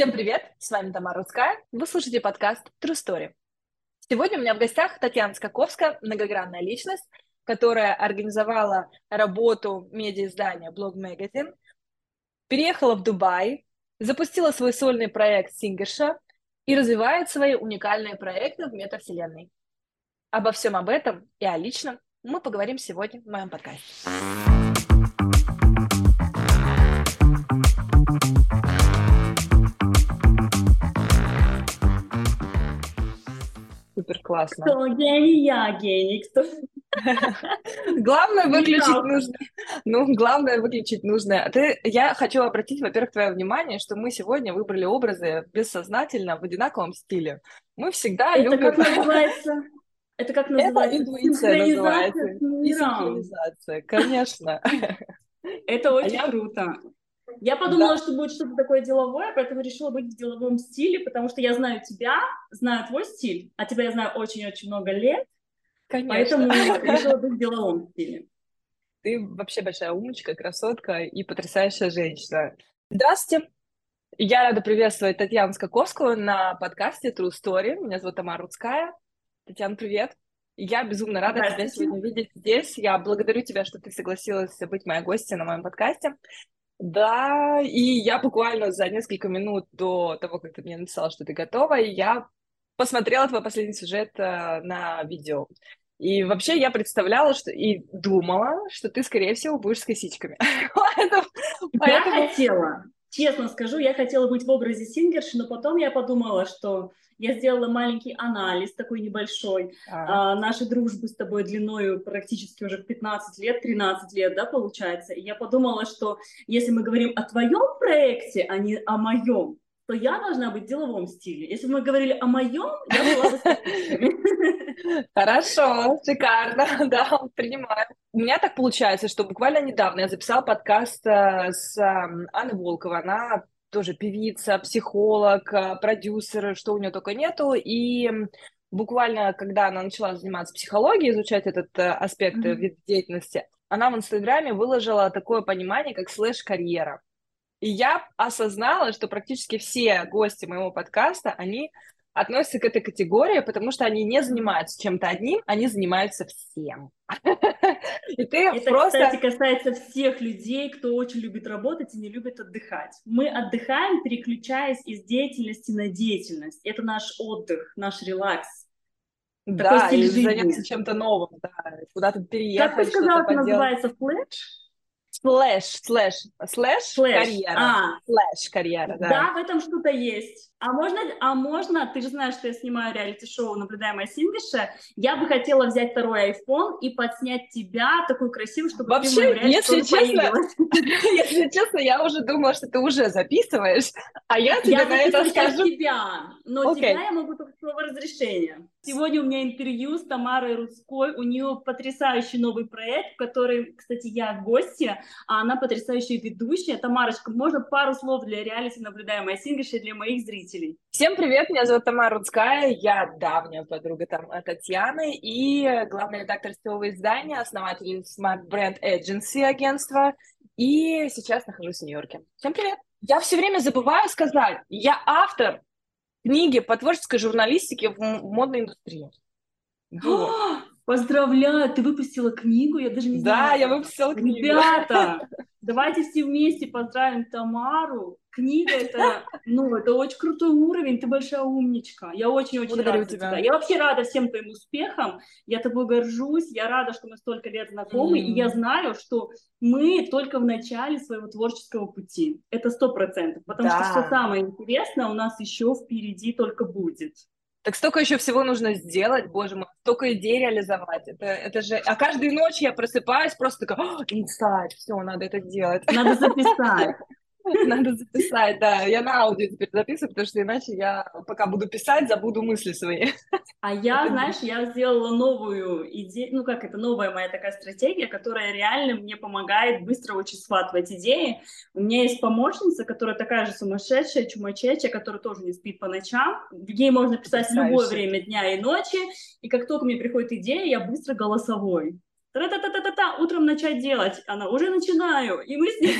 Всем привет! С вами Тамара Рудская. Вы слушаете подкаст True Story. Сегодня у меня в гостях Татьяна Скаковская, многогранная личность, которая организовала работу медиа-издания Blog Magazine, переехала в Дубай, запустила свой сольный проект Сингерша и развивает свои уникальные проекты в метавселенной. Обо всем об этом и о личном мы поговорим сегодня в моем подкасте. Супер классно. Кто гений, я гений. Кто... Главное выключить нужно. Ну, главное выключить нужно. Ты, я хочу обратить, во-первых, твое внимание, что мы сегодня выбрали образы бессознательно в одинаковом стиле. Мы всегда Это любим... как называется? Это как называется? Это интуиция называется. И синхронизация, конечно. Это очень я- круто. Я подумала, что будет что-то такое деловое, поэтому решила быть в деловом стиле, потому что я знаю тебя, знаю твой стиль, а тебя я знаю очень-очень много лет, Конечно. поэтому решила быть в деловом стиле. Ты вообще большая умничка, красотка и потрясающая женщина. Здравствуйте! Я рада приветствовать Татьяну Скаковскую на подкасте True Story. Меня зовут Тамара Рудская. Татьяна, привет! Я безумно рада тебя сегодня видеть здесь. Я благодарю тебя, что ты согласилась быть моей гостьей на моем подкасте. Да, и я буквально за несколько минут до того, как ты мне написала, что ты готова, я посмотрела твой последний сюжет э, на видео. И вообще я представляла, что и думала, что ты, скорее всего, будешь с косичками. Поэтому- Я Поэтому хотела, честно скажу, я хотела быть в образе сингерши, но потом я подумала, что я сделала маленький анализ такой небольшой, А, а, нашей дружбы с тобой длиною практически уже в 15 лет, 13 лет, да, получается. И я подумала, что если мы говорим о твоем проекте, а не о моем, то я должна быть в деловом стиле. Если бы мы говорили о моем, я была бы. Хорошо, шикарно, да, принимаю. У меня так получается, что буквально недавно я записала подкаст э, с эм, Анной Волковой. Она тоже певица, психолог, э, продюсер, что у нее только нету. И буквально, когда она начала заниматься психологией, изучать этот э, аспект Мгм. вид деятельности, она в Инстаграме выложила такое понимание, как слэш-карьера. И я осознала, что практически все гости моего подкаста, они относятся к этой категории, потому что они не занимаются чем-то одним, они занимаются всем. И ты Это, просто... кстати, касается всех людей, кто очень любит работать и не любит отдыхать. Мы отдыхаем, переключаясь из деятельности на деятельность. Это наш отдых, наш релакс. Да, и заняться чем-то новым, да, куда-то Как переехать, ты сказала, это называется флэш? Слэш, слэш, слэш, Флэш. карьера. А, Слэш, карьера, да. да. в этом что-то есть. А можно, а можно, ты же знаешь, что я снимаю реалити-шоу «Наблюдаемая Сингиша», я бы хотела взять второй iPhone и подснять тебя, такую красивую, чтобы ты Вообще, реалити-шоу если честно. Если честно, я уже думала, что ты уже записываешь, а я тебе Я на это скажу. тебя, но тебя я могу только с твоего разрешения. Сегодня у меня интервью с Тамарой Рудской, у нее потрясающий новый проект, в который, кстати, я гостья, а она потрясающая ведущая. Тамарочка, можно пару слов для реалити «Наблюдаемая Сингиша» для моих зрителей? Всем привет, меня зовут Тамара Рудская, я давняя подруга там э, Татьяны и главный редактор сетевого издания, основатель Smart Brand Agency агентства, и сейчас нахожусь в Нью-Йорке. Всем привет! Я все время забываю сказать, я автор книги по творческой журналистике в модной индустрии. Вот. Поздравляю, ты выпустила книгу, я даже не Да, знала. я выпустила книгу. Ребята, давайте все вместе поздравим Тамару. Книга это, ну, это очень крутой уровень, ты большая умничка. Я очень-очень Благодарю рада тебя. тебя. Я вообще рада всем твоим успехам. Я тобой горжусь. Я рада, что мы столько лет знакомы. И я знаю, что мы только в начале своего творческого пути. Это сто процентов. Потому Да. что все самое интересное у нас еще впереди только будет. Так столько еще всего нужно сделать, боже мой, столько идей реализовать. Это, это же... А каждую ночь я просыпаюсь просто такая, «О, инсайт, все, надо это делать. Надо записать. Надо записать, да. Я на аудио теперь записываю, потому что иначе я пока буду писать, забуду мысли свои. А я, знаешь, я сделала новую идею, ну как это, новая моя такая стратегия, которая реально мне помогает быстро очень схватывать идеи. У меня есть помощница, которая такая же сумасшедшая, чумачечая, которая тоже не спит по ночам. Ей можно писать в любое время дня и ночи, и как только мне приходит идея, я быстро голосовой. Та-та-та-та-та, утром начать делать. Она, уже начинаю. И мы с ней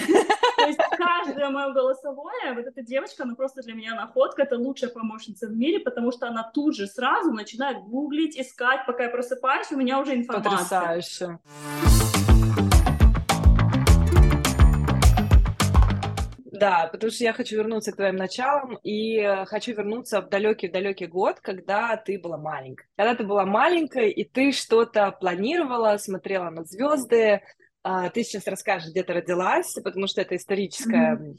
То есть каждое мое голосовое, вот эта девочка, она просто для меня находка, это лучшая помощница в мире, потому что она тут же сразу начинает гуглить, искать, пока я просыпаюсь, у меня уже информация. Потрясающе. Да, потому что я хочу вернуться к твоим началам и э, хочу вернуться в далекий-далекий год, когда ты была маленькой. Когда ты была маленькой, и ты что-то планировала, смотрела на звезды. А, ты сейчас расскажешь, где ты родилась, потому что это историческая mm-hmm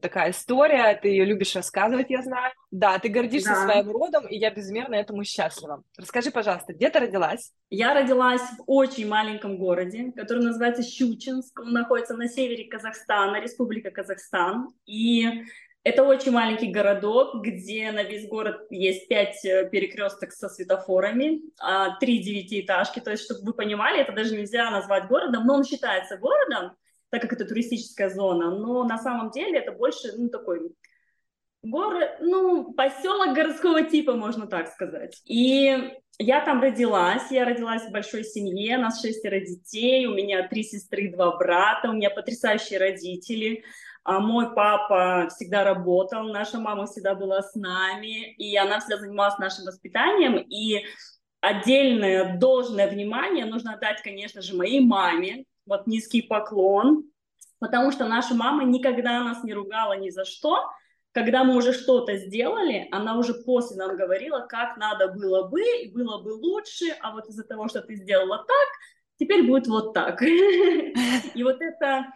такая история, ты ее любишь рассказывать, я знаю. Да, ты гордишься да. своим родом, и я безмерно этому счастлива. Расскажи, пожалуйста, где ты родилась? Я родилась в очень маленьком городе, который называется Щучинск. Он находится на севере Казахстана, Республика Казахстан. И это очень маленький городок, где на весь город есть пять э, перекресток со светофорами, а, три девятиэтажки. То есть, чтобы вы понимали, это даже нельзя назвать городом, но он считается городом, так как это туристическая зона, но на самом деле это больше, ну, такой город, ну, поселок городского типа, можно так сказать. И я там родилась, я родилась в большой семье, нас шестеро детей, у меня три сестры, два брата, у меня потрясающие родители. А мой папа всегда работал, наша мама всегда была с нами, и она всегда занималась нашим воспитанием, и отдельное должное внимание нужно отдать, конечно же, моей маме, вот низкий поклон, потому что наша мама никогда нас не ругала ни за что. Когда мы уже что-то сделали, она уже после нам говорила, как надо было бы, и было бы лучше, а вот из-за того, что ты сделала так, теперь будет вот так. И вот это,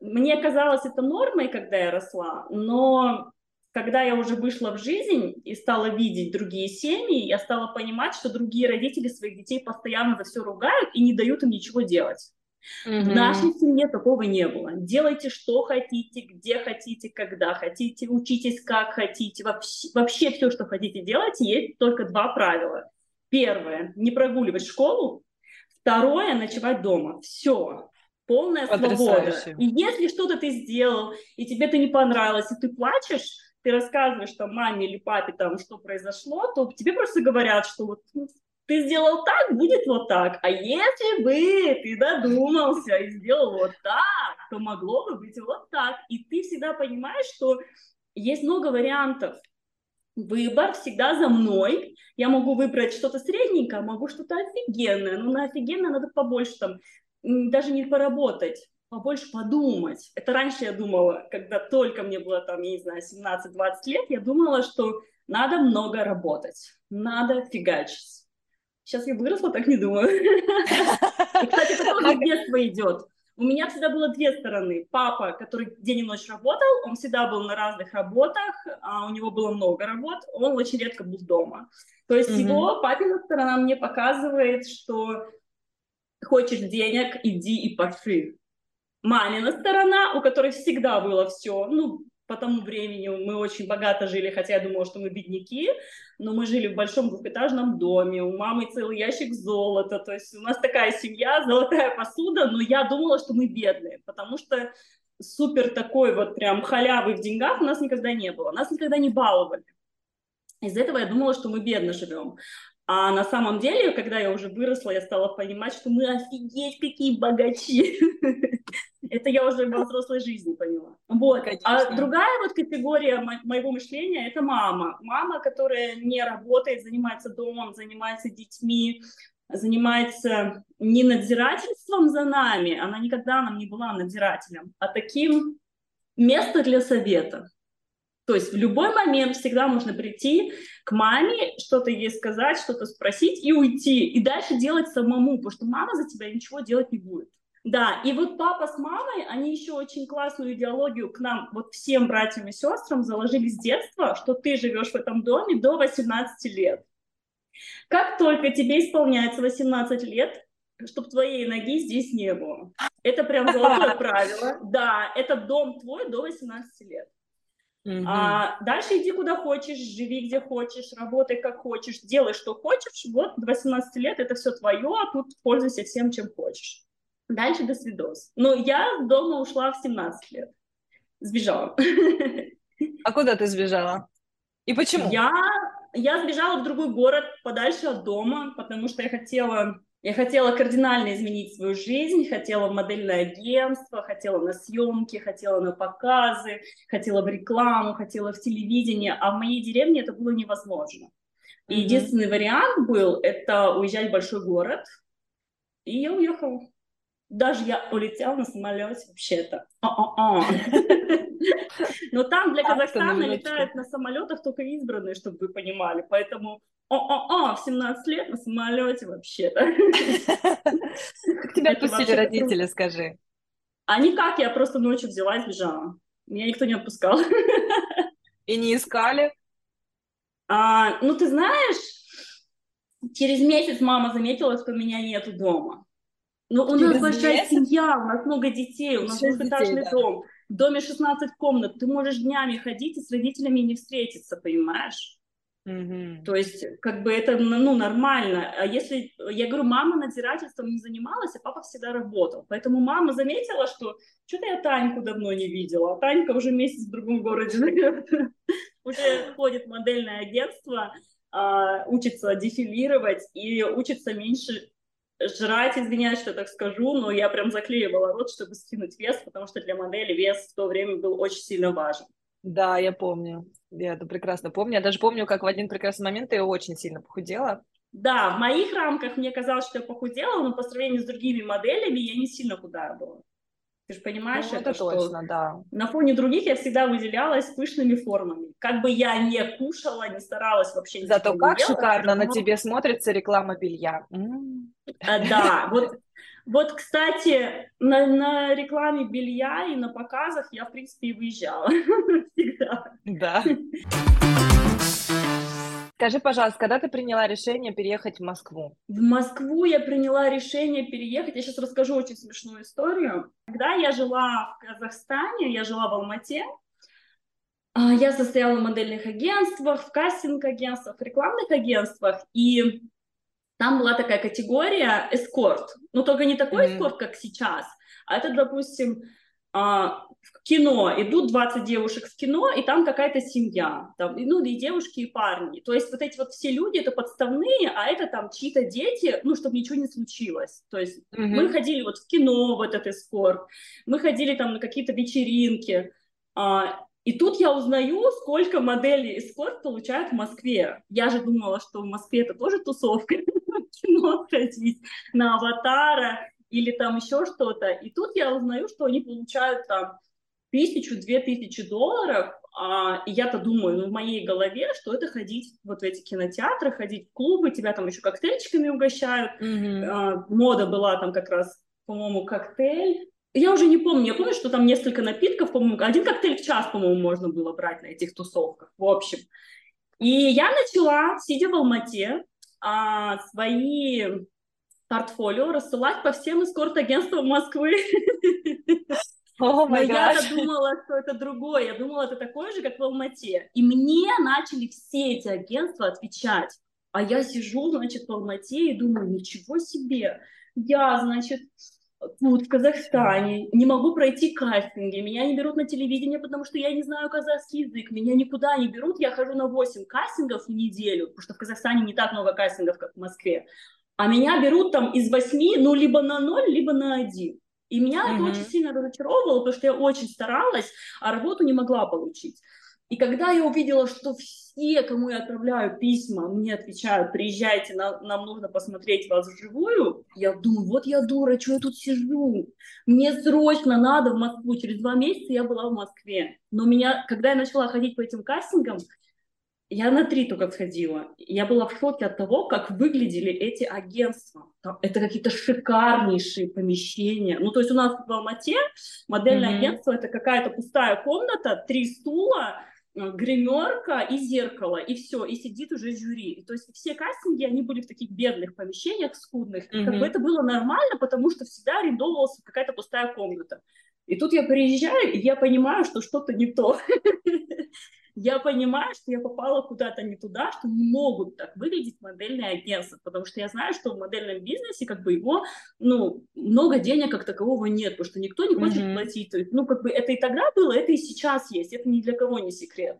мне казалось это нормой, когда я росла, но когда я уже вышла в жизнь и стала видеть другие семьи, я стала понимать, что другие родители своих детей постоянно за все ругают и не дают им ничего делать. Mm-hmm. В нашей семье такого не было. Делайте, что хотите, где хотите, когда хотите, учитесь, как хотите. Вообще, вообще все, что хотите делать, есть только два правила. Первое – не прогуливать школу. Второе – ночевать дома. Все. Полная свобода. И если что-то ты сделал, и тебе это не понравилось, и ты плачешь, ты рассказываешь там маме или папе, там, что произошло, то тебе просто говорят, что вот ну, ты сделал так, будет вот так. А если бы ты додумался и сделал вот так, то могло бы быть вот так. И ты всегда понимаешь, что есть много вариантов. Выбор всегда за мной. Я могу выбрать что-то средненькое, могу что-то офигенное. Но на офигенное надо побольше там, даже не поработать, побольше подумать. Это раньше я думала, когда только мне было там, я не знаю, 17-20 лет, я думала, что надо много работать, надо фигачить Сейчас я выросла, так не думаю. И, кстати, это тоже с детства идет. У меня всегда было две стороны. Папа, который день и ночь работал, он всегда был на разных работах, а у него было много работ, он очень редко был дома. То есть mm-hmm. его папина сторона мне показывает, что хочешь денег, иди и паши. Мамина сторона, у которой всегда было все, ну, по тому времени мы очень богато жили, хотя я думала, что мы бедняки, но мы жили в большом двухэтажном доме, у мамы целый ящик золота, то есть у нас такая семья, золотая посуда, но я думала, что мы бедные, потому что супер такой вот прям халявы в деньгах у нас никогда не было, нас никогда не баловали. Из-за этого я думала, что мы бедно живем. А на самом деле, когда я уже выросла, я стала понимать, что мы офигеть какие богачи. Это я уже во взрослой жизни поняла. Вот. А другая вот категория мо- моего мышления – это мама. Мама, которая не работает, занимается домом, занимается детьми, занимается не надзирательством за нами, она никогда нам не была надзирателем, а таким место для совета. То есть в любой момент всегда можно прийти к маме, что-то ей сказать, что-то спросить и уйти. И дальше делать самому, потому что мама за тебя ничего делать не будет. Да, и вот папа с мамой, они еще очень классную идеологию к нам, вот всем братьям и сестрам заложили с детства, что ты живешь в этом доме до 18 лет. Как только тебе исполняется 18 лет, чтобы твоей ноги здесь не было. Это прям золотое правило. Да, это дом твой до 18 лет. Mm-hmm. А дальше иди куда хочешь, живи где хочешь, работай как хочешь, делай что хочешь. Вот до 18 лет это все твое, а тут пользуйся всем, чем хочешь. Дальше до свидос. Но я дома ушла в 17 лет. Сбежала. А куда ты сбежала? И почему? Я, я сбежала в другой город, подальше от дома, потому что я хотела Я хотела кардинально изменить свою жизнь, хотела в модельное агентство, хотела на съемки, хотела на показы, хотела в рекламу, хотела в телевидение, а в моей деревне это было невозможно. И mm-hmm. единственный вариант был это уезжать в большой город, и я уехала. Даже я улетела на самолете вообще-то. Но там для Казахстана летают на самолетах только избранные, чтобы вы понимали. Поэтому о-о-о, в 17 лет на самолете вообще-то. Как тебя отпустили родители, скажи? А никак, я просто ночью взяла и сбежала. Меня никто не отпускал. И не искали? А, ну, ты знаешь, через месяц мама заметила, что меня нету дома. Ну, у нас большая семья, у нас много детей, у нас двухэтажный да. дом. В доме 16 комнат. Ты можешь днями ходить и с родителями не встретиться, понимаешь? Mm-hmm. То есть, как бы это, ну, нормально. А если, я говорю, мама надзирательством не занималась, а папа всегда работал. Поэтому мама заметила, что что-то я Таньку давно не видела, а Танька уже месяц в другом городе живет. Уже ходит в модельное агентство, а, учится дефилировать и учится меньше жрать, извиняюсь, что так скажу, но я прям заклеивала рот, чтобы скинуть вес, потому что для модели вес в то время был очень сильно важен. Да, я помню. Я это прекрасно помню. Я даже помню, как в один прекрасный момент я очень сильно похудела. Да, в моих рамках мне казалось, что я похудела, но по сравнению с другими моделями я не сильно худая была. Ты же понимаешь, ну, это, это точно, что да. На фоне других я всегда выделялась пышными формами. Как бы я не кушала, не старалась вообще. Зато как шикарно но... на тебе смотрится реклама белья. А, да, вот вот, кстати, на, на рекламе белья и на показах я, в принципе, и выезжала всегда. Да. Скажи, пожалуйста, когда ты приняла решение переехать в Москву? В Москву я приняла решение переехать. Я сейчас расскажу очень смешную историю. Когда я жила в Казахстане, я жила в Алмате, а, я состояла в модельных агентствах, в кастинг-агентствах, в рекламных агентствах, и там была такая категория эскорт. Но только не такой mm-hmm. эскорт, как сейчас, а это, допустим, а, в кино идут 20 девушек в кино, и там какая-то семья, там, ну, и девушки, и парни. То есть вот эти вот все люди, это подставные, а это там чьи-то дети, ну, чтобы ничего не случилось. То есть mm-hmm. мы ходили вот в кино, в этот эскорт, мы ходили там на какие-то вечеринки, а, и тут я узнаю, сколько моделей эскорт получают в Москве. Я же думала, что в Москве это тоже тусовка, кино ходить, на аватара или там еще что-то. И тут я узнаю, что они получают там тысячу, две тысячи долларов, а, и я-то думаю, ну, в моей голове, что это ходить вот в эти кинотеатры, ходить в клубы, тебя там еще коктейльчиками угощают. Mm-hmm. А, мода была там как раз, по-моему, коктейль я уже не помню, я помню, что там несколько напитков, по-моему, один коктейль в час, по-моему, можно было брать на этих тусовках, в общем. И я начала, сидя в Алмате, а, свои портфолио рассылать по всем эскорт-агентствам Москвы. Oh Но я думала, что это другое. Я думала, это такое же, как в Алмате. И мне начали все эти агентства отвечать. А я сижу, значит, в Алмате и думаю, ничего себе. Я, значит, тут, в Казахстане, не могу пройти кастинги, меня не берут на телевидение, потому что я не знаю казахский язык, меня никуда не берут, я хожу на 8 кастингов в неделю, потому что в Казахстане не так много кастингов, как в Москве, а меня берут там из 8, ну, либо на 0, либо на 1. И меня mm-hmm. это очень сильно разочаровывало, потому что я очень старалась, а работу не могла получить. И когда я увидела, что все, кому я отправляю письма, мне отвечают, приезжайте, нам, нам нужно посмотреть вас вживую, я думаю, вот я дура, что я тут сижу? Мне срочно надо в Москву. Через два месяца я была в Москве. Но меня, когда я начала ходить по этим кастингам, я на три только сходила. Я была в шоке от того, как выглядели эти агентства. Это какие-то шикарнейшие помещения. Ну, то есть у нас в Алмате модельное mm-hmm. агентство – это какая-то пустая комната, три стула, гримерка и зеркало, и все, и сидит уже жюри. То есть все кастинги, они были в таких бедных помещениях, скудных. Mm-hmm. Как бы это было нормально, потому что всегда арендовывалась какая-то пустая комната. И тут я приезжаю, и я понимаю, что что-то не то. я понимаю, что я попала куда-то не туда, что не могут так выглядеть модельные агентства, потому что я знаю, что в модельном бизнесе как бы его, ну, много денег как такового нет, потому что никто не хочет mm-hmm. платить. Ну, как бы это и тогда было, это и сейчас есть, это ни для кого не секрет.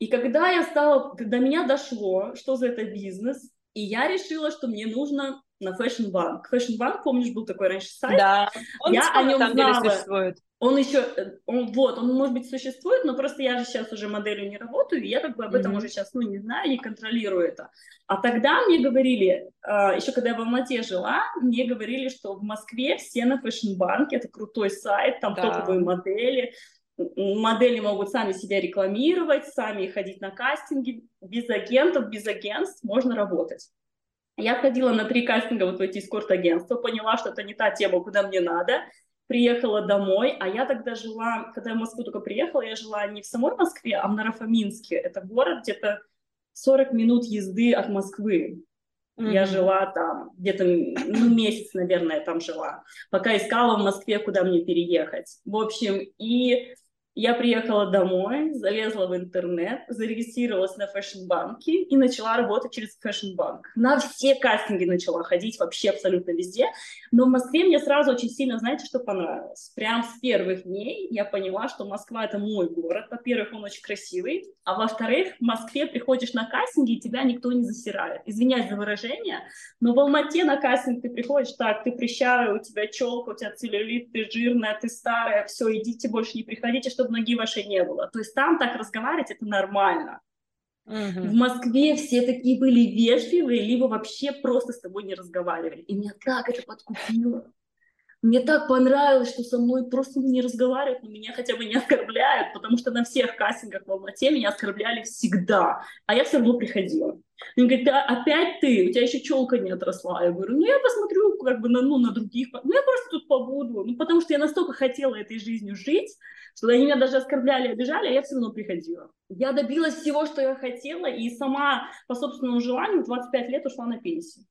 И когда я стала, до меня дошло, что за это бизнес, и я решила, что мне нужно на Fashion Bank. Fashion Bank, помнишь, был такой раньше сайт? Да, он я о нем знала. Он еще, э, он, вот, он, может быть, существует, но просто я же сейчас уже моделью не работаю, и я как бы об этом mm-hmm. уже сейчас, ну, не знаю, не контролирую это. А тогда мне говорили, э, еще когда я в Алмате жила, мне говорили, что в Москве все на Fashion Bank, это крутой сайт, там да. топовые модели, модели могут сами себя рекламировать, сами ходить на кастинги, без агентов, без агентств можно работать. Я ходила на три кастинга вот в эти эскорт-агентства, поняла, что это не та тема, куда мне надо, приехала домой, а я тогда жила, когда я в Москву только приехала, я жила не в самой Москве, а в Наро-Фоминске. Это город где-то 40 минут езды от Москвы. Mm-hmm. Я жила там где-то ну, месяц, наверное, там жила, пока искала в Москве, куда мне переехать. В общем, и я приехала домой, залезла в интернет, зарегистрировалась на Fashion Bank е и начала работать через Fashion Bank. На все кастинги начала ходить вообще абсолютно везде. Но в Москве мне сразу очень сильно, знаете, что понравилось? Прям с первых дней я поняла, что Москва — это мой город. Во-первых, он очень красивый. А во-вторых, в Москве приходишь на кастинги, и тебя никто не засирает. Извиняюсь за выражение, но в Алмате на кастинг ты приходишь, так, ты прищавая, у тебя челка, у тебя целлюлит, ты жирная, ты старая, все, идите, больше не приходите, чтобы чтобы ноги вашей не было. То есть там так разговаривать это нормально. Угу. В Москве все такие были вежливые, либо вообще просто с тобой не разговаривали. И меня так это подкупило. Мне так понравилось, что со мной просто не разговаривают, но меня хотя бы не оскорбляют, потому что на всех кастингах в Алмате меня оскорбляли всегда, а я все равно приходила. Они говорят, да, опять ты, у тебя еще челка не отросла. Я говорю, ну я посмотрю как бы на, ну, на других, ну я просто тут побуду, ну потому что я настолько хотела этой жизнью жить, что они меня даже оскорбляли, обижали, а я все равно приходила. Я добилась всего, что я хотела, и сама по собственному желанию в 25 лет ушла на пенсию.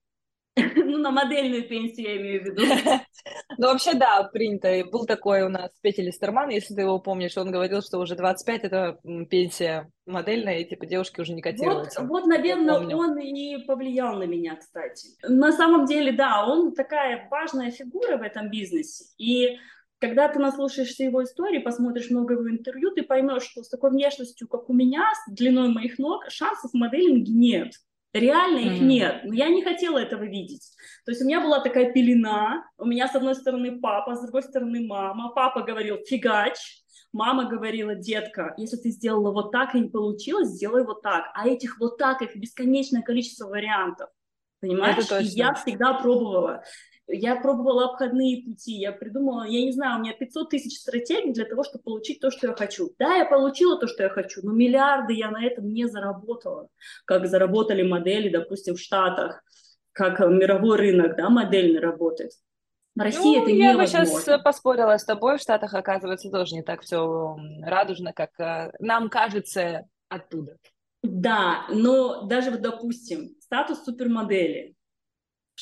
Ну, на модельную пенсию я имею в виду. Ну, вообще, да, принято. Был такой у нас Петя Листерман, если ты его помнишь, он говорил, что уже 25 – это пенсия модельная, и, типа, девушки уже не котируются. Вот, вот наверное, он и повлиял на меня, кстати. На самом деле, да, он такая важная фигура в этом бизнесе, и когда ты наслушаешься его истории, посмотришь много его интервью, ты поймешь, что с такой внешностью, как у меня, с длиной моих ног, шансов в моделинге нет. Реально их mm-hmm. нет. Но я не хотела этого видеть. То есть у меня была такая пелена. У меня с одной стороны папа, с другой стороны мама. Папа говорил «фигач», Мама говорила, детка, если ты сделала вот так и не получилось, сделай вот так. А этих вот так, их бесконечное количество вариантов. Понимаешь? И я всегда пробовала. Я пробовала обходные пути, я придумала, я не знаю, у меня 500 тысяч стратегий для того, чтобы получить то, что я хочу. Да, я получила то, что я хочу, но миллиарды я на этом не заработала, как заработали модели, допустим, в Штатах, как мировой рынок, да, модельный работает. В России ну, это я невозможно. бы сейчас поспорила с тобой, в Штатах, оказывается, тоже не так все радужно, как э, нам кажется оттуда. Да, но даже вот, допустим, статус супермодели,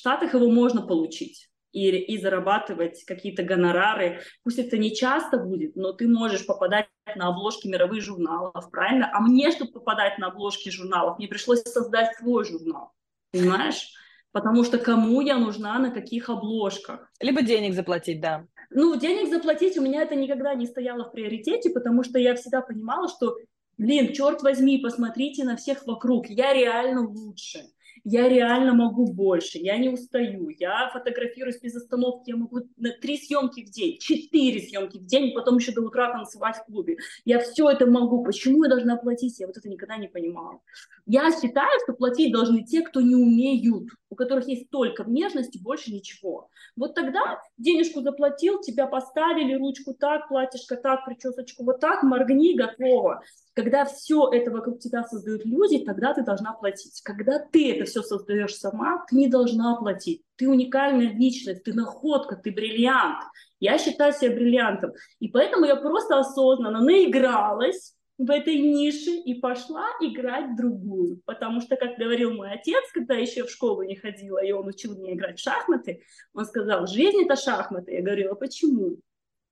Штатах его можно получить и, и зарабатывать какие-то гонорары. Пусть это не часто будет, но ты можешь попадать на обложки мировых журналов, правильно? А мне, чтобы попадать на обложки журналов, мне пришлось создать свой журнал, понимаешь? Потому что кому я нужна, на каких обложках. Либо денег заплатить, да. Ну, денег заплатить у меня это никогда не стояло в приоритете, потому что я всегда понимала, что, блин, черт возьми, посмотрите на всех вокруг, я реально лучше я реально могу больше, я не устаю, я фотографируюсь без остановки, я могу на три съемки в день, четыре съемки в день, потом еще до утра танцевать в клубе. Я все это могу. Почему я должна платить? Я вот это никогда не понимала. Я считаю, что платить должны те, кто не умеют, у которых есть только внешность и больше ничего. Вот тогда денежку заплатил, тебя поставили, ручку так, платьишко так, причесочку вот так, моргни, готово. Когда все это вокруг тебя создают люди, тогда ты должна платить. Когда ты это все создаешь сама, ты не должна платить. Ты уникальная личность, ты находка, ты бриллиант. Я считаю себя бриллиантом. И поэтому я просто осознанно наигралась в этой нише и пошла играть другую. Потому что, как говорил мой отец, когда еще в школу не ходила, и он учил меня играть в шахматы, он сказал, жизнь это шахматы. Я говорила, почему?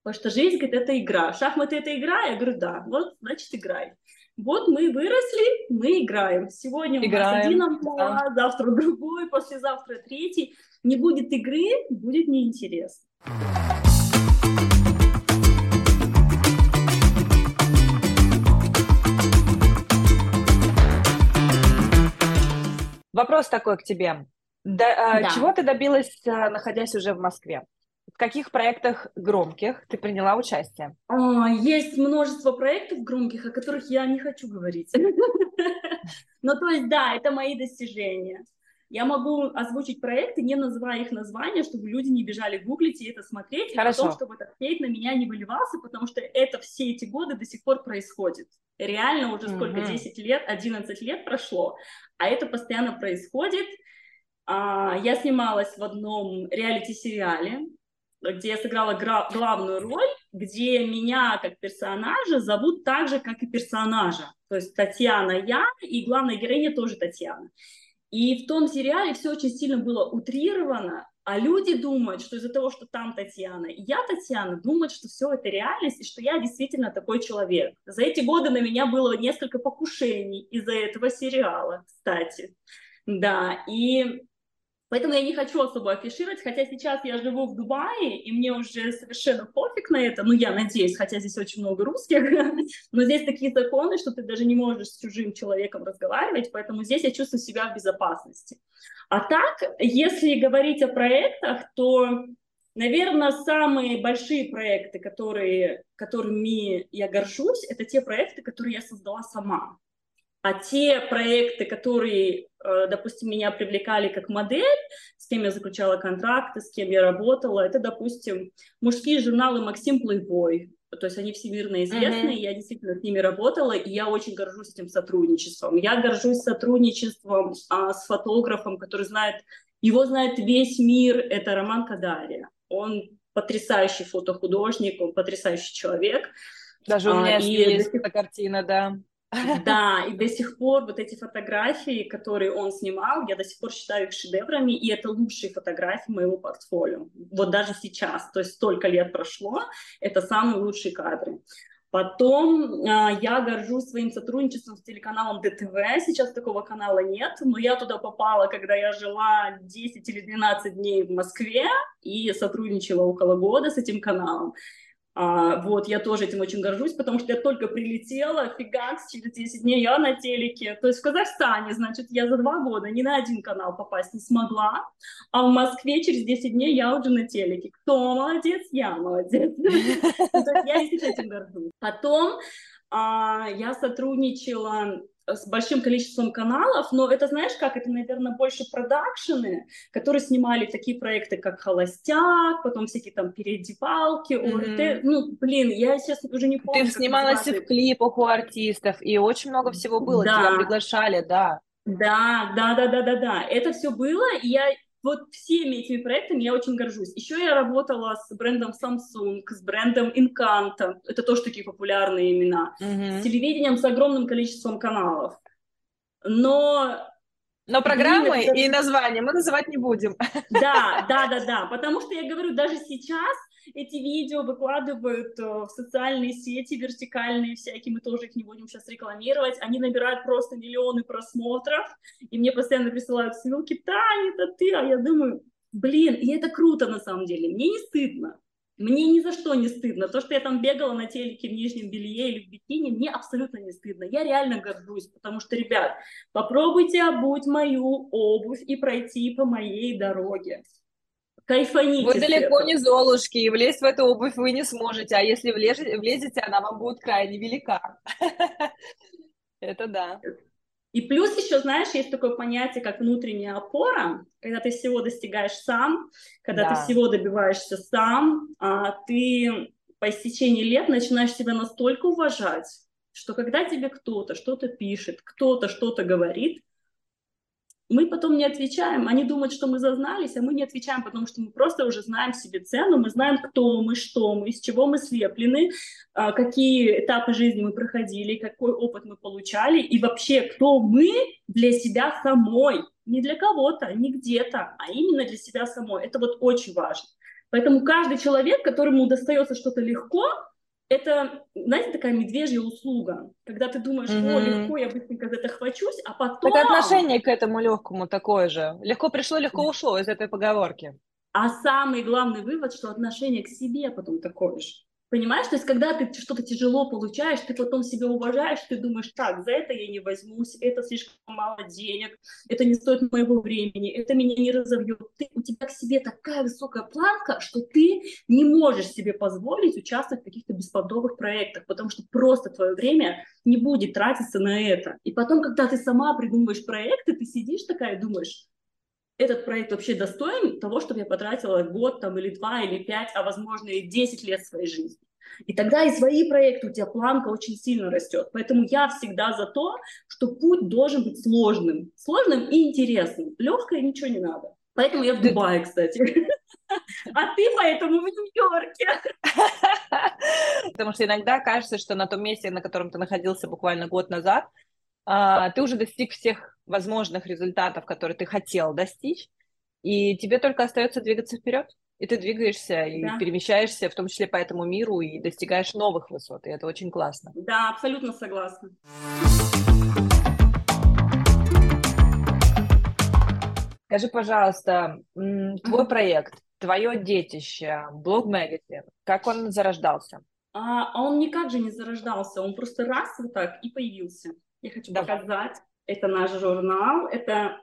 Потому что жизнь, говорит, это игра. Шахматы это игра? Я говорю, да. Вот, значит, играй. Вот мы выросли, мы играем. Сегодня играем, у нас один амплуа, да. завтра другой, послезавтра третий. Не будет игры, будет неинтересно. Вопрос такой к тебе. Да, да. Чего ты добилась, находясь уже в Москве? В каких проектах громких ты приняла участие? Есть множество проектов громких, о которых я не хочу говорить. Ну, то есть, да, это мои достижения. Я могу озвучить проекты, не называя их названия, чтобы люди не бежали гуглить и это смотреть, Хорошо. и потом, чтобы этот хейт на меня не выливался, потому что это все эти годы до сих пор происходит. Реально уже сколько, 10 лет, 11 лет прошло, а это постоянно происходит. А, я снималась в одном реалити-сериале, где я сыграла главную роль, где меня как персонажа зовут так же, как и персонажа. То есть Татьяна я, и главная героиня тоже Татьяна. И в том сериале все очень сильно было утрировано, а люди думают, что из-за того, что там Татьяна, и я Татьяна, думают, что все это реальность, и что я действительно такой человек. За эти годы на меня было несколько покушений из-за этого сериала, кстати. Да, и Поэтому я не хочу особо афишировать, хотя сейчас я живу в Дубае, и мне уже совершенно пофиг на это, ну, я надеюсь, хотя здесь очень много русских, но здесь такие законы, что ты даже не можешь с чужим человеком разговаривать, поэтому здесь я чувствую себя в безопасности. А так, если говорить о проектах, то, наверное, самые большие проекты, которые, которыми я горжусь, это те проекты, которые я создала сама. А те проекты, которые, э, допустим, меня привлекали как модель, с кем я заключала контракты, с кем я работала, это, допустим, мужские журналы «Максим Плейбой», то есть они всемирно известны, mm-hmm. я действительно с ними работала, и я очень горжусь этим сотрудничеством. Я горжусь сотрудничеством а, с фотографом, который знает, его знает весь мир, это Роман Кадария. Он потрясающий фотохудожник, он потрясающий человек. Даже у меня а, есть эта картина, да. Да, и до сих пор вот эти фотографии, которые он снимал, я до сих пор считаю их шедеврами, и это лучшие фотографии моего портфолио. Вот даже сейчас, то есть столько лет прошло, это самые лучшие кадры. Потом э, я горжусь своим сотрудничеством с телеканалом ДТВ. Сейчас такого канала нет, но я туда попала, когда я жила 10 или 12 дней в Москве и сотрудничала около года с этим каналом. А, вот, я тоже этим очень горжусь, потому что я только прилетела, фигакс, через 10 дней я на телеке. То есть в Казахстане, значит, я за два года ни на один канал попасть не смогла, а в Москве через 10 дней я уже на телеке. Кто молодец? Я молодец. Я действительно этим горжусь. Потом а, я сотрудничала с большим количеством каналов, но это, знаешь, как это, наверное, больше продакшены, которые снимали такие проекты, как «Холостяк», потом всякие там «Передевалки», mm-hmm. ОРТ. Ну, блин, я сейчас уже не помню. Ты снималась и в клипах у артистов, и очень много всего было, да. тебя приглашали, да. Да, да, да, да, да, да. Это все было, и я вот всеми этими проектами я очень горжусь. Еще я работала с брендом Samsung, с брендом Encanto, это тоже такие популярные имена, mm-hmm. с телевидением с огромным количеством каналов. Но но программы и названия мы называть не будем. Да, да, да, да. Потому что я говорю, даже сейчас эти видео выкладывают э, в социальные сети вертикальные всякие, мы тоже их не будем сейчас рекламировать, они набирают просто миллионы просмотров, и мне постоянно присылают ссылки, Таня, это ты, а я думаю, блин, и это круто на самом деле, мне не стыдно, мне ни за что не стыдно. То, что я там бегала на телеке в нижнем белье или в бикини, мне абсолютно не стыдно. Я реально горжусь, потому что, ребят, попробуйте обуть мою обувь и пройти по моей дороге. Кайфаните. Вы далеко не золушки, и влезть в эту обувь вы не сможете, а если влезете, влезете, она вам будет крайне велика. Это да. И плюс еще, знаешь, есть такое понятие, как внутренняя опора, когда ты всего достигаешь сам, когда да. ты всего добиваешься сам, а ты по истечении лет начинаешь себя настолько уважать, что когда тебе кто-то что-то пишет, кто-то что-то говорит, мы потом не отвечаем. Они думают, что мы зазнались, а мы не отвечаем, потому что мы просто уже знаем себе цену, мы знаем, кто мы, что мы, из чего мы слеплены, а, какие этапы жизни мы проходили, какой опыт мы получали, и вообще, кто мы для себя самой, не для кого-то, не где-то, а именно для себя самой. Это вот очень важно. Поэтому каждый человек, которому достается что-то легко, это, знаете, такая медвежья услуга, когда ты думаешь, mm-hmm. о, легко, я быстренько за это хвачусь, а потом... Так отношение к этому легкому такое же. Легко пришло, легко ушло из этой поговорки. А самый главный вывод, что отношение к себе потом такое же. Понимаешь, то есть когда ты что-то тяжело получаешь, ты потом себя уважаешь, ты думаешь, так, за это я не возьмусь, это слишком мало денег, это не стоит моего времени, это меня не разовьет. Ты, у тебя к себе такая высокая планка, что ты не можешь себе позволить участвовать в каких-то бесподобных проектах, потому что просто твое время не будет тратиться на это. И потом, когда ты сама придумываешь проекты, ты сидишь такая и думаешь, этот проект вообще достоин того, чтобы я потратила год там, или два, или пять, а возможно и десять лет своей жизни. И тогда и свои проекты у тебя планка очень сильно растет. Поэтому я всегда за то, что путь должен быть сложным. Сложным и интересным. Легкое ничего не надо. Поэтому я в Дубае, кстати. А ты поэтому в Нью-Йорке. Потому что иногда кажется, что на том месте, на котором ты находился буквально год назад, а, ты уже достиг всех возможных результатов, которые ты хотел достичь, и тебе только остается двигаться вперед. И ты двигаешься и да. перемещаешься, в том числе по этому миру, и достигаешь новых высот. И это очень классно. Да, абсолютно согласна. Скажи, пожалуйста, твой проект, твое детище, блог Magazine, как он зарождался? А, он никак же не зарождался, он просто раз вот так и появился. Я хочу Давай. показать. Это наш журнал. Это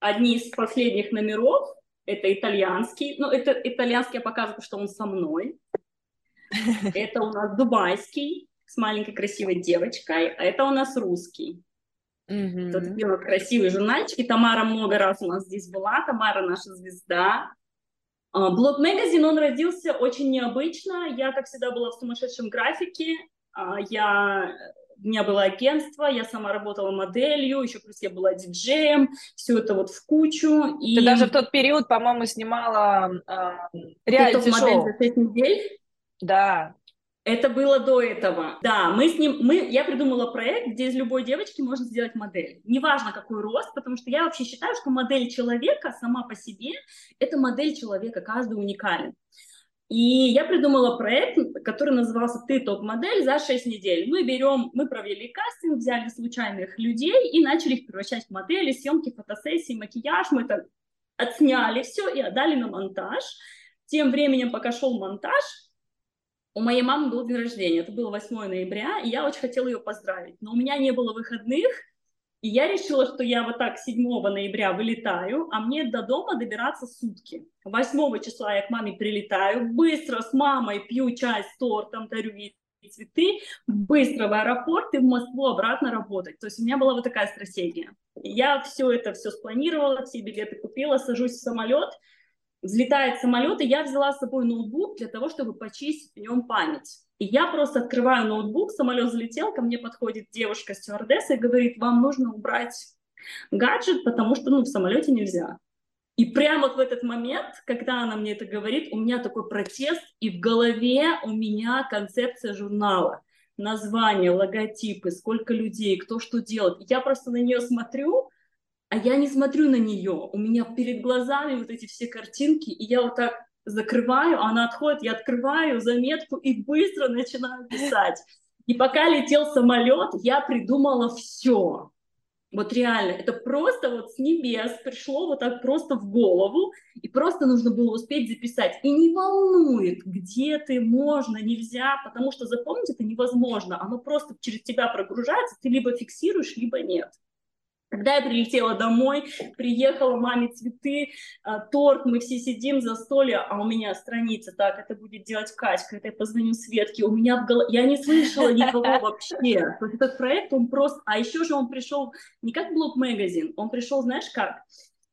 одни из последних номеров. Это итальянский. Ну, это итальянский я показываю, что он со мной. Это у нас дубайский с маленькой красивой девочкой, а это у нас русский. Mm-hmm. Тут такие вот красивые журнальчики. Тамара много раз у нас здесь была. Тамара наша звезда. А, блог Магазин, он родился очень необычно. Я, как всегда, была в сумасшедшем графике. А, я у меня было агентство, я сама работала моделью, еще плюс я была диджеем, все это вот в кучу. И... Ты даже в тот период, по-моему, снимала э, реалити-шоу. за 6 недель? Да. Это было до этого. Да, мы с ним, мы, я придумала проект, где из любой девочки можно сделать модель. Неважно, какой рост, потому что я вообще считаю, что модель человека сама по себе – это модель человека, каждый уникален. И я придумала проект, который назывался «Ты топ-модель за 6 недель». Мы берем, мы провели кастинг, взяли случайных людей и начали их превращать в модели, съемки, фотосессии, макияж. Мы это отсняли все и отдали на монтаж. Тем временем, пока шел монтаж, у моей мамы был день рождения, это было 8 ноября, и я очень хотела ее поздравить. Но у меня не было выходных, и я решила, что я вот так 7 ноября вылетаю, а мне до дома добираться сутки. 8 числа я к маме прилетаю, быстро с мамой пью чай с тортом, дарю ей цветы, быстро в аэропорт и в Москву обратно работать. То есть у меня была вот такая стратегия. Я все это все спланировала, все билеты купила, сажусь в самолет, взлетает самолет, и я взяла с собой ноутбук для того, чтобы почистить в нем память. И я просто открываю ноутбук, самолет залетел, ко мне подходит девушка стюардесса и говорит, вам нужно убрать гаджет, потому что ну, в самолете нельзя. И прямо вот в этот момент, когда она мне это говорит, у меня такой протест, и в голове у меня концепция журнала. Название, логотипы, сколько людей, кто что делает. Я просто на нее смотрю, а я не смотрю на нее. У меня перед глазами вот эти все картинки, и я вот так закрываю, она отходит, я открываю заметку и быстро начинаю писать. И пока летел самолет, я придумала все. Вот реально, это просто вот с небес пришло вот так просто в голову, и просто нужно было успеть записать. И не волнует, где ты, можно, нельзя, потому что запомнить это невозможно. Оно просто через тебя прогружается, ты либо фиксируешь, либо нет. Когда я прилетела домой, приехала маме цветы, а, торт, мы все сидим за столе, а у меня страница, так, это будет делать Катька, это я позвоню Светке, у меня в голове, я не слышала никого вообще. Вот этот проект, он просто, а еще же он пришел не как блог-магазин, он пришел, знаешь как,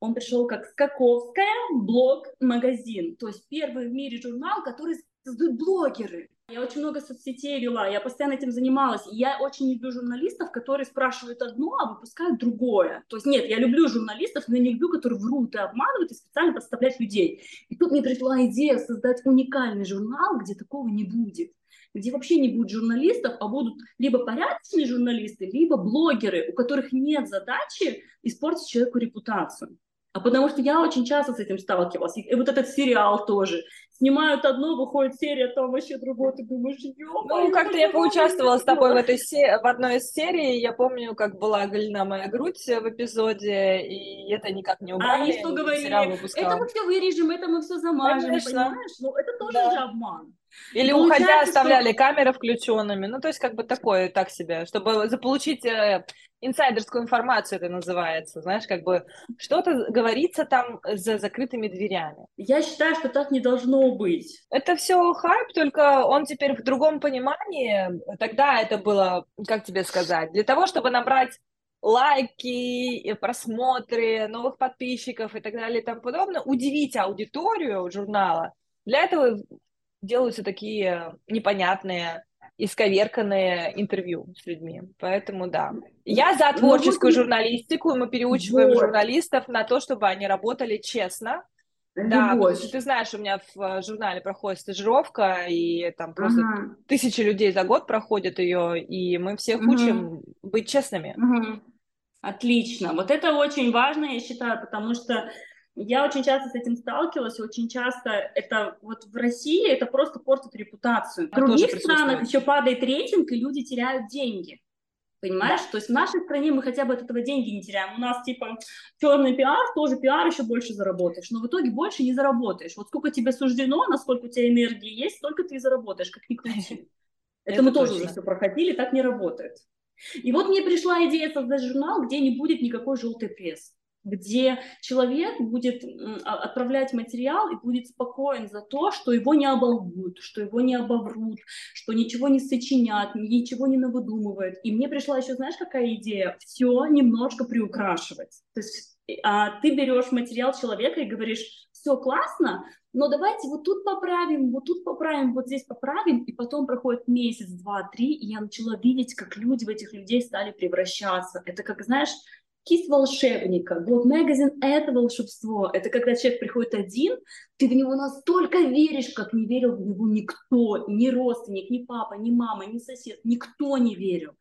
он пришел как Скаковская блог-магазин, то есть первый в мире журнал, который создают блогеры. Я очень много соцсетей вела, я постоянно этим занималась. И я очень люблю журналистов, которые спрашивают одно, а выпускают другое. То есть нет, я люблю журналистов, но не люблю, которые врут и обманывают и специально подставляют людей. И тут мне пришла идея создать уникальный журнал, где такого не будет где вообще не будет журналистов, а будут либо порядочные журналисты, либо блогеры, у которых нет задачи испортить человеку репутацию. А потому что я очень часто с этим сталкивалась. И вот этот сериал тоже снимают одно, выходит серия, там вообще другое, ты думаешь, Ну, как-то я поучаствовала с тобой в, этой се... в одной из серий, я помню, как была оголена моя грудь в эпизоде, и это никак не убрали. А они что говорили? Это мы все вырежем, это мы все замажем, Конечно. понимаешь? Ну, это тоже да. же обман. Или уходя оставляли что... камеры включенными. Ну, то есть, как бы такое, так себе, чтобы заполучить э, инсайдерскую информацию, это называется. Знаешь, как бы что-то говорится там за закрытыми дверями. Я считаю, что так не должно быть. Это все хайп, только он теперь в другом понимании. Тогда это было, как тебе сказать, для того, чтобы набрать лайки, просмотры, новых подписчиков и так далее и тому подобное, удивить аудиторию журнала. Для этого делаются такие непонятные, исковерканные интервью с людьми. Поэтому да. Я за ну, творческую ну, журналистику, мы переучиваем вот. журналистов на то, чтобы они работали честно. Любовь. Да, потому что ты знаешь, у меня в э, журнале проходит стажировка, и там просто ага. тысячи людей за год проходят ее, и мы всех угу. учим быть честными. Угу. Отлично. Вот это очень важно, я считаю, потому что я очень часто с этим сталкивалась, очень часто это вот в России это просто портит репутацию. В других странах еще падает рейтинг, и люди теряют деньги. Понимаешь? Да. То есть в нашей стране мы хотя бы от этого деньги не теряем. У нас типа черный пиар, тоже пиар еще больше заработаешь. Но в итоге больше не заработаешь. Вот сколько тебе суждено, насколько у тебя энергии есть, столько ты и заработаешь, как ни крути. Это мы тоже уже все проходили, так не работает. И вот мне пришла идея создать журнал, где не будет никакой желтой прессы где человек будет а, отправлять материал и будет спокоен за то, что его не оболгут, что его не обоврут, что ничего не сочинят, ничего не навыдумывают. И мне пришла еще, знаешь, какая идея? Все немножко приукрашивать. То есть а, ты берешь материал человека и говоришь, все классно, но давайте вот тут поправим, вот тут поправим, вот здесь поправим, и потом проходит месяц, два, три, и я начала видеть, как люди в этих людей стали превращаться. Это как, знаешь, кисть волшебника. Блог магазин — это волшебство. Это когда человек приходит один, ты в него настолько веришь, как не верил в него никто, ни родственник, ни папа, ни мама, ни сосед, никто не верил.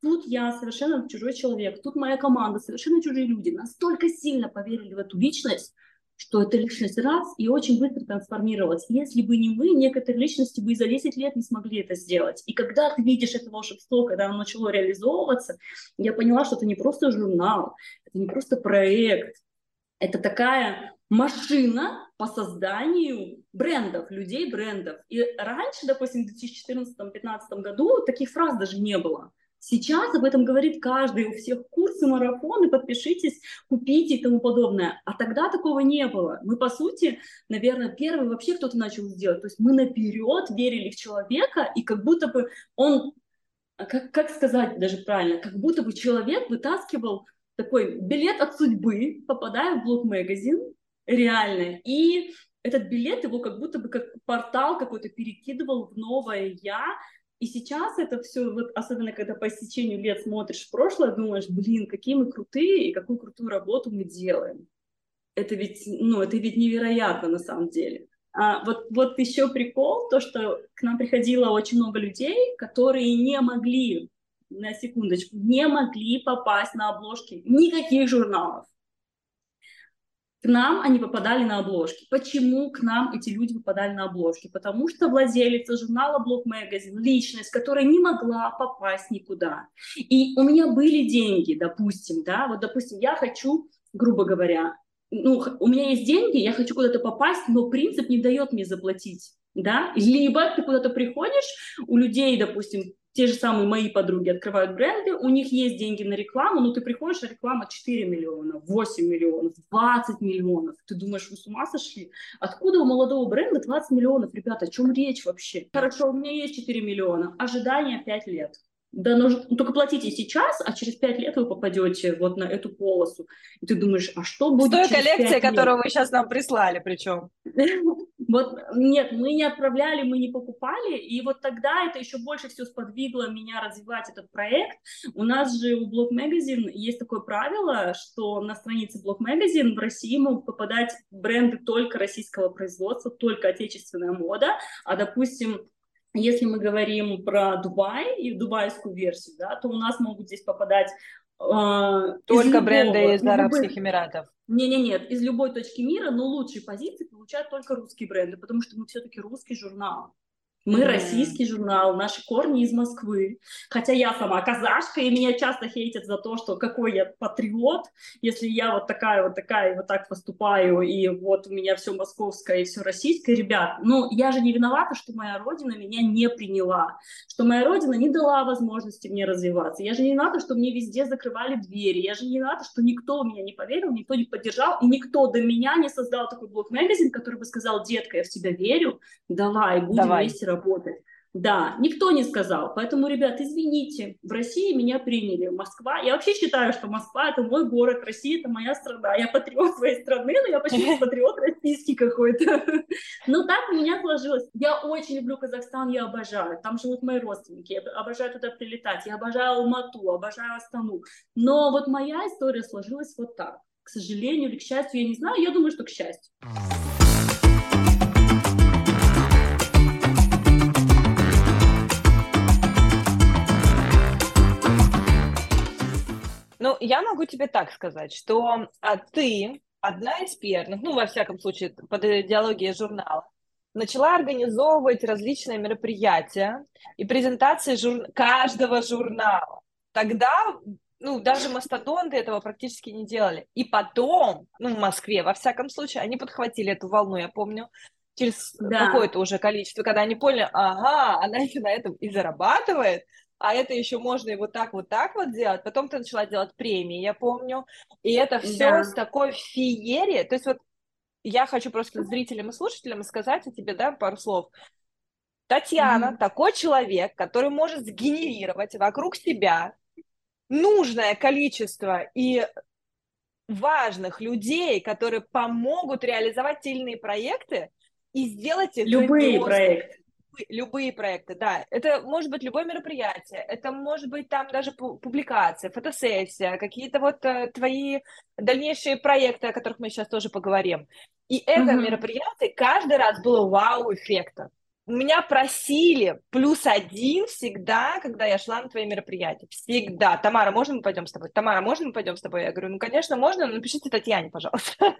Тут я совершенно чужой человек, тут моя команда, совершенно чужие люди, настолько сильно поверили в эту личность, что эта личность раз и очень быстро трансформировалась. Если бы не мы, некоторые личности бы и за 10 лет не смогли это сделать. И когда ты видишь это волшебство, когда оно начало реализовываться, я поняла, что это не просто журнал, это не просто проект, это такая машина по созданию брендов, людей брендов. И раньше, допустим, в 2014-2015 году таких фраз даже не было. Сейчас об этом говорит каждый, у всех курсы, марафоны, подпишитесь, купите и тому подобное. А тогда такого не было. Мы, по сути, наверное, первый вообще кто-то начал сделать. То есть мы наперед верили в человека, и как будто бы он, как, как сказать даже правильно, как будто бы человек вытаскивал такой билет от судьбы, попадая в блог-магазин, реально, и этот билет его как будто бы как портал какой-то перекидывал в новое «я», и сейчас это все, вот особенно когда по истечению лет смотришь в прошлое, думаешь, блин, какие мы крутые и какую крутую работу мы делаем. Это ведь, ну, это ведь невероятно на самом деле. А вот, вот еще прикол, то, что к нам приходило очень много людей, которые не могли, на секундочку, не могли попасть на обложки никаких журналов к нам они попадали на обложки. Почему к нам эти люди попадали на обложки? Потому что владелица журнала Блог Magazine, личность, которая не могла попасть никуда. И у меня были деньги, допустим, да, вот, допустим, я хочу, грубо говоря, ну, у меня есть деньги, я хочу куда-то попасть, но принцип не дает мне заплатить, да, либо ты куда-то приходишь, у людей, допустим, те же самые мои подруги открывают бренды, у них есть деньги на рекламу, но ты приходишь, а реклама 4 миллиона, 8 миллионов, 20 миллионов. Ты думаешь, вы с ума сошли? Откуда у молодого бренда 20 миллионов, ребята, о чем речь вообще? Хорошо, у меня есть 4 миллиона, ожидание 5 лет. Да, но ну, только платите сейчас, а через пять лет вы попадете вот на эту полосу. И ты думаешь, а что будет С той коллекции, которую вы сейчас нам прислали причем. Вот нет, мы не отправляли, мы не покупали, и вот тогда это еще больше все сподвигло меня развивать этот проект. У нас же у Блог Magazine есть такое правило, что на странице Блог Magazine в России могут попадать бренды только российского производства, только отечественная мода, а, допустим, если мы говорим про Дубай и дубайскую версию, да, то у нас могут здесь попадать э, только из бренды любого, из Арабских любой... Эмиратов. Не, не, нет, из любой точки мира, но лучшие позиции получают только русские бренды, потому что мы все-таки русский журнал. Мы mm-hmm. российский журнал, наши корни из Москвы. Хотя я сама казашка, и меня часто хейтят за то, что какой я патриот, если я вот такая вот такая, вот так поступаю, и вот у меня все московское и все российское. Ребят, ну я же не виновата, что моя родина меня не приняла, что моя родина не дала возможности мне развиваться. Я же не виновата, что мне везде закрывали двери. Я же не виновата, что никто меня не поверил, никто не поддержал, и никто до меня не создал такой блог-магазин, который бы сказал, детка, я в тебя верю, давай, будем давай. вместе работать. Да, никто не сказал. Поэтому, ребят, извините, в России меня приняли. Москва, я вообще считаю, что Москва это мой город, Россия это моя страна. Я патриот своей страны, но я почти патриот российский какой-то. Но так у меня сложилось. Я очень люблю Казахстан, я обожаю. Там живут мои родственники, я обожаю туда прилетать. Я обожаю Алмату, обожаю Астану. Но вот моя история сложилась вот так. К сожалению или к счастью, я не знаю, я думаю, что к счастью. Ну, я могу тебе так сказать, что а, ты одна из первых, ну, во всяком случае, под идеологией журнала, начала организовывать различные мероприятия и презентации жур... каждого журнала. Тогда, ну, даже мастодонты этого практически не делали. И потом, ну, в Москве, во всяком случае, они подхватили эту волну, я помню, через да. какое-то уже количество, когда они поняли, ага, она еще на этом и зарабатывает, а это еще можно и вот так, вот так вот делать. Потом ты начала делать премии, я помню. И это все да. с такой феерией. То есть вот я хочу просто зрителям и слушателям сказать о тебе, да, пару слов. Татьяна mm-hmm. такой человек, который может сгенерировать вокруг себя нужное количество и важных людей, которые помогут реализовать те или иные проекты и сделать их любые проекты любые проекты, да. Это может быть любое мероприятие, это может быть там даже публикация, фотосессия, какие-то вот э, твои дальнейшие проекты, о которых мы сейчас тоже поговорим. И это mm-hmm. мероприятие каждый раз было вау-эффектом меня просили плюс один всегда, когда я шла на твои мероприятия. Всегда. Тамара, можно мы пойдем с тобой? Тамара, можно мы пойдем с тобой? Я говорю, ну, конечно, можно, но напишите Татьяне, пожалуйста.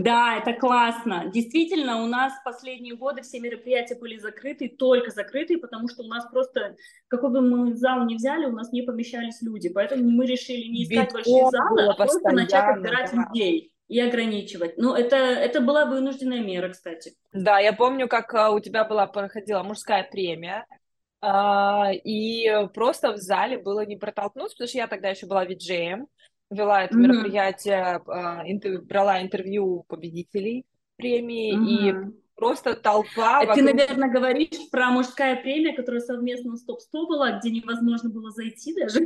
Да, это классно. Действительно, у нас последние годы все мероприятия были закрыты, только закрыты, потому что у нас просто, какой бы мы зал не взяли, у нас не помещались люди. Поэтому мы решили не искать большие залы, а просто начать отбирать людей и ограничивать. Ну, это, это была вынужденная мера, кстати. Да, я помню, как а, у тебя была, проходила мужская премия, а, и просто в зале было не протолкнуться, потому что я тогда еще была виджеем, вела это mm-hmm. мероприятие, а, интер- брала интервью победителей премии, mm-hmm. и просто толпа. Вокруг... Ты, наверное, говоришь про мужская премия, которая совместно с Топ-100 была, где невозможно было зайти даже.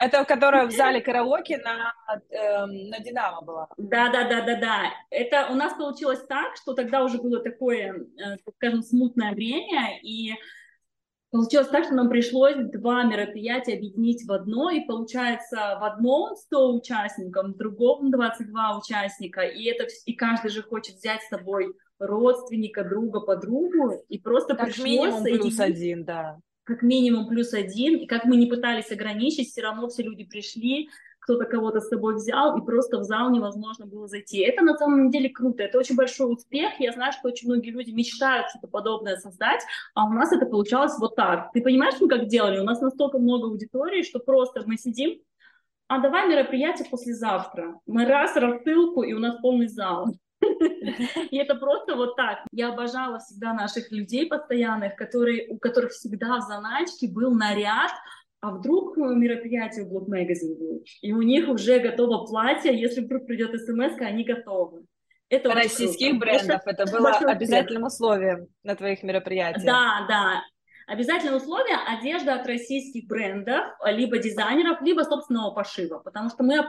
Это которая в зале караоке на, э, на Динамо была. Да, да, да, да, да. Это у нас получилось так, что тогда уже было такое, э, скажем, смутное время, и Получилось так, что нам пришлось два мероприятия объединить в одно, и получается в одном 100 участников, в другом 22 участника, и, это, и каждый же хочет взять с собой родственника, друга, подругу, и просто как пришлось минимум плюс один, да. Как минимум плюс один, и как мы не пытались ограничить, все равно все люди пришли, кто-то кого-то с собой взял, и просто в зал невозможно было зайти. Это на самом деле круто, это очень большой успех. Я знаю, что очень многие люди мечтают что-то подобное создать, а у нас это получалось вот так. Ты понимаешь, мы как делали? У нас настолько много аудитории, что просто мы сидим, а давай мероприятие послезавтра. Мы раз, рассылку, и у нас полный зал. И это просто вот так. Я обожала всегда наших людей постоянных, которые, у которых всегда в заначке был наряд, а вдруг мероприятие в Blog Magazine будет, и у них уже готово платье, если вдруг придет смс, они готовы. Это Российских брендов, это было обязательным условием на твоих мероприятиях. Да, да. Обязательное условие – одежда от российских брендов, либо дизайнеров, либо собственного пошива, потому что мы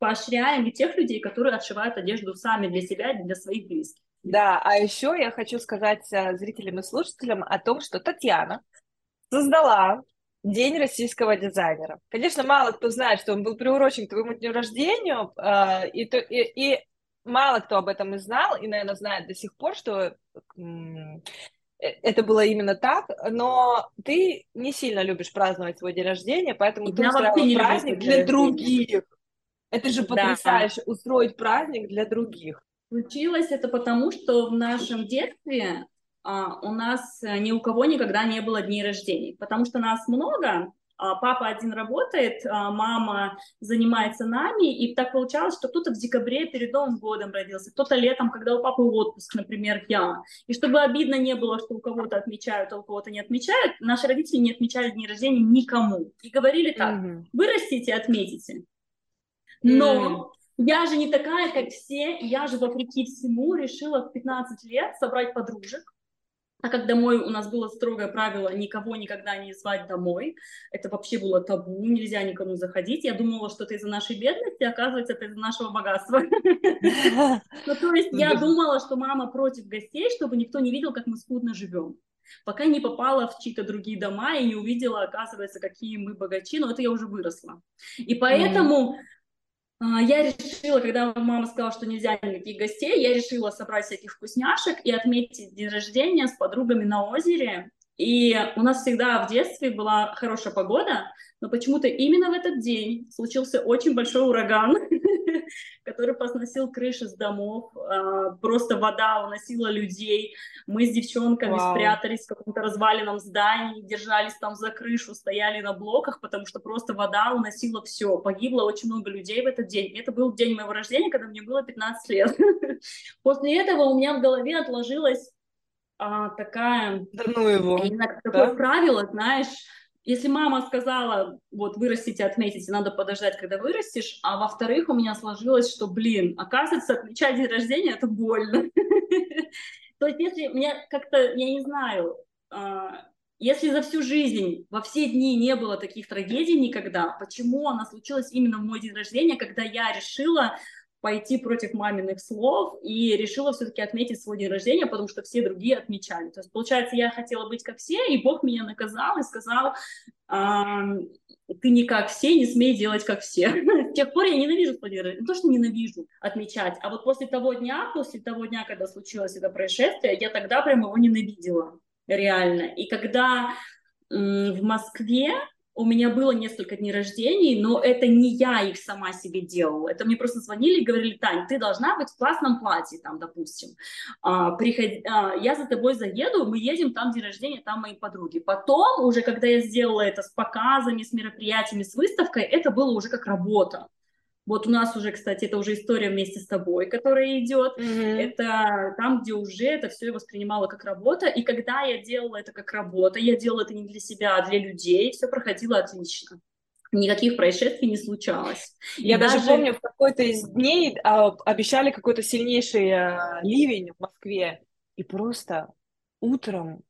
поощряем и тех людей, которые отшивают одежду сами для себя и для своих близких. Да, а еще я хочу сказать э, зрителям и слушателям о том, что Татьяна создала День российского дизайнера. Конечно, мало кто знает, что он был приурочен к твоему дню рождения, э, и, и, и мало кто об этом и знал, и, наверное, знает до сих пор, что это было именно так, но ты не сильно любишь праздновать свой день рождения, поэтому Я ты устраивал праздник для других. Это же потрясающе, да. устроить праздник для других. Случилось это потому, что в нашем детстве а, у нас э, ни у кого никогда не было дней рождений, потому что нас много, папа один работает, а, мама занимается нами, и так получалось, что кто-то в декабре перед Новым годом родился, кто-то летом, когда у папы отпуск, например, я. И чтобы обидно не было, что у кого-то отмечают, а у кого-то не отмечают, наши родители не отмечали дни рождения никому. И говорили так, mm-hmm. вырастите, отметите. Но mm-hmm. я же не такая, как все, я же, вопреки всему, решила в 15 лет собрать подружек, так как домой у нас было строгое правило никого никогда не звать домой, это вообще было табу, нельзя никому заходить. Я думала, что это из-за нашей бедности, оказывается, это из-за нашего богатства. Ну, то есть я думала, что мама против гостей, чтобы никто не видел, как мы скудно живем пока не попала в чьи-то другие дома и не увидела, оказывается, какие мы богачи, но это я уже выросла. И поэтому а, я решила, когда мама сказала, что нельзя никаких гостей, я решила собрать всяких вкусняшек и отметить день рождения с подругами на озере. И у нас всегда в детстве была хорошая погода, но почему-то именно в этот день случился очень большой ураган, который посносил крыши с домов, а, просто вода уносила людей. Мы с девчонками Вау. спрятались в каком-то разваленном здании, держались там за крышу, стояли на блоках, потому что просто вода уносила все. Погибло очень много людей в этот день. Это был день моего рождения, когда мне было 15 лет. После этого у меня в голове отложилась а, такая... Да ну его. Такое да? правило, знаешь, если мама сказала, вот вырастите, отметите, надо подождать, когда вырастешь, а во-вторых, у меня сложилось, что, блин, оказывается, отмечать день рождения это больно. То есть, если мне как-то, я не знаю, а, если за всю жизнь, во все дни не было таких трагедий никогда, почему она случилась именно в мой день рождения, когда я решила пойти против маминых слов и решила все-таки отметить свой день рождения, потому что все другие отмечали. То есть, получается, я хотела быть как все, и Бог меня наказал и сказал, ты не как все, не смей делать как все. С тех пор я ненавижу рождения. Не то, что ненавижу отмечать, а вот после того дня, после того дня, когда случилось это происшествие, я тогда прям его ненавидела, реально. И когда в Москве у меня было несколько дней рождений, но это не я их сама себе делала. Это мне просто звонили и говорили, Тань, ты должна быть в классном платье, там, допустим. А, приходи, а, я за тобой заеду, мы едем, там день рождения, там мои подруги. Потом, уже когда я сделала это с показами, с мероприятиями, с выставкой, это было уже как работа. Вот у нас уже, кстати, это уже история вместе с тобой, которая идет. Mm-hmm. Это там, где уже это все я воспринимала как работа. И когда я делала это как работа, я делала это не для себя, а для людей, все проходило отлично никаких происшествий не случалось. Я даже... даже помню, в какой-то из дней а, обещали какой-то сильнейший а, ливень в Москве, и просто утром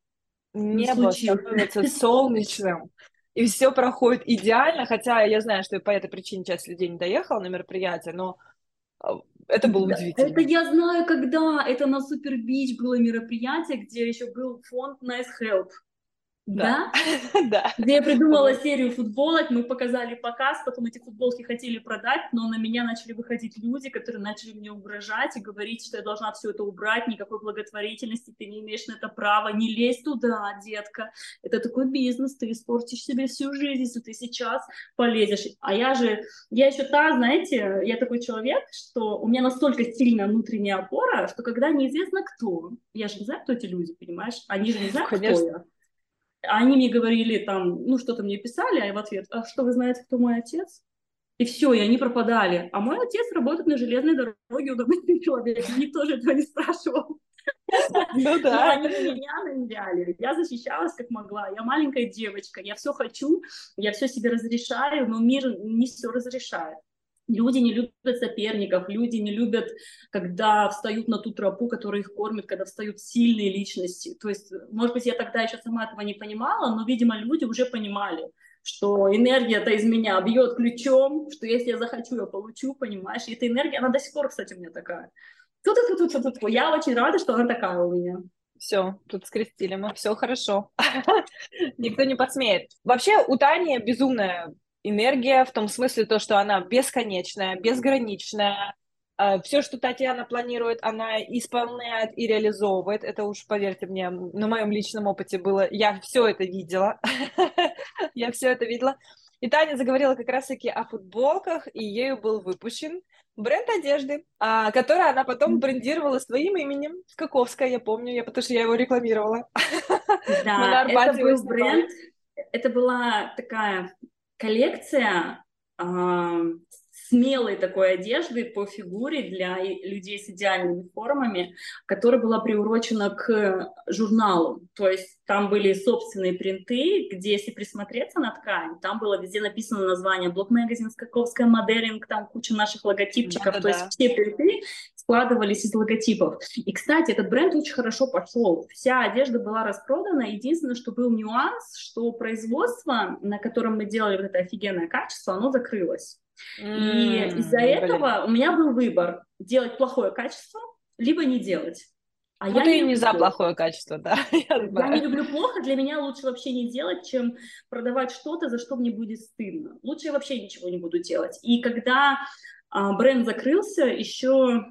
небо становится солнечным, и все проходит идеально, хотя я знаю, что по этой причине часть людей не доехала на мероприятие, но а, это было удивительно. Это я знаю, когда это на Супер Бич было мероприятие, где еще был фонд Nice Help. Да? Да. Где я придумала серию футболок, мы показали показ, потом эти футболки хотели продать, но на меня начали выходить люди, которые начали мне угрожать и говорить, что я должна все это убрать, никакой благотворительности, ты не имеешь на это права, не лезь туда, детка. Это такой бизнес, ты испортишь себе всю жизнь, если ты сейчас полезешь. А я же, я еще та, знаете, я такой человек, что у меня настолько сильная внутренняя опора, что когда неизвестно кто, я же не знаю, кто эти люди, понимаешь, они же не знают, Конечно. кто я они мне говорили там, ну, что-то мне писали, а я в ответ, а что вы знаете, кто мой отец? И все, и они пропадали. А мой отец работает на железной дороге, удобный человек. Никто же этого не спрашивал. Ну да. Они меня ныряли. Я защищалась как могла. Я маленькая девочка, я все хочу, я все себе разрешаю, но мир не все разрешает. Люди не любят соперников, люди не любят, когда встают на ту тропу, которая их кормит, когда встают сильные личности. То есть, может быть, я тогда еще сама этого не понимала, но, видимо, люди уже понимали, что энергия-то из меня бьет ключом, что если я захочу, я получу, понимаешь? И эта энергия, она до сих пор, кстати, у меня такая. Тут, тут, тут, тут, тут. Я очень рада, что она такая у меня. Все, тут скрестили мы, все хорошо. Никто не посмеет. Вообще, у Тани безумная энергия в том смысле, то, что она бесконечная, безграничная. А, Все, что Татьяна планирует, она исполняет и реализовывает. Это уж, поверьте мне, на моем личном опыте было. Я все это видела. Я все это видела. И Таня заговорила как раз-таки о футболках, и ею был выпущен бренд одежды, а, который она потом брендировала своим именем, Скаковская, я помню, я, потому что я его рекламировала. Да, это был бренд, это была такая коллекция смелой такой одежды по фигуре для людей с идеальными формами, которая была приурочена к журналу. То есть там были собственные принты, где, если присмотреться на ткань, там было везде написано название Блок Magazine, Скаковская моделинг, там куча наших логотипчиков. Да, То да. есть все принты складывались из логотипов. И, кстати, этот бренд очень хорошо пошел. Вся одежда была распродана. Единственное, что был нюанс, что производство, на котором мы делали вот это офигенное качество, оно закрылось. И из-за этого у меня был выбор делать плохое качество, либо не делать. А вот я и не, за плохое качество, да. Я, я не люблю плохо, для меня лучше вообще не делать, чем продавать что-то, за что мне будет стыдно. Лучше я вообще ничего не буду делать. И когда а, бренд закрылся, еще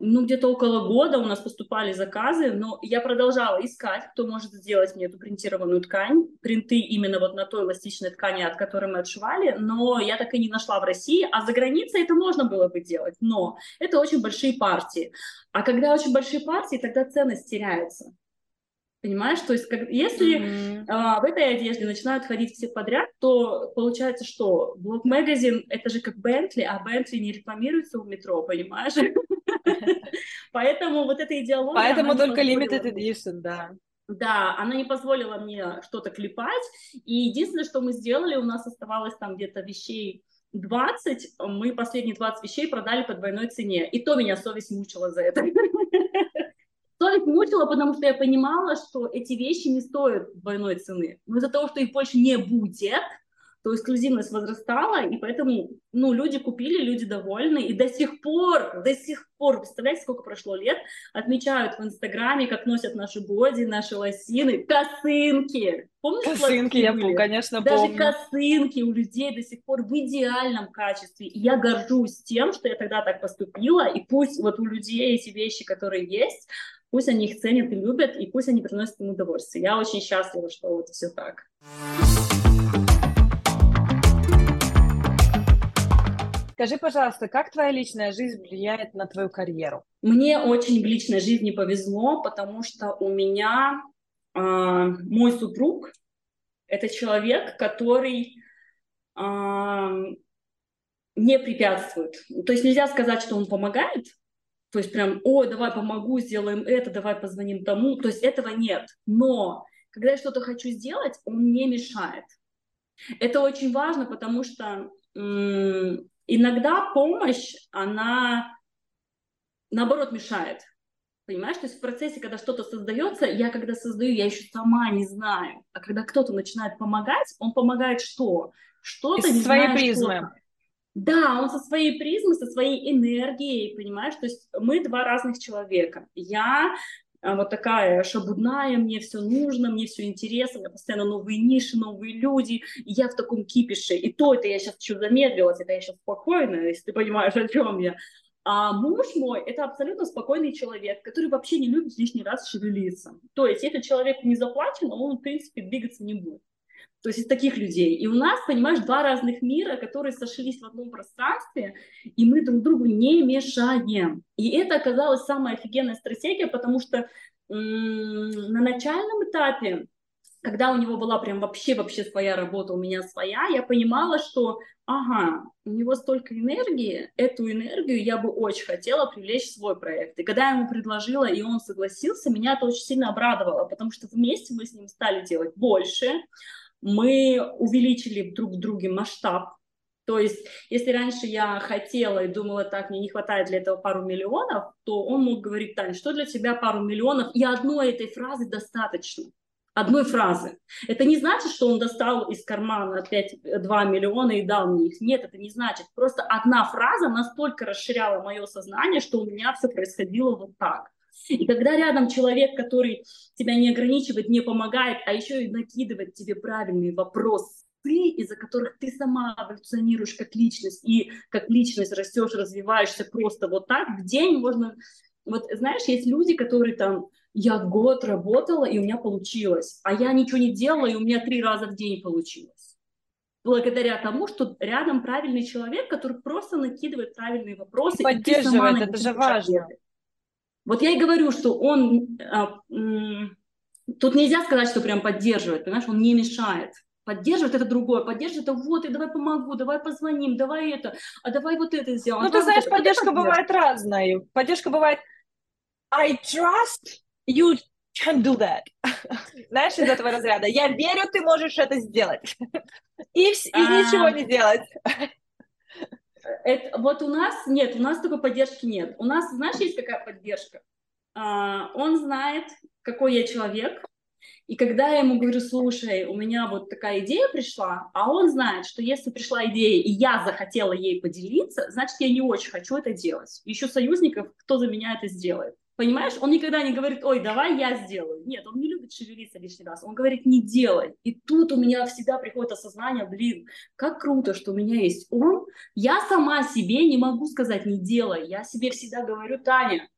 ну, где-то около года у нас поступали заказы, но я продолжала искать, кто может сделать мне эту принтированную ткань, принты именно вот на той эластичной ткани, от которой мы отшивали, но я так и не нашла в России, а за границей это можно было бы делать, но это очень большие партии. А когда очень большие партии, тогда ценность теряется. Понимаешь, то есть как, если mm-hmm. а, в этой одежде начинают ходить все подряд, то получается, что блок магазин это же как Бентли, а Бентли не рекламируется у метро, понимаешь? Поэтому вот эта идеология... Поэтому только limited edition, да. Да, она не позволила мне что-то клепать, и единственное, что мы сделали, у нас оставалось там где-то вещей 20, мы последние 20 вещей продали по двойной цене, и то меня совесть мучила за это. Совесть мучила, потому что я понимала, что эти вещи не стоят двойной цены. Но из-за того, что их больше не будет, то эксклюзивность возрастала, и поэтому, ну, люди купили, люди довольны, и до сих пор, до сих пор, представляете, сколько прошло лет, отмечают в Инстаграме, как носят наши боди, наши лосины, косынки. Помнишь, косынки, я помню, конечно, Даже помню. косынки у людей до сих пор в идеальном качестве. И я горжусь тем, что я тогда так поступила, и пусть вот у людей эти вещи, которые есть, пусть они их ценят и любят, и пусть они приносят им удовольствие. Я очень счастлива, что вот все так. Скажи, пожалуйста, как твоя личная жизнь влияет на твою карьеру? Мне очень в личной жизни повезло, потому что у меня э, мой супруг это человек, который э, не препятствует. То есть нельзя сказать, что он помогает, то есть прям, ой, давай помогу, сделаем это, давай позвоним тому. То есть этого нет. Но когда я что-то хочу сделать, он не мешает. Это очень важно, потому что иногда помощь, она наоборот мешает. Понимаешь, то есть в процессе, когда что-то создается, я когда создаю, я еще сама не знаю. А когда кто-то начинает помогать, он помогает что? Что-то Из своей знаешь, призмы. Да, он со своей призмы, со своей энергией, понимаешь? То есть мы два разных человека. Я вот такая шабудная, мне все нужно, мне все интересно, у меня постоянно новые ниши, новые люди, и я в таком кипише. И то это я сейчас чуть замедлилась, это я сейчас спокойно, если ты понимаешь, о чем я. А муж мой – это абсолютно спокойный человек, который вообще не любит лишний раз шевелиться. То есть, если человек не заплачен, он, в принципе, двигаться не будет. То есть из таких людей. И у нас, понимаешь, два разных мира, которые сошлись в одном пространстве, и мы друг другу не мешаем. И это оказалась самая офигенная стратегия, потому что на начальном этапе, когда у него была прям вообще-вообще своя работа, у меня своя, я понимала, что, ага, у него столько энергии, эту энергию я бы очень хотела привлечь в свой проект. И когда я ему предложила, и он согласился, меня это очень сильно обрадовало, потому что вместе мы с ним стали делать больше, мы увеличили друг в друге масштаб. То есть, если раньше я хотела и думала, так, мне не хватает для этого пару миллионов, то он мог говорить, Таня, что для тебя пару миллионов? И одной этой фразы достаточно. Одной фразы. Это не значит, что он достал из кармана опять 2 миллиона и дал мне их. Нет, это не значит. Просто одна фраза настолько расширяла мое сознание, что у меня все происходило вот так. И когда рядом человек, который тебя не ограничивает, не помогает, а еще и накидывает тебе правильные вопросы, из-за которых ты сама эволюционируешь как личность, и как личность растешь, развиваешься просто вот так, в день можно... Вот знаешь, есть люди, которые там, я год работала, и у меня получилось, а я ничего не делала, и у меня три раза в день получилось. благодаря тому, что рядом правильный человек, который просто накидывает правильные вопросы. И поддерживает, и это же важно. Вот я и говорю, что он... А, тут нельзя сказать, что прям поддерживает, понимаешь, он не мешает. Поддерживает это другое, поддерживает это вот, и давай помогу, давай позвоним, давай это, а давай вот это сделаем. Ну, ты знаешь, поддержка бывает разная. Поддержка бывает I trust you can do that. Знаешь, из этого разряда. Я верю, ты можешь это сделать. И, и ничего не делать. Это, вот у нас нет, у нас такой поддержки нет. У нас, знаешь, есть какая поддержка? А, он знает, какой я человек, и когда я ему говорю, слушай, у меня вот такая идея пришла, а он знает, что если пришла идея, и я захотела ей поделиться, значит, я не очень хочу это делать. Еще союзников, кто за меня это сделает. Понимаешь, он никогда не говорит, ой, давай я сделаю. Нет, он не любит шевелиться лишний раз. Он говорит, не делай. И тут у меня всегда приходит осознание, блин, как круто, что у меня есть он. Я сама себе не могу сказать, не делай. Я себе всегда говорю, Таня,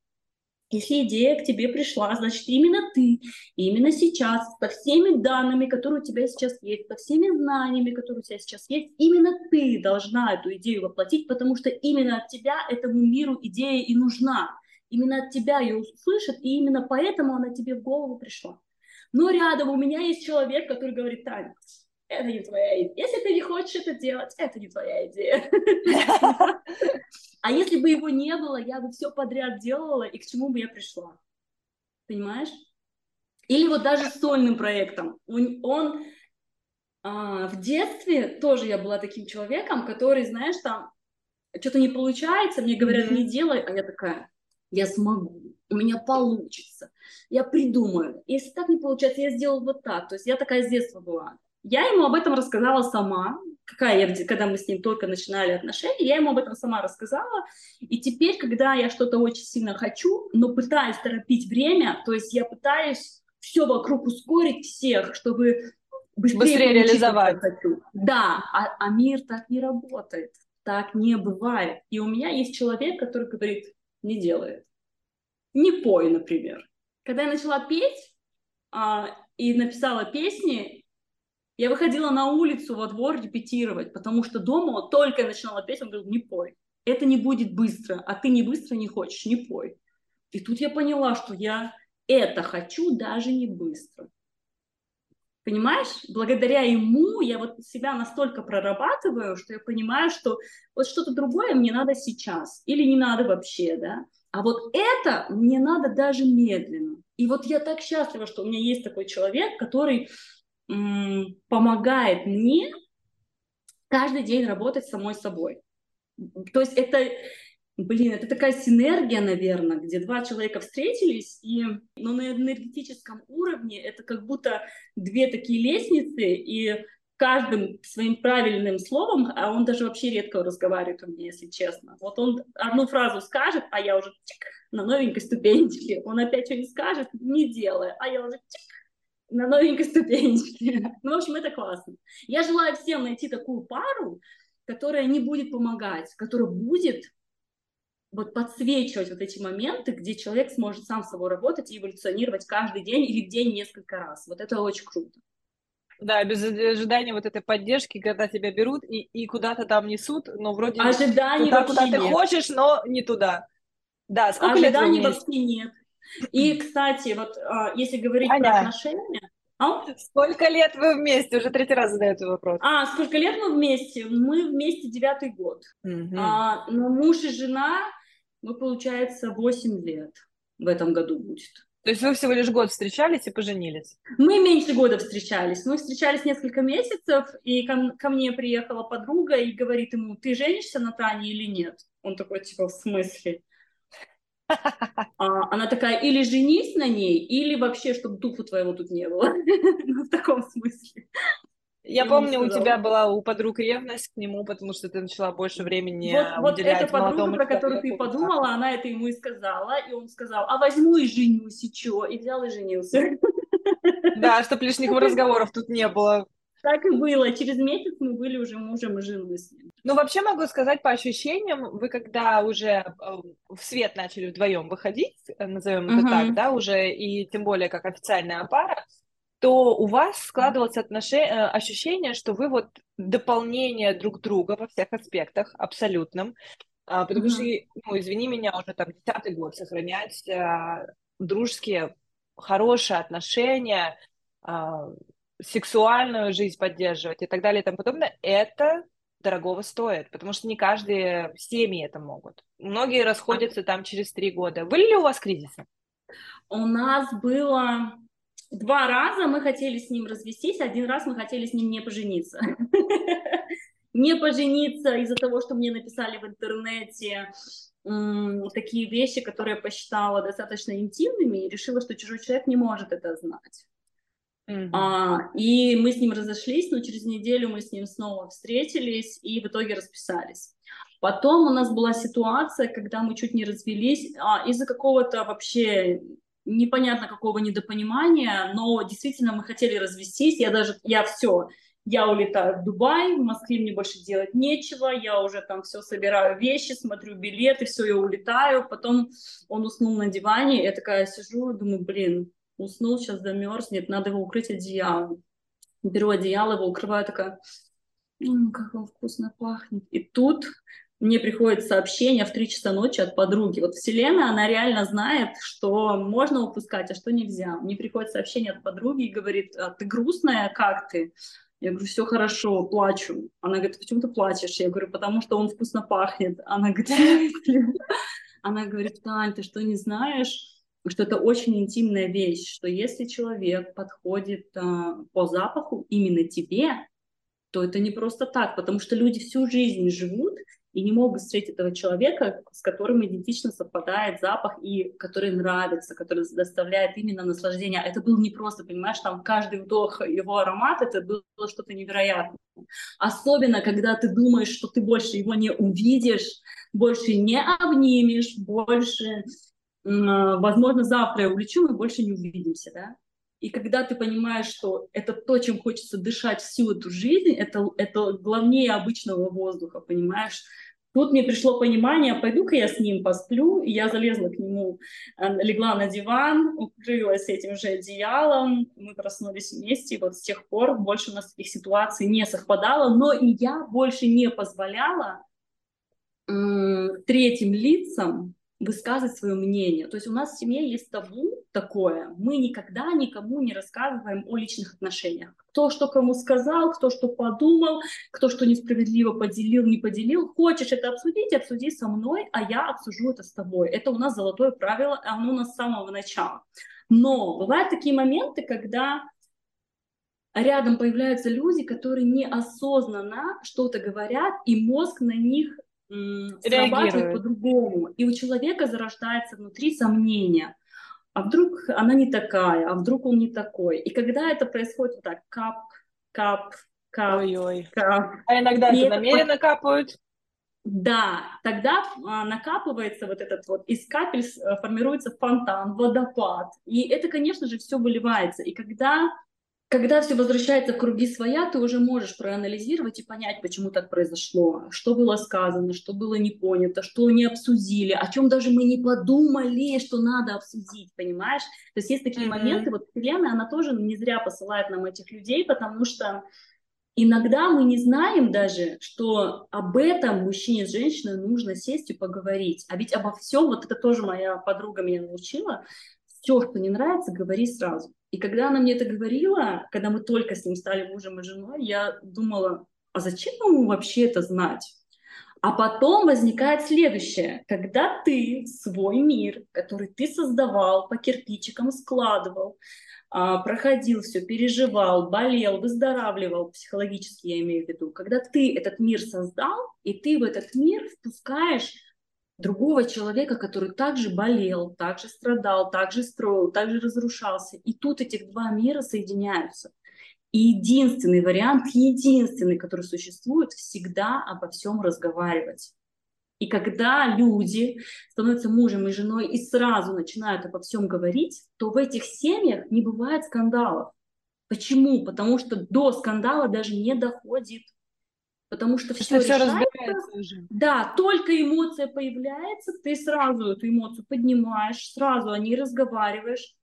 если идея к тебе пришла, значит, именно ты, именно сейчас, со всеми данными, которые у тебя сейчас есть, со всеми знаниями, которые у тебя сейчас есть, именно ты должна эту идею воплотить, потому что именно от тебя этому миру идея и нужна. Именно от тебя ее услышат, и именно поэтому она тебе в голову пришла. Но рядом у меня есть человек, который говорит, Таня, это не твоя идея. Если ты не хочешь это делать, это не твоя идея. А если бы его не было, я бы все подряд делала, и к чему бы я пришла? Понимаешь? Или вот даже с сольным проектом. Он а, в детстве тоже я была таким человеком, который, знаешь, там что-то не получается, мне говорят, не делай, а я такая, я смогу, у меня получится, я придумаю. Если так не получается, я сделаю вот так. То есть я такая с детства была. Я ему об этом рассказала сама, какая я, когда мы с ним только начинали отношения, я ему об этом сама рассказала. И теперь, когда я что-то очень сильно хочу, но пытаюсь торопить время, то есть я пытаюсь все вокруг ускорить всех, чтобы быстрее, быстрее реализовать. Хочу. Да, а, а мир так не работает, так не бывает. И у меня есть человек, который говорит, не делает. Не пой, например. Когда я начала петь а, и написала песни, я выходила на улицу во двор репетировать, потому что дома только я начинала петь, он говорил, не пой. Это не будет быстро, а ты не быстро не хочешь, не пой. И тут я поняла, что я это хочу даже не быстро. Понимаешь, благодаря ему я вот себя настолько прорабатываю, что я понимаю, что вот что-то другое мне надо сейчас или не надо вообще, да. А вот это мне надо даже медленно. И вот я так счастлива, что у меня есть такой человек, который м- помогает мне каждый день работать самой собой. То есть это Блин, это такая синергия, наверное, где два человека встретились, и но на энергетическом уровне это как будто две такие лестницы, и каждым своим правильным словом, а он даже вообще редко разговаривает у меня, если честно. Вот он одну фразу скажет, а я уже чик, на новенькой ступенечке. Он опять что-нибудь скажет, не делая, а я уже чик, на новенькой ступенечке. Ну, в общем, это классно. Я желаю всем найти такую пару, которая не будет помогать, которая будет вот подсвечивать вот эти моменты, где человек сможет сам с собой работать и эволюционировать каждый день или в день несколько раз. Вот это очень круто. Да, без ожидания вот этой поддержки, когда тебя берут и, и куда-то там несут, но вроде Ожиданий туда, куда нет. ты хочешь, но не туда. Да, сколько Ожиданий лет вообще нет. И, кстати, вот а, если говорить Аня, про отношения... А? Сколько лет вы вместе? Уже третий раз задаю этот вопрос. А, сколько лет мы вместе? Мы вместе девятый год. Угу. А, но муж и жена мы, получается, 8 лет в этом году будет. То есть вы всего лишь год встречались и поженились? Мы меньше года встречались. Мы встречались несколько месяцев, и ко, ко мне приехала подруга и говорит ему, ты женишься на Тане или нет? Он такой, типа, в смысле? А, она такая, или женись на ней, или вообще, чтобы духу твоего тут не было. Ну, в таком смысле. Я и помню, у тебя была у подруг ревность к нему, потому что ты начала больше времени вот, Вот эта подруга, про которую ты подумала, она это ему и сказала, и он сказал, а возьму и женюсь, и чё? И взял и женился. Да, чтобы лишних разговоров тут не было. Так и было. Через месяц мы были уже мужем и женой с ним. Ну, вообще могу сказать по ощущениям, вы когда уже э, в свет начали вдвоем выходить, назовем это uh-huh. так, да, уже, и тем более как официальная пара, то у вас складывалось отношение, э, ощущение, что вы вот дополнение друг друга во всех аспектах, абсолютном. А, потому mm-hmm. что, ну, извини меня, уже там десятый год сохранять а, дружеские, хорошие отношения, а, сексуальную жизнь поддерживать и так далее и тому подобное, это дорогого стоит, потому что не каждые семьи это могут. Многие расходятся там через три года. Были ли у вас кризисы? У нас было два раза мы хотели с ним развестись, один раз мы хотели с ним не пожениться. Не пожениться из-за того, что мне написали в интернете такие вещи, которые я посчитала достаточно интимными, и решила, что чужой человек не может это знать. Mm-hmm. А, и мы с ним разошлись, но через неделю мы с ним снова встретились и в итоге расписались. Потом у нас была ситуация, когда мы чуть не развелись а, из-за какого-то вообще непонятно какого недопонимания, но действительно мы хотели развестись. Я даже, я все, я улетаю в Дубай, в Москве мне больше делать нечего, я уже там все собираю вещи, смотрю билеты, все, я улетаю. Потом он уснул на диване, я такая сижу, думаю, блин, уснул, сейчас замерзнет, надо его укрыть одеялом. Беру одеяло, его укрываю, такая, как он вкусно пахнет. И тут мне приходит сообщение в 3 часа ночи от подруги. Вот Вселенная, она реально знает, что можно упускать, а что нельзя. Мне приходит сообщение от подруги и говорит, а ты грустная, как ты? Я говорю, все хорошо, плачу. Она говорит, почему ты плачешь? Я говорю, потому что он вкусно пахнет. Она говорит, она говорит, Тань, ты что, не знаешь? что это очень интимная вещь, что если человек подходит а, по запаху именно тебе, то это не просто так, потому что люди всю жизнь живут и не могут встретить этого человека, с которым идентично совпадает запах и который нравится, который доставляет именно наслаждение. Это был не просто, понимаешь, там каждый вдох его аромат, это было что-то невероятное. Особенно, когда ты думаешь, что ты больше его не увидишь, больше не обнимешь, больше возможно, завтра я улечу, мы больше не увидимся, да. И когда ты понимаешь, что это то, чем хочется дышать всю эту жизнь, это, это главнее обычного воздуха, понимаешь? Тут мне пришло понимание, пойду-ка я с ним посплю, и я залезла к нему, э, легла на диван, укрылась этим же одеялом, мы проснулись вместе, и вот с тех пор больше у нас таких ситуаций не совпадало, но и я больше не позволяла третьим лицам высказывать свое мнение. То есть у нас в семье есть табу такое. Мы никогда никому не рассказываем о личных отношениях. Кто что кому сказал, кто что подумал, кто что несправедливо поделил, не поделил. Хочешь это обсудить, обсуди со мной, а я обсужу это с тобой. Это у нас золотое правило, оно у нас с самого начала. Но бывают такие моменты, когда рядом появляются люди, которые неосознанно что-то говорят, и мозг на них срабатывает по-другому. И у человека зарождается внутри сомнения. А вдруг она не такая, а вдруг он не такой. И когда это происходит вот так, кап, кап, кап, Ой-ой. кап. А иногда это намеренно капают? Да, тогда а, накапливается вот этот вот, из капель э, формируется фонтан, водопад. И это, конечно же, все выливается. И когда когда все возвращается в круги своя, ты уже можешь проанализировать и понять, почему так произошло, что было сказано, что было не понято, что не обсудили, о чем даже мы не подумали, что надо обсудить, понимаешь? То есть есть такие mm-hmm. моменты, вот Вселенная, она тоже не зря посылает нам этих людей, потому что иногда мы не знаем даже, что об этом мужчине с женщиной нужно сесть и поговорить. А ведь обо всем, вот это тоже моя подруга меня научила, все, что не нравится, говори сразу. И когда она мне это говорила, когда мы только с ним стали мужем и женой, я думала, а зачем ему вообще это знать? А потом возникает следующее. Когда ты свой мир, который ты создавал, по кирпичикам складывал, а, проходил все, переживал, болел, выздоравливал, психологически я имею в виду, когда ты этот мир создал, и ты в этот мир впускаешь другого человека, который также болел, также страдал, также строил, также разрушался. И тут этих два мира соединяются. И единственный вариант, единственный, который существует, всегда обо всем разговаривать. И когда люди становятся мужем и женой и сразу начинают обо всем говорить, то в этих семьях не бывает скандалов. Почему? Потому что до скандала даже не доходит потому что все, все разбирается уже. Да, только эмоция появляется, ты сразу эту эмоцию поднимаешь, сразу о ней разговариваешь,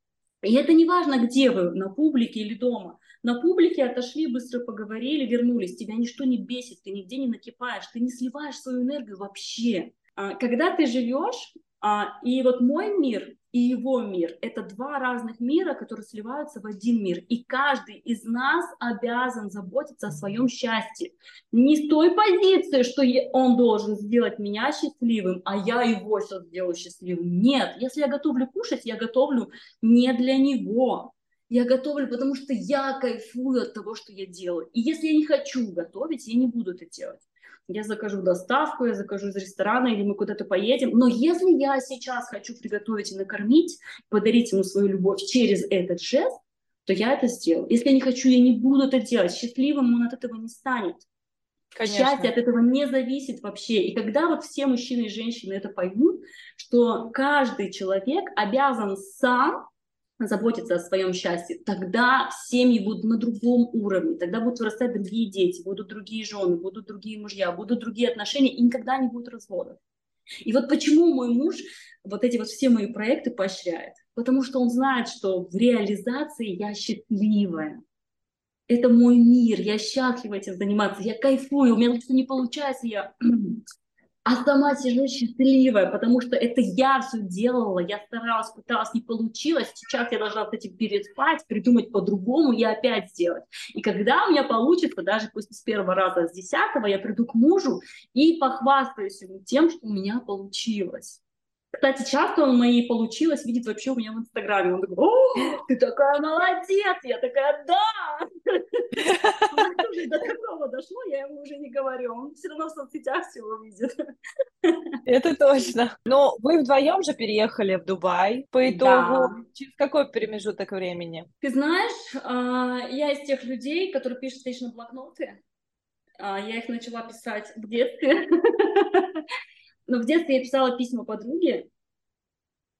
И это не важно, где вы, на публике или дома. На публике отошли, быстро поговорили, вернулись. Тебя ничто не бесит, ты нигде не накипаешь, ты не сливаешь свою энергию вообще. А, когда ты живешь, а, и вот мой мир и его мир – это два разных мира, которые сливаются в один мир. И каждый из нас обязан заботиться о своем счастье. Не с той позиции, что он должен сделать меня счастливым, а я его сейчас сделаю счастливым. Нет, если я готовлю кушать, я готовлю не для него. Я готовлю, потому что я кайфую от того, что я делаю. И если я не хочу готовить, я не буду это делать я закажу доставку, я закажу из ресторана, или мы куда-то поедем. Но если я сейчас хочу приготовить и накормить, подарить ему свою любовь через этот жест, то я это сделаю. Если я не хочу, я не буду это делать. Счастливым он от этого не станет. Конечно. Счастье от этого не зависит вообще. И когда вот все мужчины и женщины это поймут, что каждый человек обязан сам заботиться о своем счастье, тогда семьи будут на другом уровне, тогда будут вырастать другие дети, будут другие жены, будут другие мужья, будут другие отношения, и никогда не будет разводов. И вот почему мой муж вот эти вот все мои проекты поощряет. Потому что он знает, что в реализации я счастливая. Это мой мир, я счастлива этим заниматься, я кайфую, у меня что не получается, я а сама сижу счастливая, потому что это я все делала, я старалась, пыталась, не получилось, сейчас я должна с этим переспать, придумать по-другому и опять сделать. И когда у меня получится, даже пусть с первого раза, с десятого, я приду к мужу и похвастаюсь ему тем, что у меня получилось. Кстати, часто он мои получилось видит вообще у меня в Инстаграме. Он такой, о, ты такая молодец! Я такая, да! До такого дошло, я ему уже не говорю. Он все равно в соцсетях все увидит. Это точно. Но вы вдвоем же переехали в Дубай по итогу. Через какой промежуток времени? Ты знаешь, а, я из тех людей, которые пишут лично блокноты. А, я их начала писать в детстве. Но в детстве я писала письма подруге,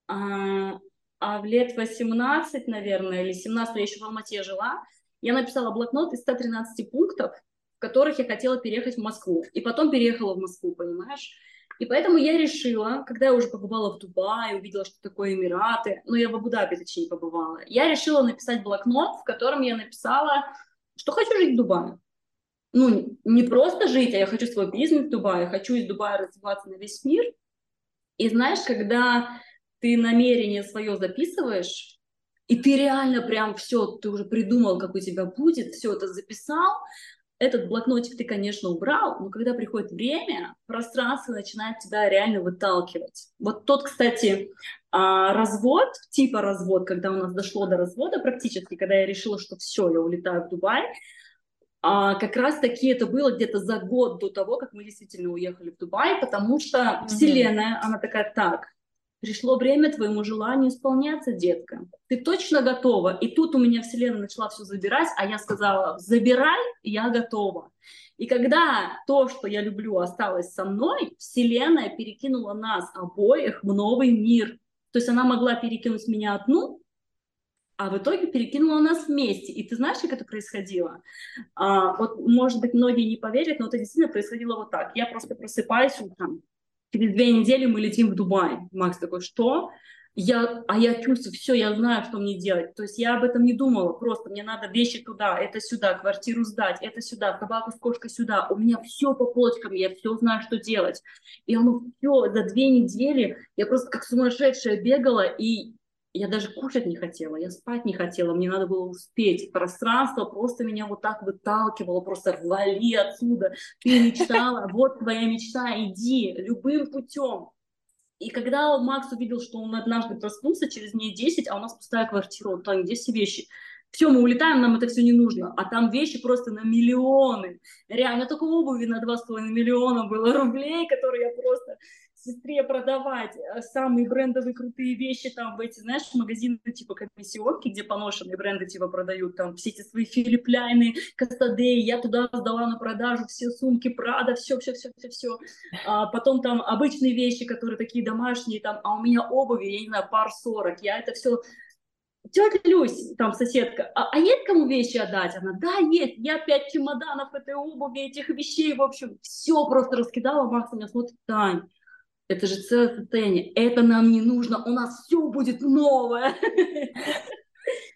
а, а в лет 18, наверное, или 17, я еще в Алмате жила, я написала блокнот из 113 пунктов, в которых я хотела переехать в Москву. И потом переехала в Москву, понимаешь? И поэтому я решила, когда я уже побывала в Дубае, увидела, что такое Эмираты, ну, я в Абу-Даби, точнее, побывала, я решила написать блокнот, в котором я написала, что хочу жить в Дубае ну, не просто жить, а я хочу свой бизнес в Дубае, хочу из Дубая развиваться на весь мир. И знаешь, когда ты намерение свое записываешь, и ты реально прям все, ты уже придумал, как у тебя будет, все это записал, этот блокнотик ты, конечно, убрал, но когда приходит время, пространство начинает тебя реально выталкивать. Вот тот, кстати, а, развод, типа развод, когда у нас дошло до развода практически, когда я решила, что все, я улетаю в Дубай, а как раз таки это было где-то за год до того, как мы действительно уехали в Дубай, потому что mm-hmm. Вселенная, она такая, так, пришло время твоему желанию исполняться, детка. Ты точно готова? И тут у меня Вселенная начала все забирать, а я сказала, забирай, я готова. И когда то, что я люблю, осталось со мной, Вселенная перекинула нас обоих в новый мир. То есть она могла перекинуть меня одну, а в итоге перекинула нас вместе. И ты знаешь, как это происходило? А, вот, может быть, многие не поверят, но это действительно происходило вот так. Я просто просыпаюсь утром, через две недели мы летим в Дубай. Макс такой, что? Я, а я чувствую, все, я знаю, что мне делать. То есть я об этом не думала, просто мне надо вещи туда, это сюда, квартиру сдать, это сюда, собака с кошкой сюда. У меня все по полочкам, я все знаю, что делать. И оно все, за две недели я просто как сумасшедшая бегала, и я даже кушать не хотела, я спать не хотела, мне надо было успеть. Пространство просто меня вот так выталкивало, просто вали отсюда. Ты мечтала, вот твоя мечта, иди любым путем. И когда Макс увидел, что он однажды проснулся через дней 10, а у нас пустая квартира, он там, где все вещи? Все, мы улетаем, нам это все не нужно. А там вещи просто на миллионы. Реально, только обуви на 2,5 миллиона было рублей, которые я просто сестре продавать э, самые брендовые крутые вещи там в эти, знаешь, магазины типа комиссионки, где поношенные бренды типа продают, там все эти свои Филипп Ляйны, Кастадеи, я туда сдала на продажу все сумки Прада, все, все, все, все, все. А потом там обычные вещи, которые такие домашние, там, а у меня обуви, я не знаю, пар 40, я это все тетя Люсь, там соседка, а, а есть кому вещи отдать? Она, да, есть, я пять чемоданов этой обуви, этих вещей, в общем, все просто раскидала. Макс меня смотрит, Тань, это же целое состояние. Это нам не нужно. У нас все будет новое.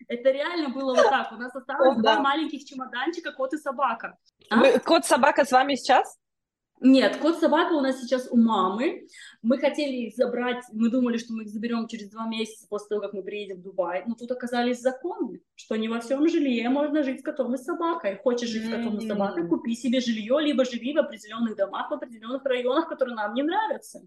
Это реально было вот так. У нас осталось два маленьких чемоданчика, кот и собака. А? Кот-собака с вами сейчас? Нет, кот-собака у нас сейчас у мамы. Мы хотели их забрать, мы думали, что мы их заберем через два месяца после того, как мы приедем в Дубай. Но тут оказались законы, что не во всем жилье можно жить с котом и собакой. Хочешь жить с котом и собакой, купи себе жилье, либо живи в определенных домах, в определенных районах, которые нам не нравятся.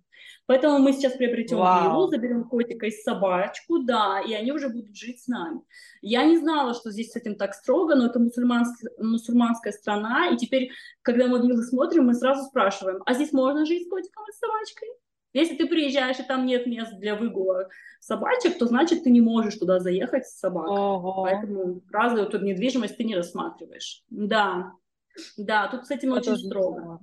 Поэтому мы сейчас приобретем виллу, заберем котика и собачку, да, и они уже будут жить с нами. Я не знала, что здесь с этим так строго, но это мусульманская, мусульманская страна, и теперь, когда мы виллы смотрим, мы сразу спрашиваем, а здесь можно жить с котиком и с собачкой? Если ты приезжаешь, и там нет мест для выгула собачек, то значит ты не можешь туда заехать с собакой. Ого. Поэтому разовую тут недвижимость ты не рассматриваешь. Да, да, тут с этим Это очень строго.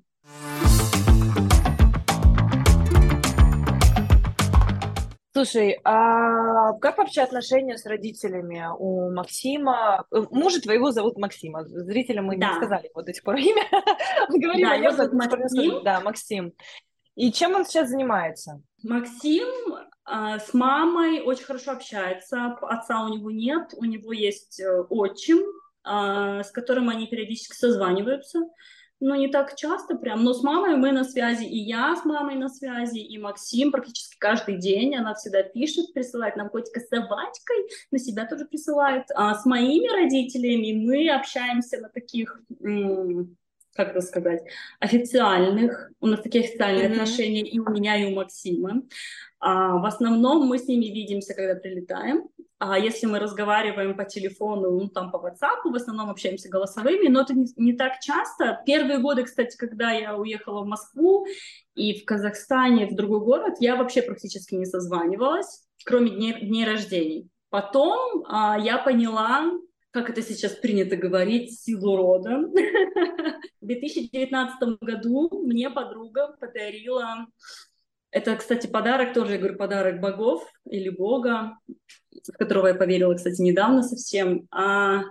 Слушай, а как вообще отношения с родителями у Максима? Э, мужа твоего зовут Максима. Зрителям мы да. не сказали вот до сих пор имя. Говорим да, его зовут Максим. Да, Максим. И чем он сейчас занимается? Максим э, с мамой очень хорошо общается. Отца у него нет, у него есть э, отчим, э, с которым они периодически созваниваются. Но не так часто прям. Но с мамой мы на связи, и я с мамой на связи, и Максим практически каждый день. Она всегда пишет, присылает нам котика с собачкой, на себя тоже присылает. А с моими родителями мы общаемся на таких как это сказать, официальных, у нас такие официальные mm-hmm. отношения и у меня, и у Максима. А, в основном мы с ними видимся, когда прилетаем. А если мы разговариваем по телефону, ну, там по WhatsApp, в основном общаемся голосовыми, но это не, не так часто. Первые годы, кстати, когда я уехала в Москву и в Казахстане, в другой город, я вообще практически не созванивалась, кроме дней, дней рождений. Потом а, я поняла, как это сейчас принято говорить, силу рода. В 2019 году мне подруга подарила, это, кстати, подарок тоже, я говорю, подарок богов или бога, в которого я поверила, кстати, недавно совсем. А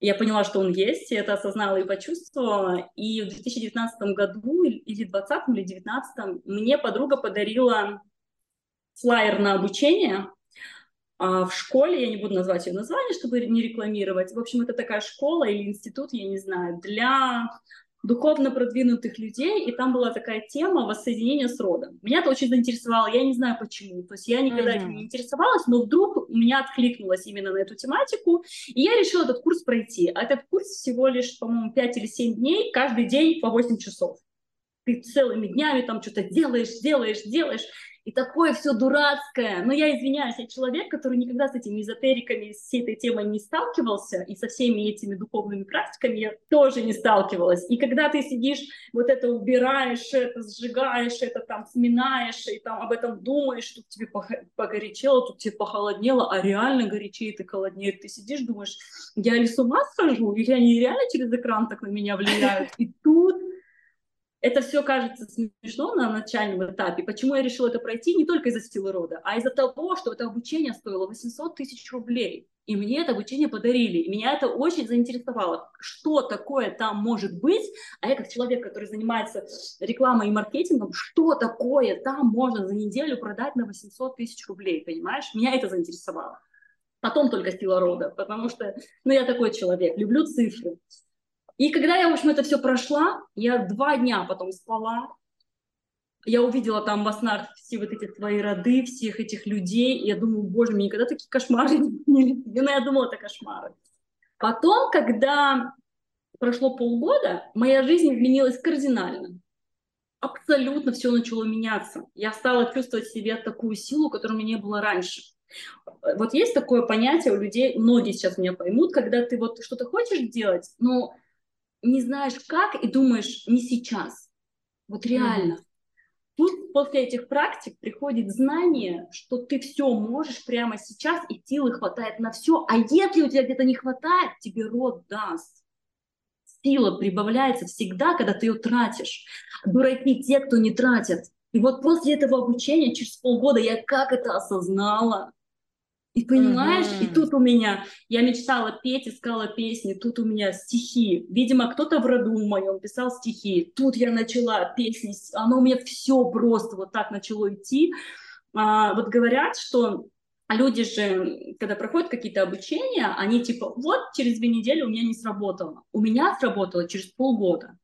я поняла, что он есть, и это осознала и почувствовала. И в 2019 году, или 2020, или 2019, мне подруга подарила флайер на обучение а в школе, я не буду назвать ее название, чтобы не рекламировать, в общем, это такая школа или институт, я не знаю, для духовно продвинутых людей, и там была такая тема воссоединения с родом. Меня это очень заинтересовало, я не знаю почему, то есть я никогда mm-hmm. этим не интересовалась, но вдруг у меня откликнулось именно на эту тематику, и я решила этот курс пройти. А этот курс всего лишь, по-моему, 5 или 7 дней, каждый день по 8 часов. Ты целыми днями там что-то делаешь, делаешь, делаешь, и такое все дурацкое. Но я извиняюсь, я человек, который никогда с этими эзотериками, с всей этой темой не сталкивался, и со всеми этими духовными практиками я тоже не сталкивалась. И когда ты сидишь, вот это убираешь, это сжигаешь, это там сминаешь, и там об этом думаешь, тут тебе погорячело, тут тебе похолоднело, а реально горячеет и холоднеет. Ты сидишь, думаешь, я ли с ума схожу, или они реально через экран так на меня влияют? И тут это все кажется смешно на начальном этапе. Почему я решила это пройти? Не только из-за стиля рода, а из-за того, что это обучение стоило 800 тысяч рублей. И мне это обучение подарили. И меня это очень заинтересовало. Что такое там может быть? А я как человек, который занимается рекламой и маркетингом, что такое там можно за неделю продать на 800 тысяч рублей, понимаешь? Меня это заинтересовало. Потом только сила рода, потому что, ну, я такой человек, люблю цифры. И когда я, в общем, это все прошла, я два дня потом спала, я увидела там во снах все вот эти твои роды, всех этих людей, и я думаю, боже, мне никогда такие кошмары не Но я думала, это кошмары. Потом, когда прошло полгода, моя жизнь изменилась кардинально. Абсолютно все начало меняться. Я стала чувствовать в себе такую силу, которой у меня не было раньше. Вот есть такое понятие у людей, многие сейчас меня поймут, когда ты вот что-то хочешь делать, но не знаешь как и думаешь не сейчас. Вот реально. Mm-hmm. Тут после этих практик приходит знание, что ты все можешь прямо сейчас, и силы хватает на все. А если у тебя где-то не хватает, тебе род даст. Сила прибавляется всегда, когда ты ее тратишь. Дураки те, кто не тратят. И вот после этого обучения, через полгода, я как это осознала. И понимаешь, mm-hmm. и тут у меня, я мечтала петь, искала песни, тут у меня стихи. Видимо, кто-то в роду моем писал стихи. Тут я начала песни, оно у меня все просто вот так начало идти. А, вот говорят, что люди же, когда проходят какие-то обучения, они типа, вот через две недели у меня не сработало. У меня сработало через полгода.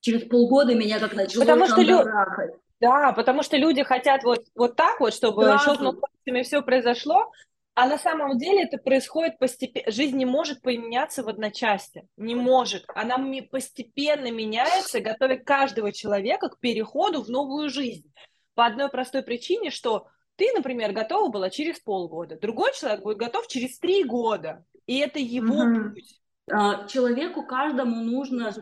Через полгода меня как начало потому что лю... Да, потому что люди хотят вот, вот так вот, чтобы щелкнув пальцами все произошло, а на самом деле это происходит постепенно. Жизнь не может поменяться в одночасье. Не может. Она постепенно меняется, готовя каждого человека к переходу в новую жизнь. По одной простой причине, что ты, например, готова была через полгода, другой человек будет готов через три года. И это его угу. путь. А, человеку каждому нужно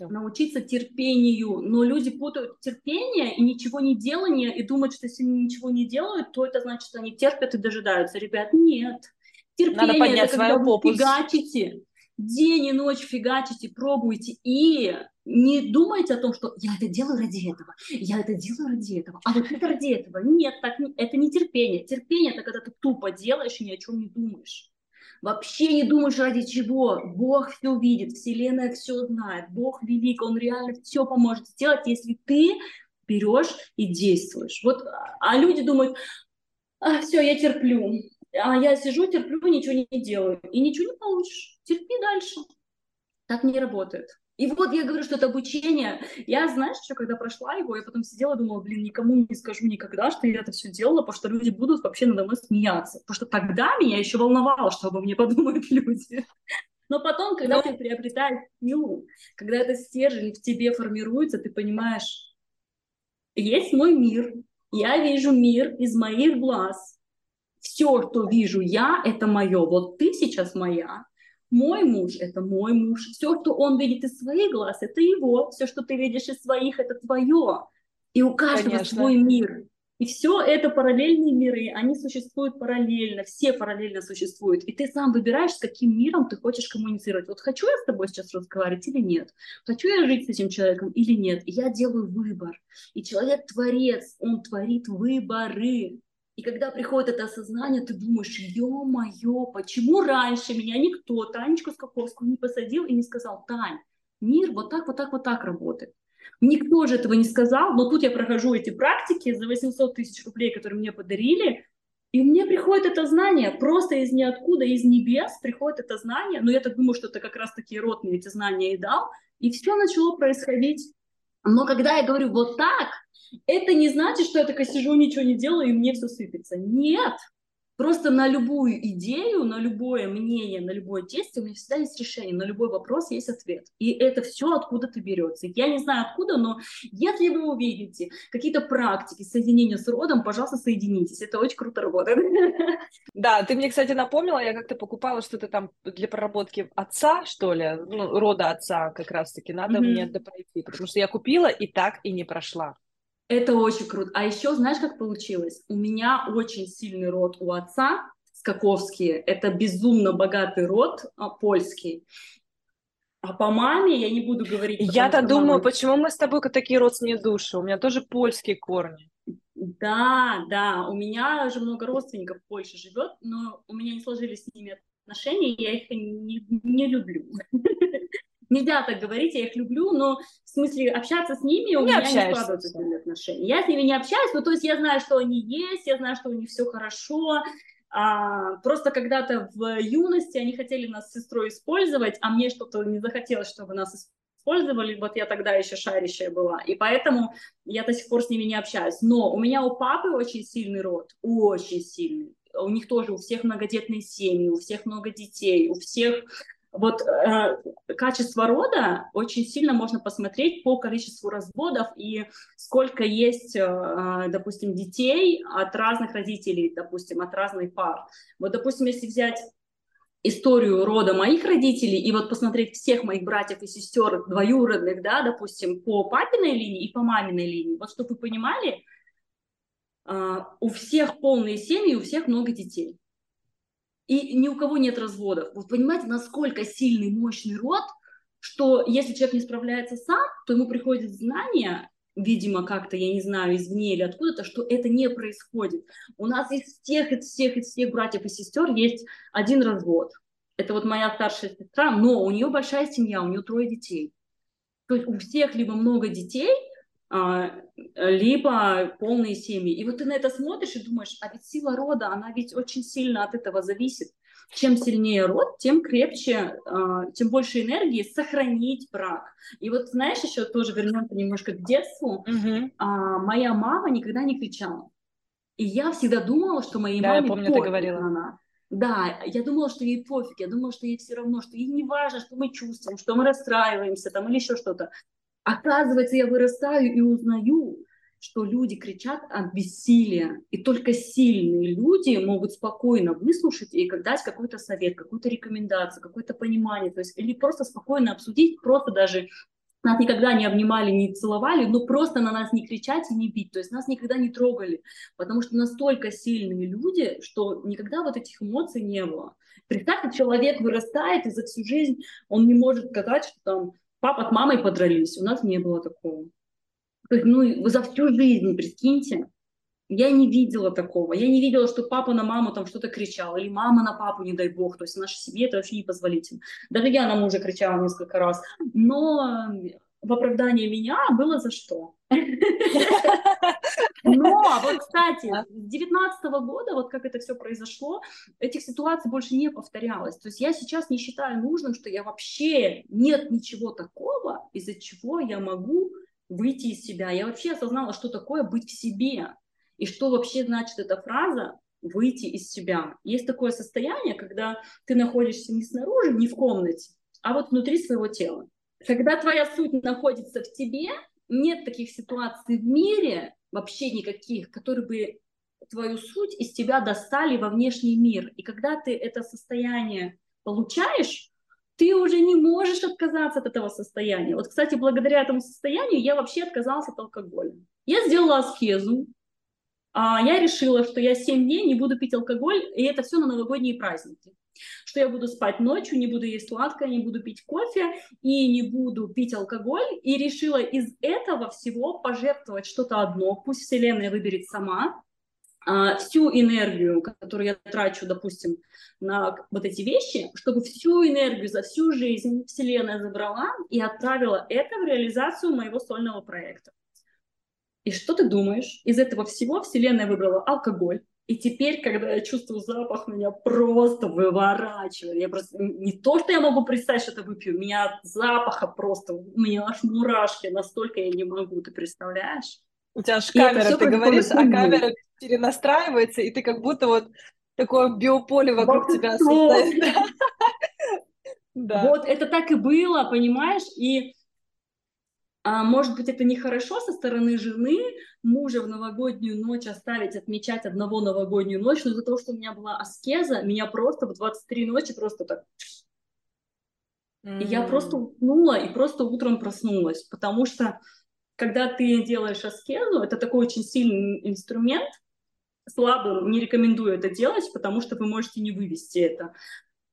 научиться терпению, но люди путают терпение и ничего не делание и думают, что если они ничего не делают, то это значит, что они терпят и дожидаются. Ребят, нет. Терпение Надо поднять это когда вы фигачите, день и ночь фигачите, пробуйте и не думайте о том, что я это делаю ради этого, я это делаю ради этого, а вот это ради этого. Нет, так, это не терпение. Терпение – это когда ты тупо делаешь и ни о чем не думаешь. Вообще не думаешь ради чего. Бог все видит, Вселенная все знает. Бог велик, Он реально все поможет сделать, если ты берешь и действуешь. Вот, а люди думают, а, все, я терплю. А я сижу, терплю, ничего не делаю. И ничего не получишь. Терпи дальше. Так не работает. И вот я говорю, что это обучение. Я, знаешь, что, когда прошла его, я потом сидела и думала, блин, никому не скажу никогда, что я это все делала, потому что люди будут вообще надо мной смеяться. Потому что тогда меня еще волновало, что обо мне подумают люди. Но потом, когда Но... ты приобретаешь силу, когда это стержень в тебе формируется, ты понимаешь, есть мой мир, я вижу мир из моих глаз. Все, что вижу я, это мое. Вот ты сейчас моя, мой муж – это мой муж. Все, что он видит из своих глаз, это его. Все, что ты видишь из своих, это твое. И у каждого Конечно. свой мир. И все это параллельные миры, они существуют параллельно, все параллельно существуют. И ты сам выбираешь, с каким миром ты хочешь коммуницировать. Вот хочу я с тобой сейчас разговаривать или нет? Хочу я жить с этим человеком или нет? И я делаю выбор. И человек творец, он творит выборы. И когда приходит это осознание, ты думаешь, ё-моё, почему раньше меня никто, Танечку Скаковскую, не посадил и не сказал, Тань, мир вот так, вот так, вот так работает. Никто же этого не сказал, но тут я прохожу эти практики за 800 тысяч рублей, которые мне подарили, и мне приходит это знание, просто из ниоткуда, из небес приходит это знание, но я так думаю, что это как раз-таки род мне эти знания и дал, и все начало происходить. Но когда я говорю вот так, это не значит, что я такая сижу, ничего не делаю, и мне все сыпется. Нет, Просто на любую идею, на любое мнение, на любое действие у меня всегда есть решение, на любой вопрос есть ответ. И это все откуда-то берется. Я не знаю откуда, но если вы увидите какие-то практики соединения с родом, пожалуйста, соединитесь. Это очень круто работает. Да, ты мне, кстати, напомнила, я как-то покупала что-то там для проработки отца, что ли, ну, рода отца как раз-таки. Надо mm-hmm. мне это пройти, потому что я купила и так и не прошла. Это очень круто. А еще знаешь, как получилось? У меня очень сильный род у отца, Скаковские. Это безумно богатый род а, польский. А по маме я не буду говорить. Я-то думаю, мама... почему мы с тобой такие родственные души? У меня тоже польские корни. Да, да, у меня же много родственников в Польше живет, но у меня не сложились с ними отношения, я их не, не люблю. нельзя так говорить, я их люблю, но в смысле общаться с ними у не меня не складываются с ними отношения. Я с ними не общаюсь, ну то есть я знаю, что они есть, я знаю, что у них все хорошо, а, просто когда-то в юности они хотели нас с сестрой использовать, а мне что-то не захотелось, чтобы нас использовали, вот я тогда еще шарящая была, и поэтому я до сих пор с ними не общаюсь. Но у меня у папы очень сильный род, очень сильный. У них тоже у всех многодетные семьи, у всех много детей, у всех вот э, качество рода очень сильно можно посмотреть по количеству разводов и сколько есть, э, допустим, детей от разных родителей, допустим, от разных пар. Вот, допустим, если взять историю рода моих родителей и вот посмотреть всех моих братьев и сестер двоюродных, да, допустим, по папиной линии и по маминой линии, вот чтобы вы понимали, э, у всех полные семьи, у всех много детей и ни у кого нет разводов. Вот понимаете, насколько сильный, мощный род, что если человек не справляется сам, то ему приходит знание, видимо, как-то, я не знаю, извне или откуда-то, что это не происходит. У нас из всех, из всех, из всех братьев и сестер есть один развод. Это вот моя старшая сестра, но у нее большая семья, у нее трое детей. То есть у всех либо много детей, либо полные семьи. И вот ты на это смотришь и думаешь, а ведь сила рода, она ведь очень сильно от этого зависит. Чем сильнее род, тем крепче, а, тем больше энергии сохранить брак. И вот знаешь, еще тоже вернемся немножко к детству. Угу. Моя мама никогда не кричала. И я всегда думала, что моей да, маме я помню, ты говорила. она. Да, я думала, что ей пофиг, я думала, что ей все равно, что ей не важно, что мы чувствуем, что мы расстраиваемся там или еще что-то. Оказывается, я вырастаю и узнаю, что люди кричат от бессилия, и только сильные люди могут спокойно выслушать и дать какой-то совет, какую-то рекомендацию, какое-то понимание, то есть или просто спокойно обсудить, просто даже нас никогда не обнимали, не целовали, но просто на нас не кричать и не бить, то есть нас никогда не трогали, потому что настолько сильные люди, что никогда вот этих эмоций не было. Представьте, человек вырастает, и за всю жизнь он не может сказать, что там папа с мамой подрались, у нас не было такого. То есть, ну, за всю жизнь, прикиньте, я не видела такого. Я не видела, что папа на маму там что-то кричал, или мама на папу, не дай бог. То есть в нашей семье это вообще непозволительно. Даже я на мужа кричала несколько раз. Но в оправдании меня было за что. Но вот, кстати, с 19 года, вот как это все произошло, этих ситуаций больше не повторялось. То есть я сейчас не считаю нужным, что я вообще нет ничего такого, из-за чего я могу выйти из себя. Я вообще осознала, что такое быть в себе. И что вообще значит эта фраза выйти из себя. Есть такое состояние, когда ты находишься не снаружи, не в комнате, а вот внутри своего тела. Когда твоя суть находится в тебе, нет таких ситуаций в мире, вообще никаких, которые бы твою суть из тебя достали во внешний мир. И когда ты это состояние получаешь, ты уже не можешь отказаться от этого состояния. Вот, кстати, благодаря этому состоянию я вообще отказалась от алкоголя. Я сделала аскезу, я решила, что я 7 дней не буду пить алкоголь, и это все на новогодние праздники. Что я буду спать ночью, не буду есть сладкое, не буду пить кофе и не буду пить алкоголь. И решила из этого всего пожертвовать что-то одно, пусть Вселенная выберет сама, а, всю энергию, которую я трачу, допустим, на вот эти вещи, чтобы всю энергию за всю жизнь Вселенная забрала и отправила это в реализацию моего сольного проекта. И что ты думаешь? Из этого всего Вселенная выбрала алкоголь. И теперь, когда я чувствую запах, меня просто выворачивает. Я просто не то, что я могу представить, что это выпью, меня от запаха просто, у меня аж мурашки, настолько я не могу, ты представляешь? У тебя аж камера, ты говоришь, а камера перенастраивается, и ты как будто вот такое биополе вокруг вот тебя создает. Вот это так и было, понимаешь? И а, может быть, это нехорошо со стороны жены мужа в новогоднюю ночь оставить отмечать одного новогоднюю ночь, но из-за того, что у меня была аскеза, меня просто в 23 ночи просто так... Mm. И я просто уснула и просто утром проснулась, потому что когда ты делаешь аскезу, это такой очень сильный инструмент, слабым не рекомендую это делать, потому что вы можете не вывести это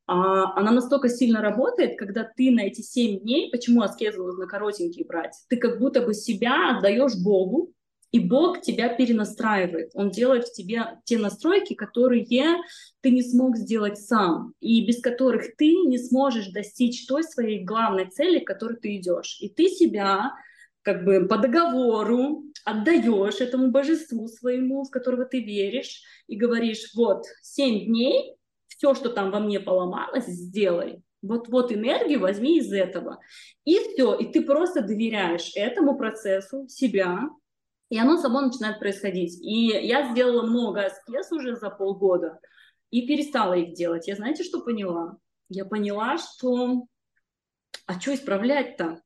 она настолько сильно работает, когда ты на эти 7 дней, почему аскезу нужно коротенькие брать, ты как будто бы себя отдаешь Богу, и Бог тебя перенастраивает. Он делает в тебе те настройки, которые ты не смог сделать сам, и без которых ты не сможешь достичь той своей главной цели, к которой ты идешь. И ты себя как бы по договору отдаешь этому божеству своему, в которого ты веришь, и говоришь, вот, семь дней все, что там во мне поломалось, сделай. Вот, вот энергию возьми из этого. И все, и ты просто доверяешь этому процессу себя, и оно само начинает происходить. И я сделала много аскез уже за полгода и перестала их делать. Я знаете, что поняла? Я поняла, что... А что исправлять-то?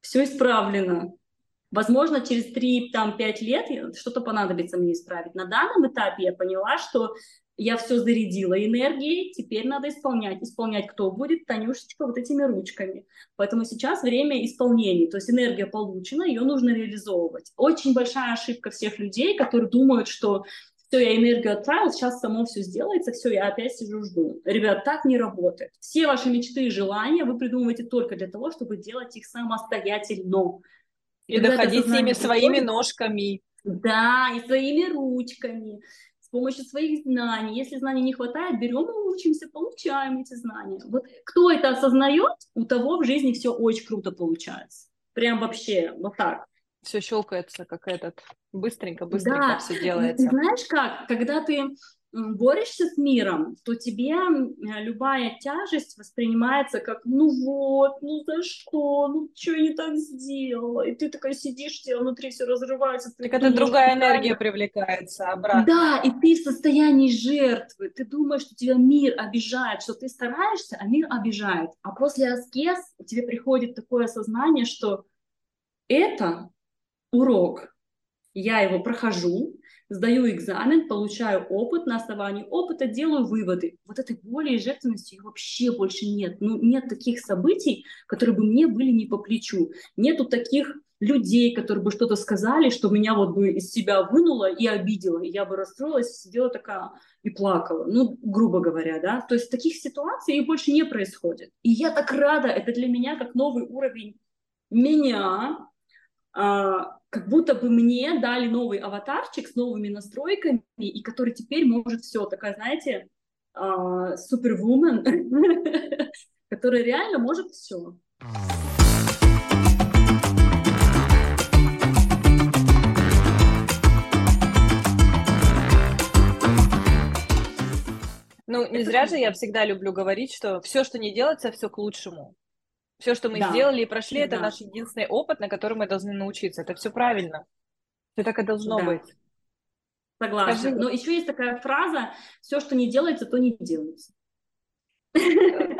Все исправлено. Возможно, через 3-5 лет что-то понадобится мне исправить. На данном этапе я поняла, что я все зарядила энергией, теперь надо исполнять. Исполнять кто будет? Танюшечка вот этими ручками. Поэтому сейчас время исполнения, то есть энергия получена, ее нужно реализовывать. Очень большая ошибка всех людей, которые думают, что все, я энергию отправил, сейчас само все сделается, все, я опять сижу, жду. Ребят, так не работает. Все ваши мечты и желания вы придумываете только для того, чтобы делать их самостоятельно. И, и доходить с ними своими ножками. Да, и своими ручками помощью своих знаний. Если знаний не хватает, берем и учимся, получаем эти знания. Вот кто это осознает, у того в жизни все очень круто получается. Прям вообще вот так. все щелкается, как этот, быстренько, быстренько да. все делается. И, знаешь как, когда ты борешься с миром, то тебе любая тяжесть воспринимается как, ну вот, ну за что, ну что я не так сделала, и ты такая сидишь, тебе внутри все разрывается. Так это другая энергия привлекается обратно. Да, и ты в состоянии жертвы, ты думаешь, что тебя мир обижает, что ты стараешься, а мир обижает. А после аскез тебе приходит такое осознание, что это урок, я его прохожу, сдаю экзамен, получаю опыт, на основании опыта делаю выводы. Вот этой боли и жертвенности вообще больше нет. Ну, нет таких событий, которые бы мне были не по плечу. Нету таких людей, которые бы что-то сказали, что меня вот бы из себя вынуло и обидело. И я бы расстроилась, сидела такая и плакала. Ну, грубо говоря, да. То есть таких ситуаций их больше не происходит. И я так рада, это для меня как новый уровень меня, а, как будто бы мне дали новый аватарчик с новыми настройками, и который теперь может все, такая, знаете, супервумен, которая реально может все. Ну, не зря же я всегда люблю говорить, что все, что не делается, все к лучшему. Все, что мы да. сделали и прошли, это да. наш единственный опыт, на который мы должны научиться. Это все правильно. Все так и должно да. быть. Согласна. Скажи... Но еще есть такая фраза: все, что не делается, то не делается.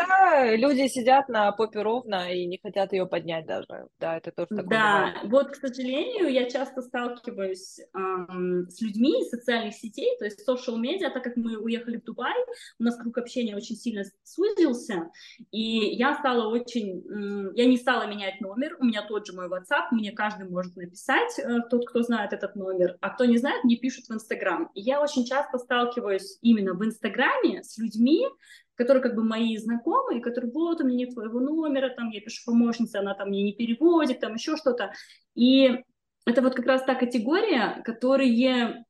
Да, люди сидят на попе ровно и не хотят ее поднять даже. Да, это тоже такое. Да, бывает. вот, к сожалению, я часто сталкиваюсь эм, с людьми из социальных сетей, то есть social медиа, так как мы уехали в Дубай, у нас круг общения очень сильно сузился, и я стала очень, э, я не стала менять номер, у меня тот же мой WhatsApp, мне каждый может написать, э, тот, кто знает этот номер, а кто не знает, мне пишут в Инстаграм. И я очень часто сталкиваюсь именно в Инстаграме с людьми, которые как бы мои знакомые, которые вот у меня нет твоего номера, там я пишу помощнице, она там мне не переводит, там еще что-то. И это вот как раз та категория, которые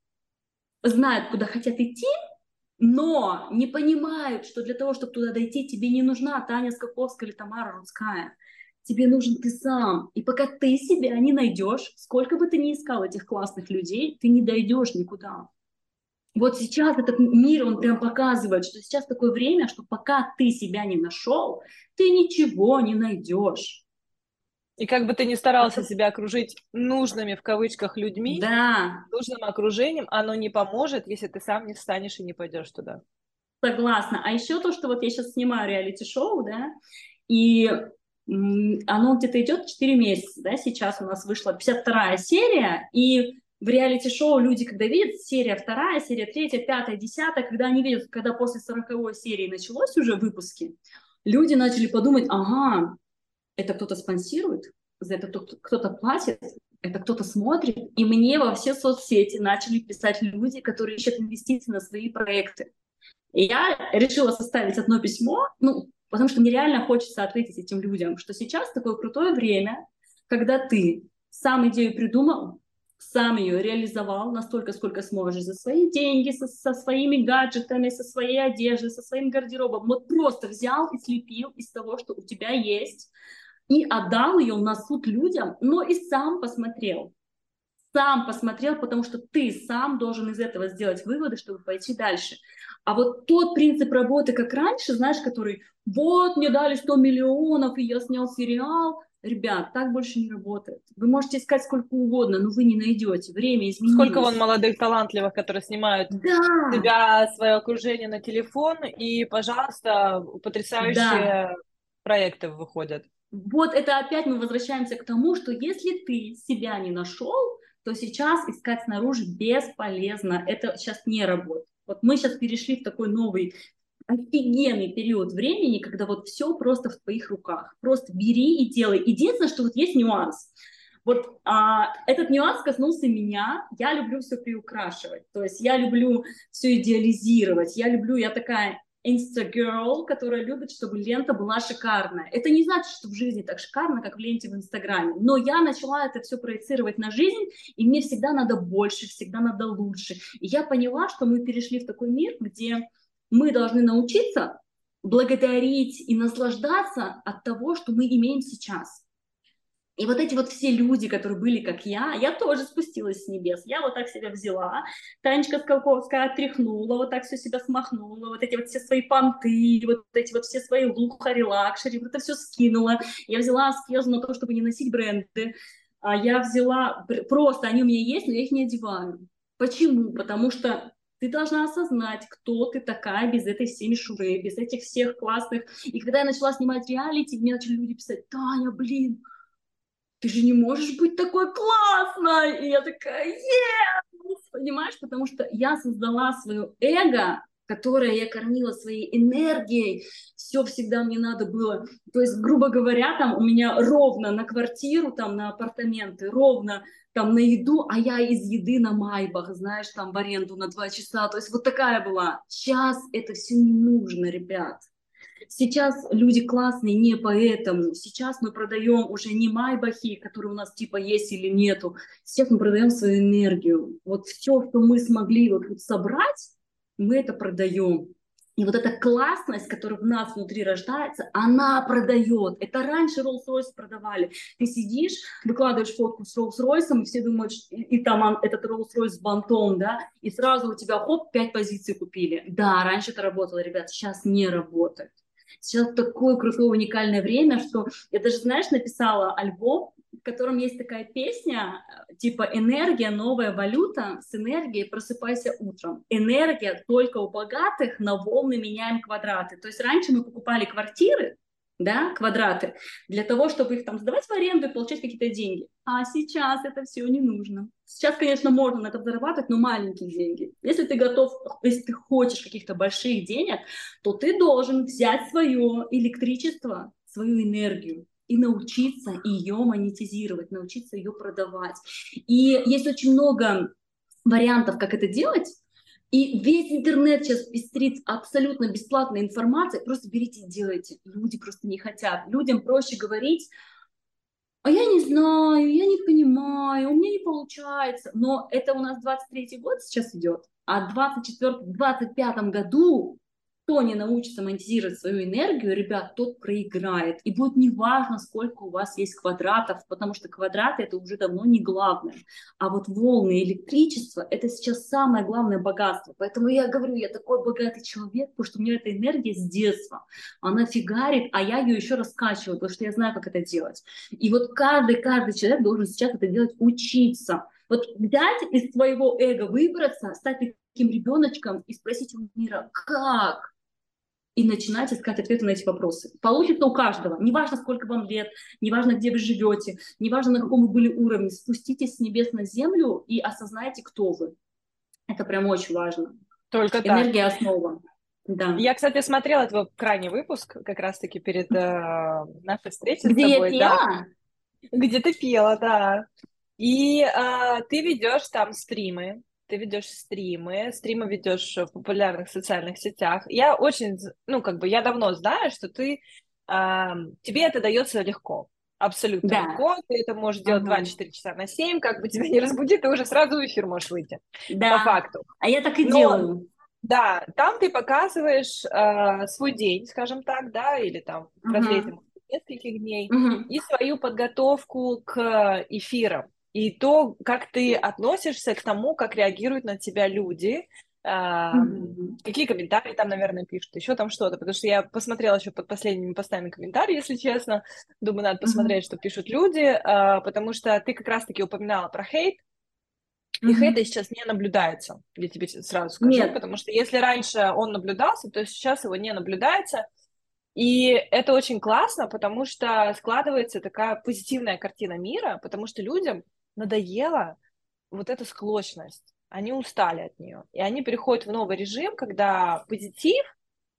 знают, куда хотят идти, но не понимают, что для того, чтобы туда дойти, тебе не нужна Таня Скаковская или Тамара Рудская. Тебе нужен ты сам. И пока ты себя не найдешь, сколько бы ты ни искал этих классных людей, ты не дойдешь никуда вот сейчас этот мир, он прям показывает, что сейчас такое время, что пока ты себя не нашел, ты ничего не найдешь. И как бы ты ни старался себя окружить нужными в кавычках людьми, да. нужным окружением, оно не поможет, если ты сам не встанешь и не пойдешь туда. Согласна. А еще то, что вот я сейчас снимаю реалити-шоу, да, и оно где-то идет 4 месяца, да, сейчас у нас вышла 52 серия, и в реалити-шоу люди, когда видят серия вторая, серия третья, пятая, десятая, когда они видят, когда после сороковой серии началось уже выпуски, люди начали подумать, ага, это кто-то спонсирует, за это кто-то платит, это кто-то смотрит, и мне во все соцсети начали писать люди, которые ищут инвестиции на свои проекты. И я решила составить одно письмо, ну, потому что мне реально хочется ответить этим людям, что сейчас такое крутое время, когда ты сам идею придумал, сам ее реализовал настолько, сколько сможешь, за свои деньги, со, со своими гаджетами, со своей одеждой, со своим гардеробом. Вот просто взял и слепил из того, что у тебя есть, и отдал ее на суд людям, но и сам посмотрел. Сам посмотрел, потому что ты сам должен из этого сделать выводы, чтобы пойти дальше. А вот тот принцип работы, как раньше, знаешь, который вот мне дали 100 миллионов, и я снял сериал, Ребят, так больше не работает. Вы можете искать сколько угодно, но вы не найдете. Время изменилось. Сколько вон молодых талантливых, которые снимают да. себя, свое окружение на телефон, и, пожалуйста, потрясающие да. проекты выходят. Вот это опять мы возвращаемся к тому, что если ты себя не нашел, то сейчас искать снаружи бесполезно. Это сейчас не работает. Вот мы сейчас перешли в такой новый офигенный период времени, когда вот все просто в твоих руках. Просто бери и делай. Единственное, что вот есть нюанс. Вот а, этот нюанс коснулся меня. Я люблю все приукрашивать. То есть я люблю все идеализировать. Я люблю, я такая инстагерл, которая любит, чтобы лента была шикарная. Это не значит, что в жизни так шикарно, как в ленте в Инстаграме. Но я начала это все проецировать на жизнь, и мне всегда надо больше, всегда надо лучше. И я поняла, что мы перешли в такой мир, где мы должны научиться благодарить и наслаждаться от того, что мы имеем сейчас. И вот эти вот все люди, которые были как я, я тоже спустилась с небес. Я вот так себя взяла, Танечка Скаковская отряхнула, вот так все себя смахнула, вот эти вот все свои понты, вот эти вот все свои luxury, luxury, вот это все скинула. Я взяла аскезу на то, чтобы не носить бренды. А я взяла, просто они у меня есть, но я их не одеваю. Почему? Потому что ты должна осознать, кто ты такая без этой всей мишуры, без этих всех классных. И когда я начала снимать реалити, мне начали люди писать, Таня, блин, ты же не можешь быть такой классной. И я такая, yes! Понимаешь, потому что я создала свое эго, которое я кормила своей энергией, все всегда мне надо было. То есть, грубо говоря, там у меня ровно на квартиру, там на апартаменты, ровно там на еду, а я из еды на майбах, знаешь, там в аренду на два часа. То есть вот такая была. Сейчас это все не нужно, ребят. Сейчас люди классные не поэтому. Сейчас мы продаем уже не майбахи, которые у нас типа есть или нету. Сейчас мы продаем свою энергию. Вот все, что мы смогли вот тут собрать, мы это продаем. И вот эта классность, которая в нас внутри рождается, она продает. Это раньше Rolls-Royce продавали. Ты сидишь, выкладываешь фотку с Rolls-Royce, и все думают, и, и там этот Rolls-Royce с бантом, да, и сразу у тебя, хоп, пять позиций купили. Да, раньше это работало, ребят, сейчас не работает. Сейчас такое крутое, уникальное время, что я даже, знаешь, написала альбом, в котором есть такая песня, типа «Энергия – новая валюта, с энергией просыпайся утром». Энергия только у богатых, на волны меняем квадраты. То есть раньше мы покупали квартиры, да, квадраты, для того, чтобы их там сдавать в аренду и получать какие-то деньги. А сейчас это все не нужно. Сейчас, конечно, можно на этом зарабатывать, но маленькие деньги. Если ты готов, если ты хочешь каких-то больших денег, то ты должен взять свое электричество, свою энергию и научиться ее монетизировать, научиться ее продавать. И есть очень много вариантов, как это делать. И весь интернет сейчас пестрит абсолютно бесплатной информацией. Просто берите и делайте. Люди просто не хотят. Людям проще говорить, а я не знаю, я не понимаю, у меня не получается. Но это у нас 23-й год сейчас идет, а в 24-25 году кто не научится монетизировать свою энергию, ребят, тот проиграет. И будет неважно, сколько у вас есть квадратов, потому что квадраты это уже давно не главное. А вот волны электричества это сейчас самое главное богатство. Поэтому я говорю, я такой богатый человек, потому что у меня эта энергия с детства. Она фигарит, а я ее еще раскачиваю, потому что я знаю, как это делать. И вот каждый, каждый человек должен сейчас это делать, учиться. Вот взять из своего эго, выбраться, стать таким ребеночком и спросить у мира, как? И начинать искать ответы на эти вопросы. Получится у каждого. Неважно, сколько вам лет, неважно, где вы живете, неважно, на каком вы были уровне. Спуститесь с небес на землю и осознайте, кто вы. Это прям очень важно. Только Энергия так. основа. Да. Я, кстати, смотрела твой крайний выпуск как раз-таки перед э, нашей встречей Где с тобой. Где я пела? Да. Где ты пела, да. И э, ты ведешь там стримы, ты ведешь стримы, стримы ведешь в популярных социальных сетях. Я очень, ну, как бы, я давно знаю, что ты, э, тебе это дается легко. Абсолютно да. легко, ты это можешь делать ага. 2-4 часа на 7, как бы тебя не разбудит, ты уже сразу в эфир можешь выйти, да. по факту. А я так и Но, делаю. Да, там ты показываешь э, свой день, скажем так, да, или там в разрезе нескольких дней, uh и свою подготовку к эфирам и то, как ты относишься к тому, как реагируют на тебя люди, mm-hmm. какие комментарии там, наверное, пишут, еще там что-то, потому что я посмотрела еще под последними постами комментарии, если честно, думаю, надо посмотреть, mm-hmm. что пишут люди, а, потому что ты как раз-таки упоминала про хейт, и mm-hmm. хейта сейчас не наблюдается, я тебе сразу скажу, Нет. потому что если раньше он наблюдался, то сейчас его не наблюдается, и это очень классно, потому что складывается такая позитивная картина мира, потому что людям надоела вот эта склочность. Они устали от нее. И они переходят в новый режим, когда позитив,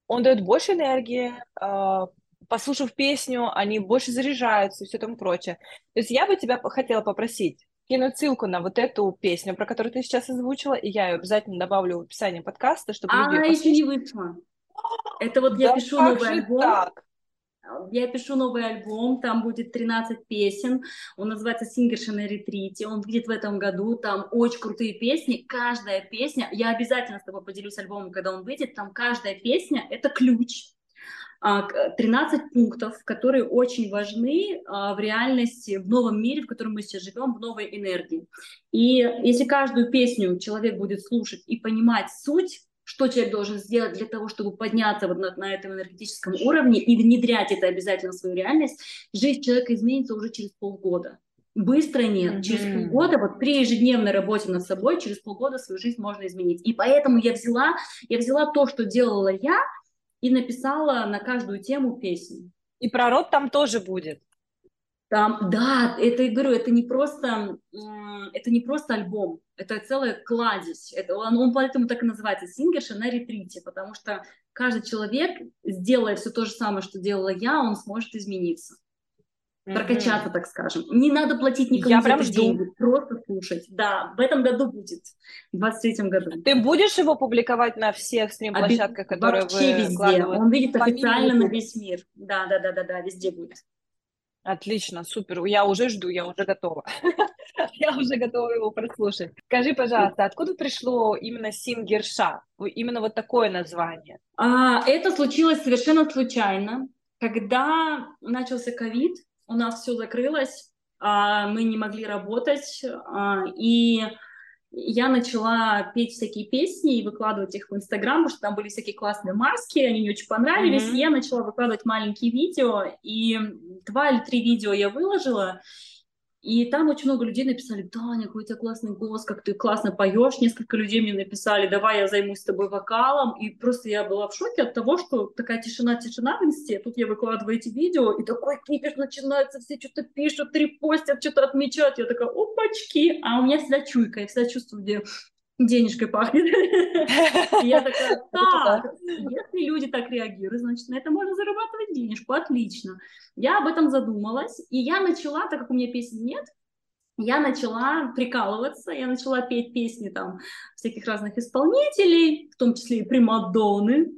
он дает больше энергии, а, послушав песню, они больше заряжаются и все тому прочее. То есть я бы тебя хотела попросить кинуть ссылку на вот эту песню, про которую ты сейчас озвучила, и я ее обязательно добавлю в описание подкаста, чтобы а, люди А, еще не вышла. Это вот я да пишу новый альбом. Так? Я пишу новый альбом, там будет 13 песен, он называется «Сингерша на ретрите», он выйдет в этом году, там очень крутые песни, каждая песня, я обязательно с тобой поделюсь альбомом, когда он выйдет, там каждая песня — это ключ, 13 а, пунктов, которые очень важны а, в реальности, в новом мире, в котором мы сейчас живем, в новой энергии. И если каждую песню человек будет слушать и понимать суть, что человек должен сделать для того, чтобы подняться вот на, на этом энергетическом уровне и внедрять это обязательно в свою реальность, жизнь человека изменится уже через полгода. Быстро нет. Mm-hmm. Через полгода, вот при ежедневной работе над собой, через полгода свою жизнь можно изменить. И поэтому я взяла, я взяла то, что делала я, и написала на каждую тему песню. И пророк там тоже будет. Там, да, это, я говорю, это не просто, это не просто альбом, это целая кладезь. Это, он, он поэтому так и называется «Сингерша на ретрите», потому что каждый человек, сделая все то же самое, что делала я, он сможет измениться прокачаться, так скажем. Не надо платить никому Я за прям жду. деньги, просто слушать. Да, в этом году будет, в 23 году. Ты будешь его публиковать на всех стрим-площадках, которые Вообще вы везде. Он выйдет официально на весь мир. Да, да, да, да, да, везде будет. Отлично, супер. Я уже жду, я уже готова. я уже готова его прослушать. Скажи, пожалуйста, откуда пришло именно Сингерша? Именно вот такое название. А, это случилось совершенно случайно. Когда начался ковид, у нас все закрылось, а, мы не могли работать, а, и я начала петь всякие песни и выкладывать их в Инстаграм, потому что там были всякие классные маски, они мне очень понравились, mm-hmm. и я начала выкладывать маленькие видео, и два или три видео я выложила, и там очень много людей написали, Таня, какой у тебя классный голос, как ты классно поешь. Несколько людей мне написали, давай я займусь с тобой вокалом. И просто я была в шоке от того, что такая тишина-тишина в инсте. Тут я выкладываю эти видео, и такой кипиш начинается, все что-то пишут, репостят, что-то отмечают. Я такая, опачки. А у меня всегда чуйка, я всегда чувствую, где денежкой пахнет. Я такая, так, если люди так реагируют, значит, на это можно зарабатывать денежку, отлично. Я об этом задумалась, и я начала, так как у меня песен нет, я начала прикалываться, я начала петь песни там всяких разных исполнителей, в том числе и примадонны,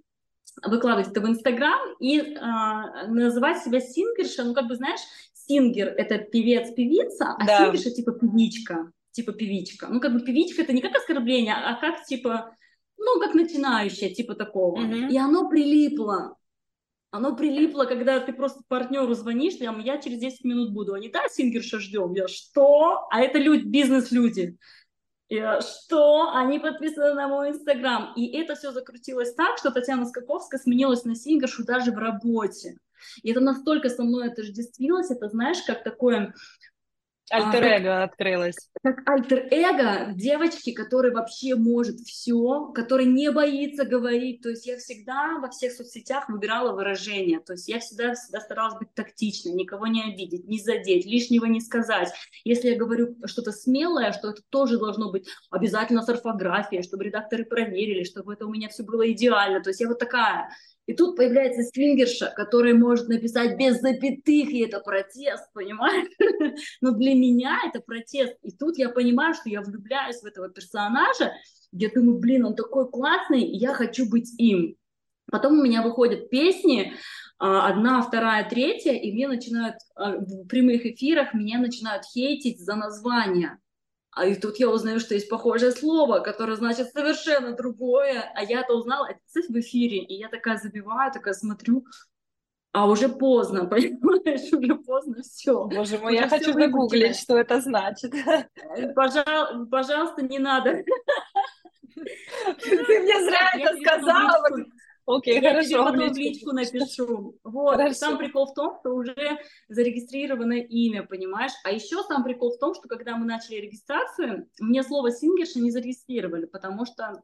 выкладывать это в Инстаграм и э, называть себя сингерша, ну, как бы, знаешь, сингер — это певец-певица, а да. сингерша — типа певичка типа певичка. Ну, как бы певичка это не как оскорбление, а как типа, ну, как начинающая, типа такого. Mm-hmm. И оно прилипло. Оно прилипло, когда ты просто партнеру звонишь, там, я через 10 минут буду. Они, да, сингерша ждем. Я, что? А это люди, бизнес-люди. Я, что? Они подписаны на мой инстаграм. И это все закрутилось так, что Татьяна Скаковская сменилась на сингершу даже в работе. И это настолько со мной отождествилось, это, знаешь, как такое Альтер-эго а, открылось. Как альтер-эго девочки, которая вообще может все, которая не боится говорить. То есть я всегда во всех соцсетях выбирала выражение. То есть я всегда, всегда старалась быть тактичной, никого не обидеть, не задеть, лишнего не сказать. Если я говорю что-то смелое, что это тоже должно быть обязательно с орфографией, чтобы редакторы проверили, чтобы это у меня все было идеально. То есть я вот такая. И тут появляется свингерша, которая может написать без запятых, и это протест, понимаешь? Но для меня это протест. И тут я понимаю, что я влюбляюсь в этого персонажа, я думаю, блин, он такой классный, я хочу быть им. Потом у меня выходят песни, а, одна, вторая, третья, и мне начинают а, в прямых эфирах меня начинают хейтить за название. А и тут я узнаю, что есть похожее слово, которое значит совершенно другое. А я-то узнала, это, кстати, в эфире. И я такая забиваю, такая смотрю, а уже поздно, понимаешь, уже поздно все. Боже мой, уже я хочу загуглить, что это значит. Пожал, пожалуйста, не надо. Ты мне зря это сказала. Окей, я хорошо. Я потом в личку напишу. Вот. Хорошо. Сам прикол в том, что уже зарегистрированное имя, понимаешь? А еще сам прикол в том, что когда мы начали регистрацию, мне слово сингерша не зарегистрировали, потому что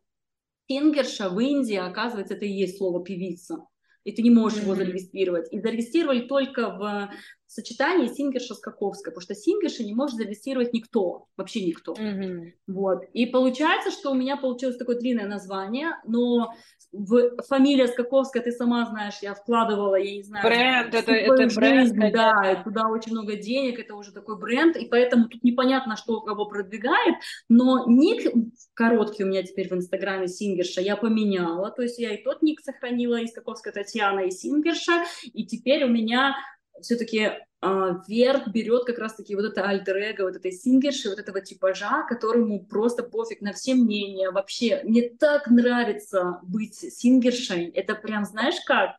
сингерша в Индии, оказывается, это и есть слово певица и ты не можешь mm-hmm. его зарегистрировать. И зарегистрировали только в сочетании сингерша с Каковской, потому что сингерша не может зарегистрировать никто, вообще никто. Mm-hmm. Вот. И получается, что у меня получилось такое длинное название, но в фамилия Скаковская, ты сама знаешь, я вкладывала, я не знаю... Бренд, это, это жизнь, бренд, Да, и туда очень много денег, это уже такой бренд, и поэтому тут непонятно, что кого продвигает, но ник короткий у меня теперь в Инстаграме Сингерша я поменяла, то есть я и тот ник сохранила, и Скаковская Татьяна, и Сингерша, и теперь у меня все-таки вверх берет как раз-таки вот это альтер-эго, вот этой сингерши, вот этого типажа, которому просто пофиг на все мнения. Вообще, мне так нравится быть сингершей. Это прям, знаешь как?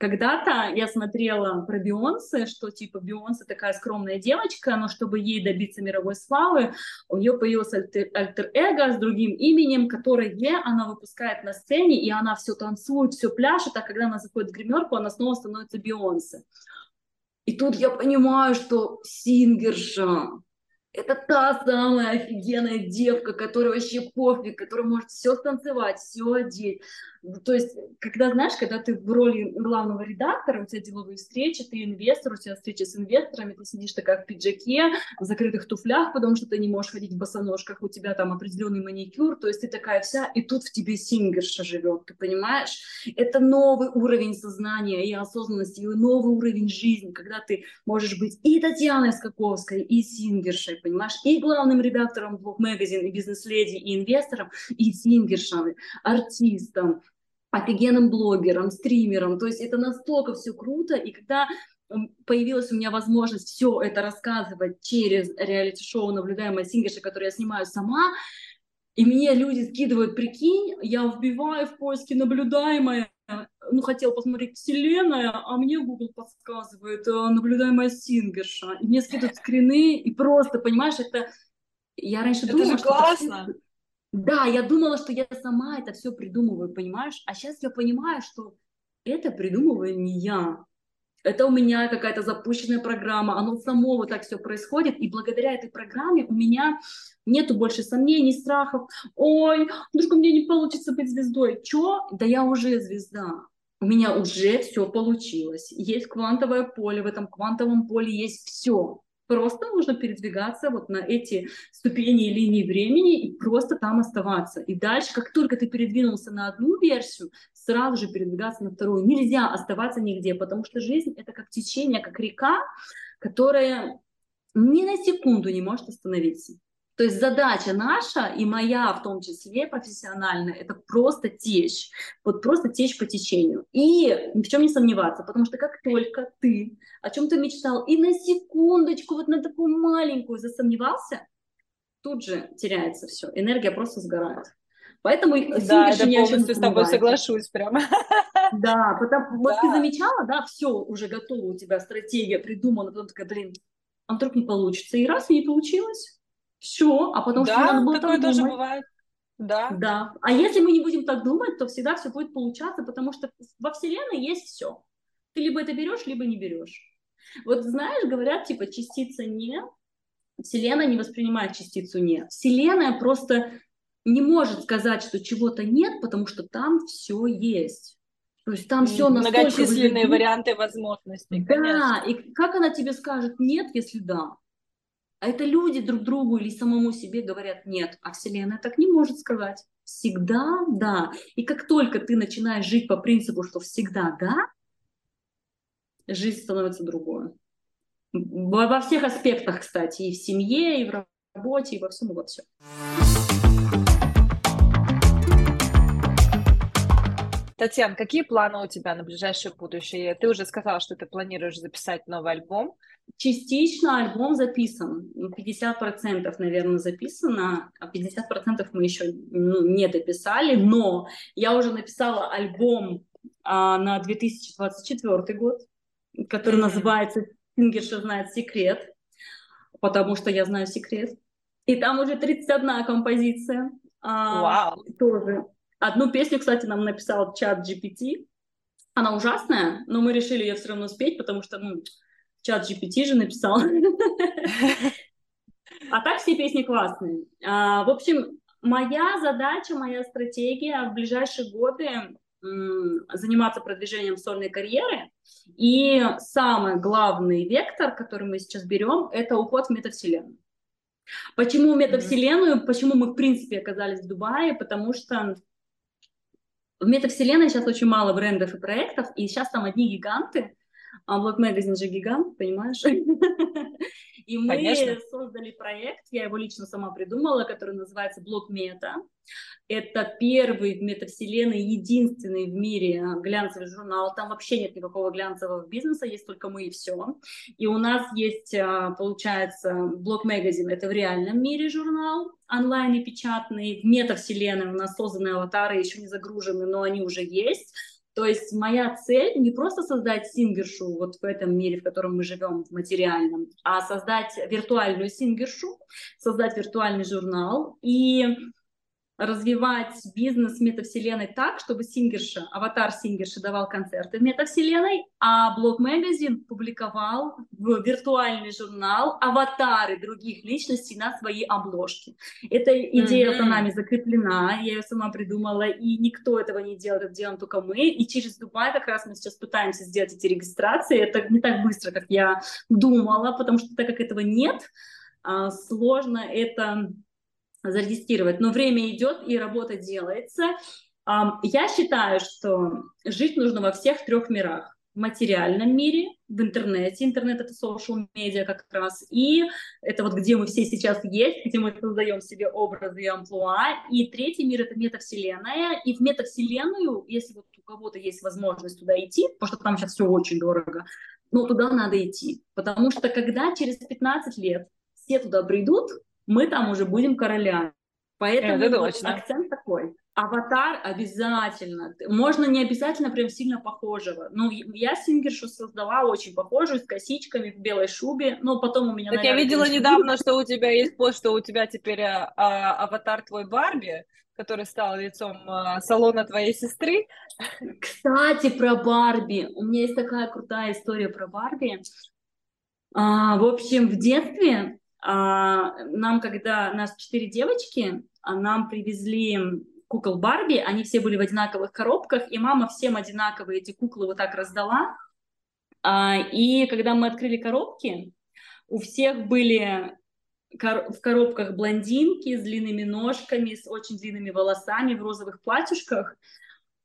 Когда-то я смотрела про Бейонсе, что типа Бейонсе такая скромная девочка, но чтобы ей добиться мировой славы, у нее появился альтер, альтер-эго с другим именем, которое она выпускает на сцене, и она все танцует, все пляшет, а когда она заходит в гримерку, она снова становится Бейонсе. И тут я понимаю, что сингерша, это та самая офигенная девка, которая вообще пофиг, которая может все станцевать, все одеть. То есть, когда, знаешь, когда ты в роли главного редактора, у тебя деловые встречи, ты инвестор, у тебя встреча с инвесторами, ты сидишь такая в пиджаке, в закрытых туфлях, потому что ты не можешь ходить в босоножках, у тебя там определенный маникюр, то есть ты такая вся, и тут в тебе сингерша живет, ты понимаешь? Это новый уровень сознания и осознанности, и новый уровень жизни, когда ты можешь быть и Татьяной Скаковской, и сингершей, понимаешь, и главным редактором блог магазин, и бизнес-леди, и инвестором, и сингершами, артистом, офигенным блогером, стримером. То есть это настолько все круто. И когда появилась у меня возможность все это рассказывать через реалити-шоу «Наблюдаемая сингерша», которое я снимаю сама, и мне люди скидывают, прикинь, я вбиваю в поиске «Наблюдаемая», ну, хотел посмотреть «Вселенная», а мне Google подсказывает э, «Наблюдаемая сингерша». И мне скидывают скрины, и просто, понимаешь, это... Я раньше это думала, же классно. Что да, я думала, что я сама это все придумываю, понимаешь? А сейчас я понимаю, что это придумываю не я. Это у меня какая-то запущенная программа, оно само вот так все происходит, и благодаря этой программе у меня нету больше сомнений, страхов. Ой, у меня не получится быть звездой. Чё? Да я уже звезда. У меня уже все получилось. Есть квантовое поле, в этом квантовом поле есть все. Просто нужно передвигаться вот на эти ступени линии времени и просто там оставаться. И дальше, как только ты передвинулся на одну версию, сразу же передвигаться на вторую. Нельзя оставаться нигде, потому что жизнь — это как течение, как река, которая ни на секунду не может остановиться. То есть задача наша и моя в том числе профессиональная, это просто течь, вот просто течь по течению. И ни в чем не сомневаться, потому что как только ты о чем-то мечтал и на секундочку, вот на такую маленькую засомневался, тут же теряется все, энергия просто сгорает. Поэтому да, это полностью с тобой соглашусь прямо. Да, потому, вот ты замечала, да, все уже готово, у тебя стратегия придумана, потом такая, блин, а вдруг не получится. И раз, и не получилось все, а потом да, что надо было такое так тоже думать. бывает. Да. Да. А если мы не будем так думать, то всегда все будет получаться, потому что во Вселенной есть все. Ты либо это берешь, либо не берешь. Вот знаешь, говорят, типа, частица не, Вселенная не воспринимает частицу не. Вселенная просто не может сказать, что чего-то нет, потому что там все есть. То есть там все настолько... Многочисленные варианты возможностей, Да, конечно. и как она тебе скажет нет, если да? А это люди друг другу или самому себе говорят нет, а Вселенная так не может сказать. Всегда да. И как только ты начинаешь жить по принципу, что всегда да, жизнь становится другой. Во всех аспектах, кстати, и в семье, и в работе, и во всем, и во всем. Татьяна, какие планы у тебя на ближайшее будущее? Ты уже сказала, что ты планируешь записать новый альбом. Частично альбом записан, 50% наверное записано, а 50% мы еще ну, не дописали, но я уже написала альбом а, на 2024 год, который mm-hmm. называется «Сингерша знает секрет», потому что я знаю секрет. И там уже 31 композиция. А, Вау! Тоже. Одну песню, кстати, нам написал чат GPT. Она ужасная, но мы решили ее все равно спеть, потому что, ну, чат GPT же написал. А так все песни классные. А, в общем, моя задача, моя стратегия в ближайшие годы заниматься продвижением сольной карьеры. И самый главный вектор, который мы сейчас берем, это уход в метавселенную. Почему метавселенную? Почему мы, в принципе, оказались в Дубае? Потому что в метавселенной сейчас очень мало брендов и проектов, и сейчас там одни гиганты, а Block Magazine же гигант, понимаешь? И мы Конечно. создали проект, я его лично сама придумала, который называется Блок Мета. Это первый в метавселенной, единственный в мире глянцевый журнал. Там вообще нет никакого глянцевого бизнеса, есть только мы и все. И у нас есть, а, получается, Блок Magazine, это в реальном мире журнал, онлайн и печатный. В метавселенной у нас созданы аватары, еще не загружены, но они уже есть То есть моя цель не просто создать сингершу вот в этом мире, в котором мы живем, в материальном, а создать виртуальную сингершу, создать виртуальный журнал. И развивать бизнес метавселенной так, чтобы Сингерша, аватар Сингерши давал концерты в метавселенной, а Блог Магазин публиковал в виртуальный журнал аватары других личностей на свои обложки. Эта идея mm-hmm. за нами закреплена, я ее сама придумала, и никто этого не делает, это делаем только мы. И через Дубай как раз мы сейчас пытаемся сделать эти регистрации. Это не так быстро, как я думала, потому что так как этого нет, а, сложно это зарегистрировать. Но время идет, и работа делается. Я считаю, что жить нужно во всех трех мирах. В материальном мире, в интернете, интернет это social медиа как раз, и это вот где мы все сейчас есть, где мы создаем себе образы и амплуа, и третий мир это метавселенная, и в метавселенную, если вот у кого-то есть возможность туда идти, потому что там сейчас все очень дорого, ну туда надо идти, потому что когда через 15 лет все туда придут, мы там уже будем королями. Поэтому Это вот акцент такой. Аватар обязательно. Можно не обязательно прям сильно похожего. Ну, я сингершу создала очень похожую, с косичками, в белой шубе, но потом у меня... Так наверное, я видела недавно, что у тебя есть пост, что у тебя теперь а, а, аватар твой Барби, который стал лицом а, салона твоей сестры. Кстати, про Барби. У меня есть такая крутая история про Барби. А, в общем, в детстве нам, когда нас четыре девочки, а нам привезли кукол Барби, они все были в одинаковых коробках, и мама всем одинаковые эти куклы вот так раздала. А, и когда мы открыли коробки, у всех были в коробках блондинки с длинными ножками, с очень длинными волосами, в розовых платьюшках.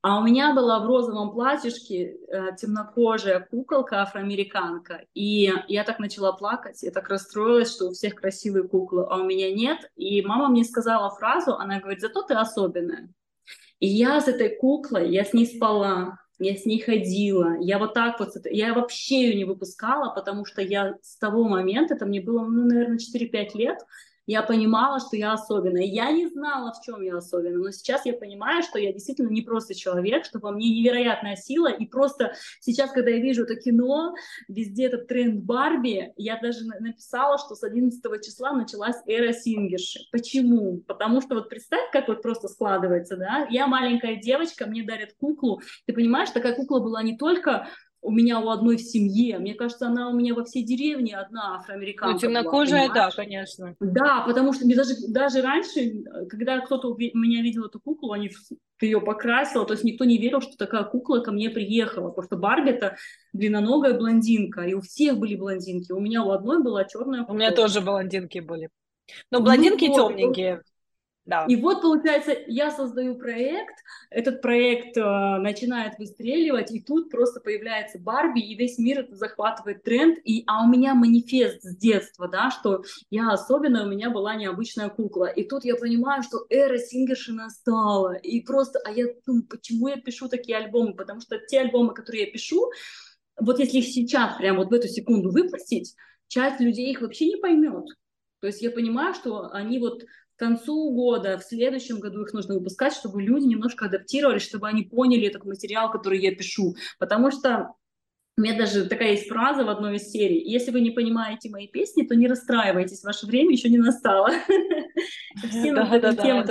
А у меня была в розовом платьишке э, темнокожая куколка афроамериканка, и я так начала плакать, я так расстроилась, что у всех красивые куклы, а у меня нет. И мама мне сказала фразу, она говорит, зато ты особенная. И я с этой куклой, я с ней спала, я с ней ходила, я вот так вот, я вообще ее не выпускала, потому что я с того момента, это мне было, ну, наверное, 4-5 лет, я понимала, что я особенная. Я не знала, в чем я особенная, но сейчас я понимаю, что я действительно не просто человек, что во мне невероятная сила, и просто сейчас, когда я вижу это кино, везде этот тренд Барби, я даже написала, что с 11 числа началась эра сингерши. Почему? Потому что вот представь, как вот просто складывается, да, я маленькая девочка, мне дарят куклу, ты понимаешь, такая кукла была не только у меня у одной в семье. Мне кажется, она у меня во всей деревне одна афроамериканка. Ну, темнокожая, была, да, конечно. Да, потому что даже, даже раньше, когда кто-то у меня видел эту куклу, они ты ее покрасила, то есть никто не верил, что такая кукла ко мне приехала, потому что Барби это длинноногая блондинка, и у всех были блондинки. У меня у одной была черная. У меня тоже блондинки были. Но блондинки ну, темненькие. Да. И вот, получается, я создаю проект, этот проект э, начинает выстреливать, и тут просто появляется Барби, и весь мир это захватывает тренд, и, а у меня манифест с детства, да, что я особенная, у меня была необычная кукла. И тут я понимаю, что эра сингерши настала, и просто, а я думаю, почему я пишу такие альбомы? Потому что те альбомы, которые я пишу, вот если их сейчас, прямо вот в эту секунду выпустить, часть людей их вообще не поймет. То есть я понимаю, что они вот к концу года, в следующем году их нужно выпускать, чтобы люди немножко адаптировались, чтобы они поняли этот материал, который я пишу. Потому что у меня даже такая есть фраза в одной из серий. Если вы не понимаете мои песни, то не расстраивайтесь, ваше время еще не настало. Все на тему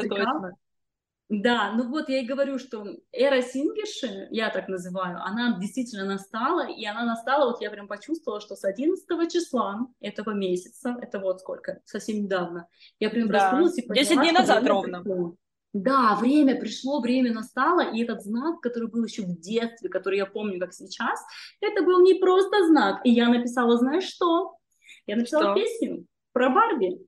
да, ну вот я и говорю, что эра сингерши, я так называю, она действительно настала, и она настала, вот я прям почувствовала, что с 11 числа этого месяца, это вот сколько, совсем недавно, я прям да. проснулась и поняла, 10 дней назад ровно. Пришло. Да, время пришло, время настало, и этот знак, который был еще в детстве, который я помню как сейчас, это был не просто знак. И я написала, знаешь что? Я написала что? песню про Барби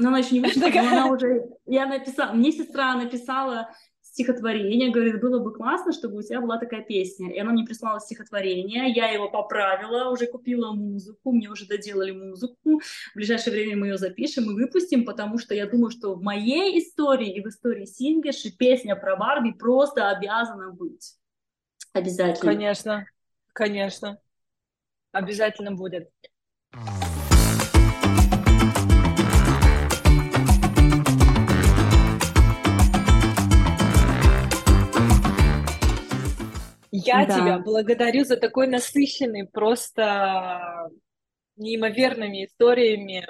но она еще не вышла, но она уже... Я написала... Мне сестра написала стихотворение, говорит, было бы классно, чтобы у тебя была такая песня. И она мне прислала стихотворение, я его поправила, уже купила музыку, мне уже доделали музыку. В ближайшее время мы ее запишем и выпустим, потому что я думаю, что в моей истории и в истории Сингерши песня про Барби просто обязана быть. Обязательно. Конечно, конечно. Обязательно будет. Я да. тебя благодарю за такой насыщенный, просто неимоверными историями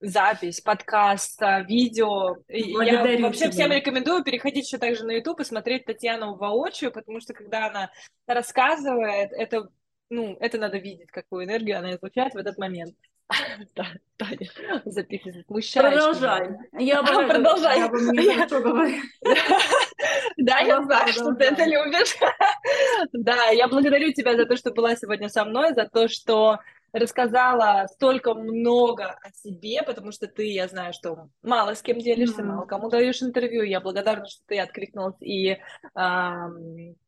запись, подкаст, видео. Благодарю Я вообще тебя. всем рекомендую переходить еще также на YouTube и смотреть Татьяну воочию, потому что когда она рассказывает, это, ну, это надо видеть, какую энергию она излучает в этот момент. Да, Таня записывает. Продолжай. Я продолжай. Да, я знаю, что ты это любишь. Да, я благодарю тебя за то, что была сегодня со мной, за то, что рассказала столько много о себе, потому что ты, я знаю, что мало с кем делишься, mm-hmm. мало кому даешь интервью. Я благодарна, что ты откликнулась и э,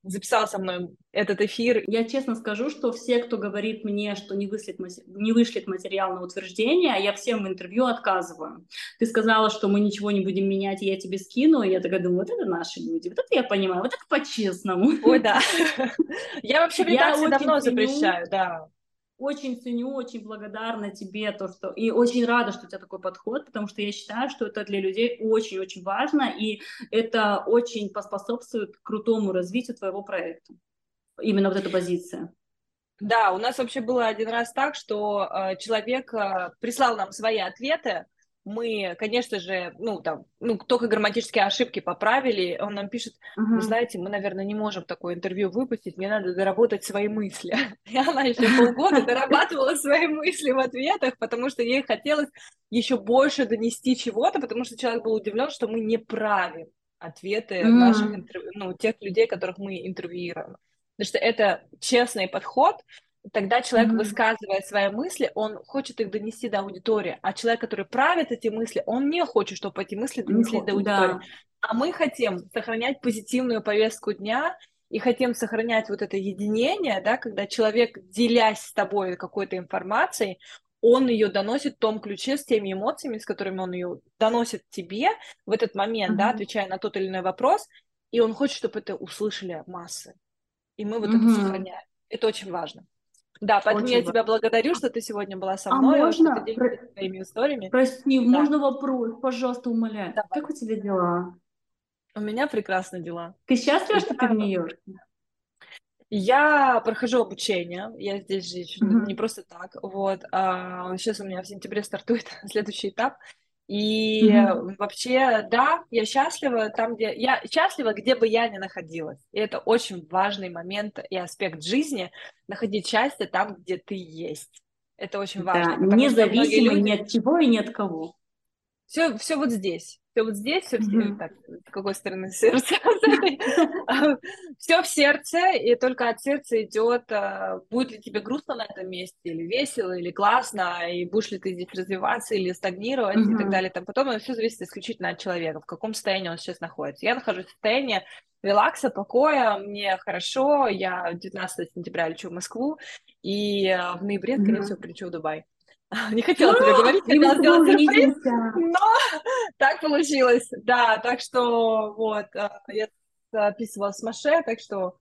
записала со мной этот эфир. Я честно скажу, что все, кто говорит мне, что не вышлет, не вышлет материал на утверждение, я всем в интервью отказываю. Ты сказала, что мы ничего не будем менять, и я тебе скину, и я такая думаю, вот это наши люди, вот это я понимаю, вот это по-честному. Ой, да. Я вообще медитации давно запрещаю, да очень ценю, очень благодарна тебе то, что и очень рада, что у тебя такой подход, потому что я считаю, что это для людей очень-очень важно, и это очень поспособствует крутому развитию твоего проекта. Именно вот эта позиция. Да, у нас вообще было один раз так, что э, человек э, прислал нам свои ответы, мы, конечно же, ну, там, ну, только грамматические ошибки поправили, он нам пишет, uh-huh. вы знаете, мы, наверное, не можем такое интервью выпустить, мне надо доработать свои мысли. И она еще полгода дорабатывала свои мысли в ответах, потому что ей хотелось еще больше донести чего-то, потому что человек был удивлен, что мы не правим ответы наших интервью, ну, тех людей, которых мы интервьюируем. Потому что это честный подход, Тогда человек, mm-hmm. высказывая свои мысли, он хочет их донести до аудитории, а человек, который правит эти мысли, он не хочет, чтобы эти мысли донесли mm-hmm. до аудитории. Да. А мы хотим сохранять позитивную повестку дня и хотим сохранять вот это единение, да, когда человек, делясь с тобой какой-то информацией, он ее доносит в том ключе с теми эмоциями, с которыми он ее доносит тебе в этот момент, mm-hmm. да, отвечая на тот или иной вопрос, и он хочет, чтобы это услышали массы. И мы вот mm-hmm. это сохраняем. Это очень важно. Да, поэтому Очень я тебя благодарю, что ты сегодня была со а мной, а можно... что ты делишься Про... своими историями. Прости, да. можно вопрос, пожалуйста, умоляю. Давай. Как у тебя дела? У меня прекрасные дела. Ты счастлива, что ты в Нью-Йорке? Я прохожу обучение, я здесь же mm-hmm. не просто так, вот. А, сейчас у меня в сентябре стартует следующий этап, и mm-hmm. вообще, да, я счастлива там, где я счастлива, где бы я ни находилась. И это очень важный момент и аспект жизни находить счастье там, где ты есть. Это очень важно. Да, независимо люди... ни от чего и ни от кого. Все, все вот здесь все вот здесь, все mm-hmm. так, с какой стороны сердце? Все в сердце, и только от сердца идет, а, будет ли тебе грустно на этом месте, или весело, или классно, и будешь ли ты здесь развиваться, или стагнировать, и так далее. Там потом все зависит исключительно от человека, в каком состоянии он сейчас находится. Я нахожусь в состоянии релакса, покоя, мне хорошо, я 19 сентября лечу в Москву, и а, в ноябре, скорее всего, прилечу в Дубай. Не хотела тебе говорить, хотела сделать сюрприз, но так получилось. Да, так что вот, а, я записывала с Маше, так что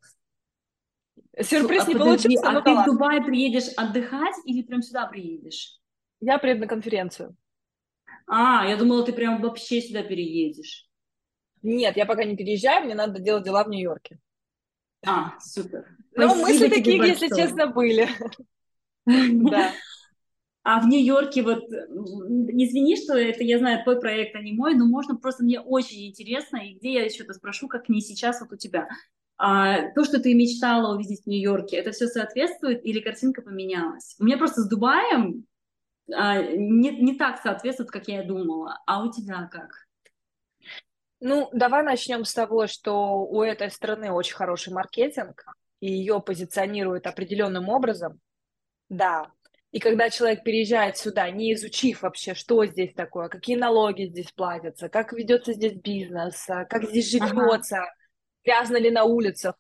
сюрприз а не подожди, получился, А ты в Дубай приедешь отдыхать или прям сюда приедешь? Я приеду на конференцию. А, я думала, ты прям вообще сюда переедешь. Нет, я пока не переезжаю, мне надо делать дела в Нью-Йорке. А, супер. Ну, мысли такие, если честно, были. Да. А в Нью-Йорке вот, извини, что это, я знаю, твой проект, а не мой, но можно просто, мне очень интересно, и где я еще-то спрошу, как не сейчас вот у тебя. А, то, что ты мечтала увидеть в Нью-Йорке, это все соответствует или картинка поменялась? У меня просто с Дубаем а, не, не так соответствует, как я думала. А у тебя как? Ну, давай начнем с того, что у этой страны очень хороший маркетинг, и ее позиционируют определенным образом. Да, и когда человек переезжает сюда, не изучив вообще, что здесь такое, какие налоги здесь платятся, как ведется здесь бизнес, а, как здесь живется, ага. грязно ли на улицах,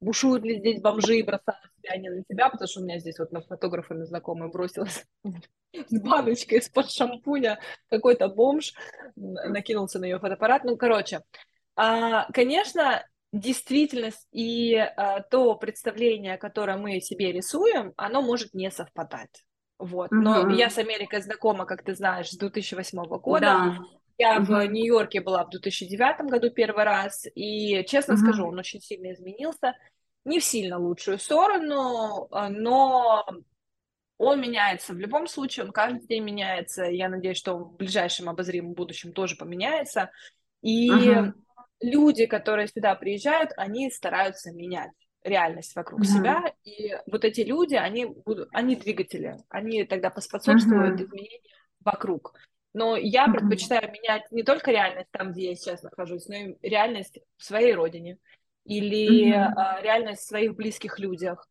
бушуют ли здесь бомжи и бросают себя не на себя, потому что у меня здесь вот на фотографа на знакомый бросилась с баночкой из-под шампуня какой-то бомж, накинулся на ее фотоаппарат. Ну, короче, а, конечно, действительность и а, то представление, которое мы себе рисуем, оно может не совпадать. Вот. Но угу. я с Америкой знакома, как ты знаешь, с 2008 года. Да. Я угу. в Нью-Йорке была в 2009 году первый раз, и, честно угу. скажу, он очень сильно изменился. не в сильно лучшую сторону, но он меняется в любом случае, он каждый день меняется. Я надеюсь, что в ближайшем обозримом будущем тоже поменяется. И uh-huh. Люди, которые сюда приезжают, они стараются менять реальность вокруг uh-huh. себя. И вот эти люди, они будут, они двигатели, они тогда поспособствуют uh-huh. изменениям вокруг. Но я uh-huh. предпочитаю менять не только реальность там, где я сейчас нахожусь, но и реальность в своей родине или uh-huh. реальность в своих близких людях,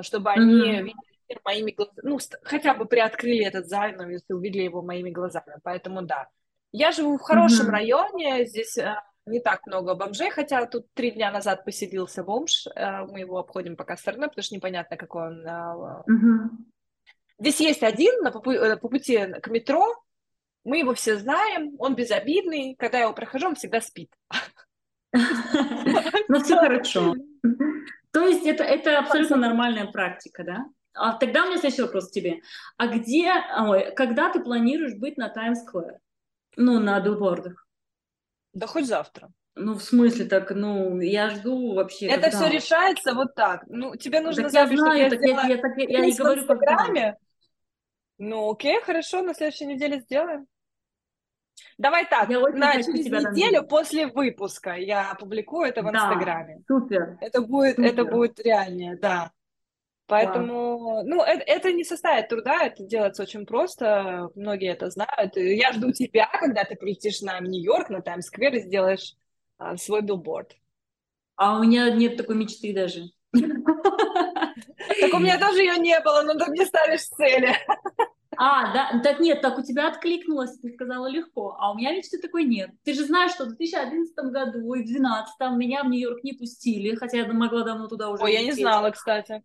чтобы они uh-huh. видели моими глазами, ну, хотя бы приоткрыли этот занавес и увидели его моими глазами. Поэтому да. Я живу в хорошем uh-huh. районе, здесь э, не так много бомжей, хотя тут три дня назад поселился бомж, э, мы его обходим пока стороной, потому что непонятно, какой он. Uh-huh. Здесь есть один на по, по пути к метро, мы его все знаем, он безобидный, когда я его прохожу, он всегда спит. Ну, все хорошо. То есть это, это абсолютно нормальная практика, да? А тогда у меня следующий вопрос к тебе. А где, ой, когда ты планируешь быть на Таймс-сквер? Ну, на билбордах? Да хоть завтра. Ну, в смысле, так, ну, я жду вообще. Это когда? все решается вот так. Ну, тебе нужно так запись, я знаю, так я, я, так, я, я не говорю в Инстаграме. Ну, окей, хорошо, на следующей неделе сделаем. Давай так, я на через неделю там... после выпуска я опубликую это в да, Инстаграме. Супер. Это будет, супер. это будет реальнее, да. Поэтому, да. ну, это, это не составит труда, это делается очень просто, многие это знают. Я жду тебя, когда ты прилетишь на Нью-Йорк, на Таймс-сквер и сделаешь а, свой билборд. А у меня нет такой мечты даже. Так у меня тоже ее не было, но ты мне ставишь цели. А, да, так нет, так у тебя откликнулось, ты сказала легко, а у меня мечты такой нет. Ты же знаешь, что в 2011 году и в 2012 меня в Нью-Йорк не пустили, хотя я могла давно туда уже Ой, я не знала, кстати.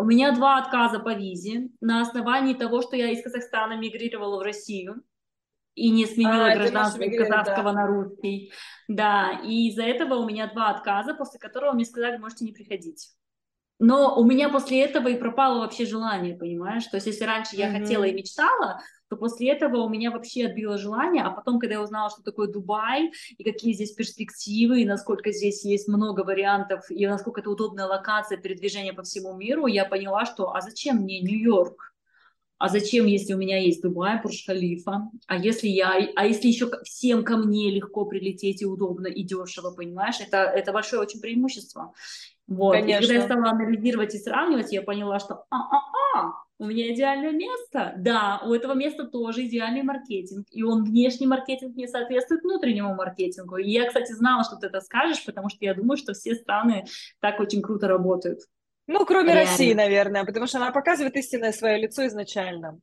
У меня два отказа по визе на основании того, что я из Казахстана мигрировала в Россию и не сменила а, гражданство из казахского да. на русский. Да, и из-за этого у меня два отказа, после которого мне сказали, можете не приходить. Но у меня после этого и пропало вообще желание, понимаешь? То есть если раньше я mm-hmm. хотела и мечтала, то после этого у меня вообще отбило желание, а потом, когда я узнала, что такое Дубай, и какие здесь перспективы, и насколько здесь есть много вариантов, и насколько это удобная локация передвижения по всему миру, я поняла, что а зачем мне Нью-Йорк? А зачем, если у меня есть Дубай, Бурж-Халифа? А если я, а если еще всем ко мне легко прилететь и удобно, и дешево, понимаешь? Это, это большое очень преимущество. Вот. Конечно. И когда я стала анализировать и сравнивать, я поняла, что а-а-а, у меня идеальное место. Да, у этого места тоже идеальный маркетинг. И он внешний маркетинг не соответствует внутреннему маркетингу. И я, кстати, знала, что ты это скажешь, потому что я думаю, что все страны так очень круто работают. Ну, кроме Реально. России, наверное, потому что она показывает истинное свое лицо изначально.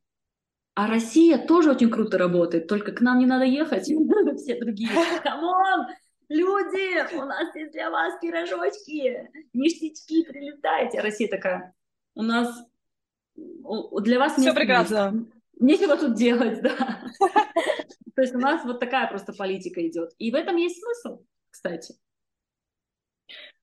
А Россия тоже очень круто работает, только к нам не надо ехать, все другие. Come on! Люди, у нас есть для вас пирожочки, ништячки, прилетайте. А Россия такая, у нас для вас все прекрасно. Нечего тут делать, да. То есть у нас вот такая просто политика идет. И в этом есть смысл, кстати.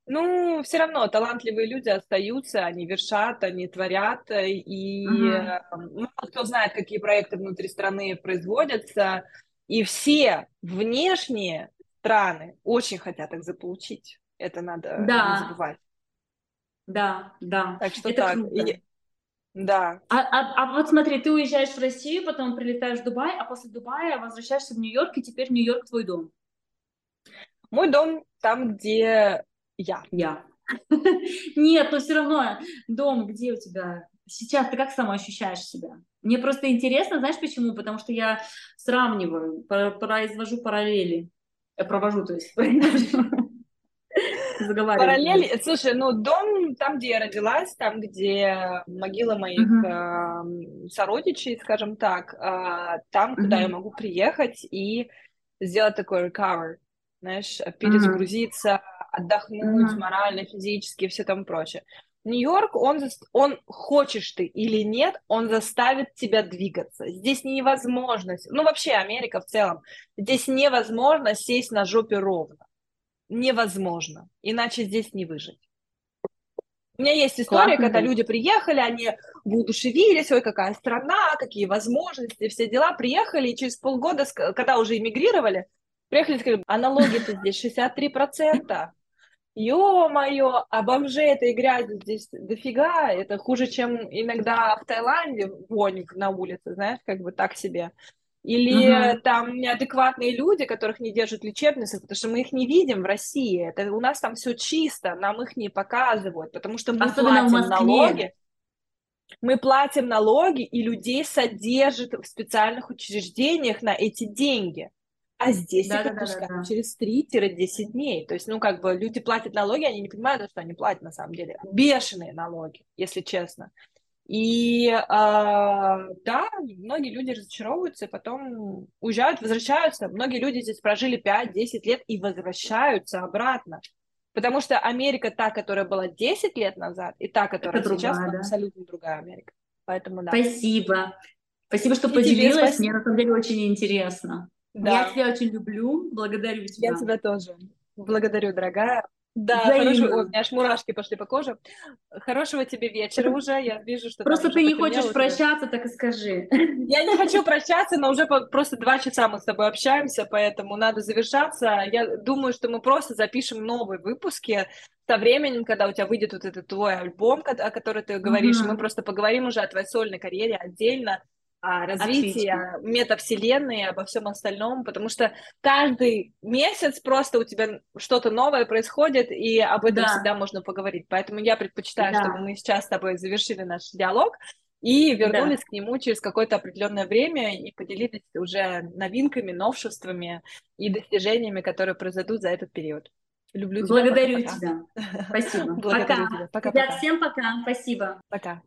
Ну, все равно талантливые люди остаются, они вершат, они творят, и uh-huh. мало кто знает, какие проекты внутри страны производятся, и все внешние страны очень хотят их заполучить. Это надо да. не забывать. Да, да. Так что Это так. И, да. А, а, а вот смотри, ты уезжаешь в Россию, потом прилетаешь в Дубай, а после Дубая возвращаешься в Нью-Йорк, и теперь Нью-Йорк твой дом. Мой дом там, где я. Я. Нет, но все равно дом, где у тебя? Сейчас ты как сама ощущаешь себя? Мне просто интересно, знаешь почему? Потому что я сравниваю, произвожу параллели. Я провожу, то есть. Параллель, слушай, ну дом там, где я родилась, там, где могила моих uh-huh. э, сородичей, скажем так, э, там, куда я могу приехать и сделать такой recover, знаешь, перезагрузиться, uh-huh. отдохнуть uh-huh. морально, физически все там прочее. Нью-Йорк, он, он, хочешь ты или нет, он заставит тебя двигаться. Здесь невозможно, ну вообще Америка в целом, здесь невозможно сесть на жопе ровно невозможно, иначе здесь не выжить. У меня есть история, Классно. когда люди приехали, они воодушевились, ой, какая страна, какие возможности, все дела, приехали, и через полгода, когда уже эмигрировали, приехали и сказали, а налоги-то здесь 63%. ё-моё, а бомжей этой грязи здесь дофига, это хуже, чем иногда в Таиланде вонь на улице, знаешь, как бы так себе. Или uh-huh. там неадекватные люди, которых не держат в лечебницах, потому что мы их не видим в России. Это у нас там все чисто, нам их не показывают, потому что мы Особенно платим налоги. Мы платим налоги, и людей содержат в специальных учреждениях на эти деньги. А здесь да, их да, отпускают да, да, да. через 3-10 дней. То есть, ну, как бы люди платят налоги, они не понимают, что они платят на самом деле. Бешеные налоги, если честно. И э, да, многие люди разочаровываются, потом уезжают, возвращаются. Многие люди здесь прожили 5-10 лет и возвращаются обратно. Потому что Америка, та, которая была 10 лет назад, и та, которая Это сейчас, другая, да? абсолютно другая Америка. Поэтому да. Спасибо. Спасибо, что и поделилась. Мне на самом деле очень интересно. Да. Я тебя очень люблю. Благодарю тебя. Я тебя тоже. Благодарю, дорогая. Да, хорошего, Ой, у меня аж мурашки пошли по коже. Хорошего тебе вечера уже, я вижу, что... Просто ты не хочешь прощаться, так и скажи. Я не хочу прощаться, но уже просто два часа мы с тобой общаемся, поэтому надо завершаться. Я думаю, что мы просто запишем новые выпуски со временем, когда у тебя выйдет вот этот твой альбом, о котором ты говоришь, mm-hmm. мы просто поговорим уже о твоей сольной карьере отдельно, о развитии, Отлично. метавселенной, обо всем остальном, потому что каждый месяц просто у тебя что-то новое происходит, и об этом да. всегда можно поговорить. Поэтому я предпочитаю, да. чтобы мы сейчас с тобой завершили наш диалог и вернулись да. к нему через какое-то определенное время и поделились уже новинками, новшествами и достижениями, которые произойдут за этот период. Люблю тебя. Благодарю пока, тебя. Спасибо. Благодарю пока. тебя. Пока, Ребят, пока. всем пока. Спасибо. Пока.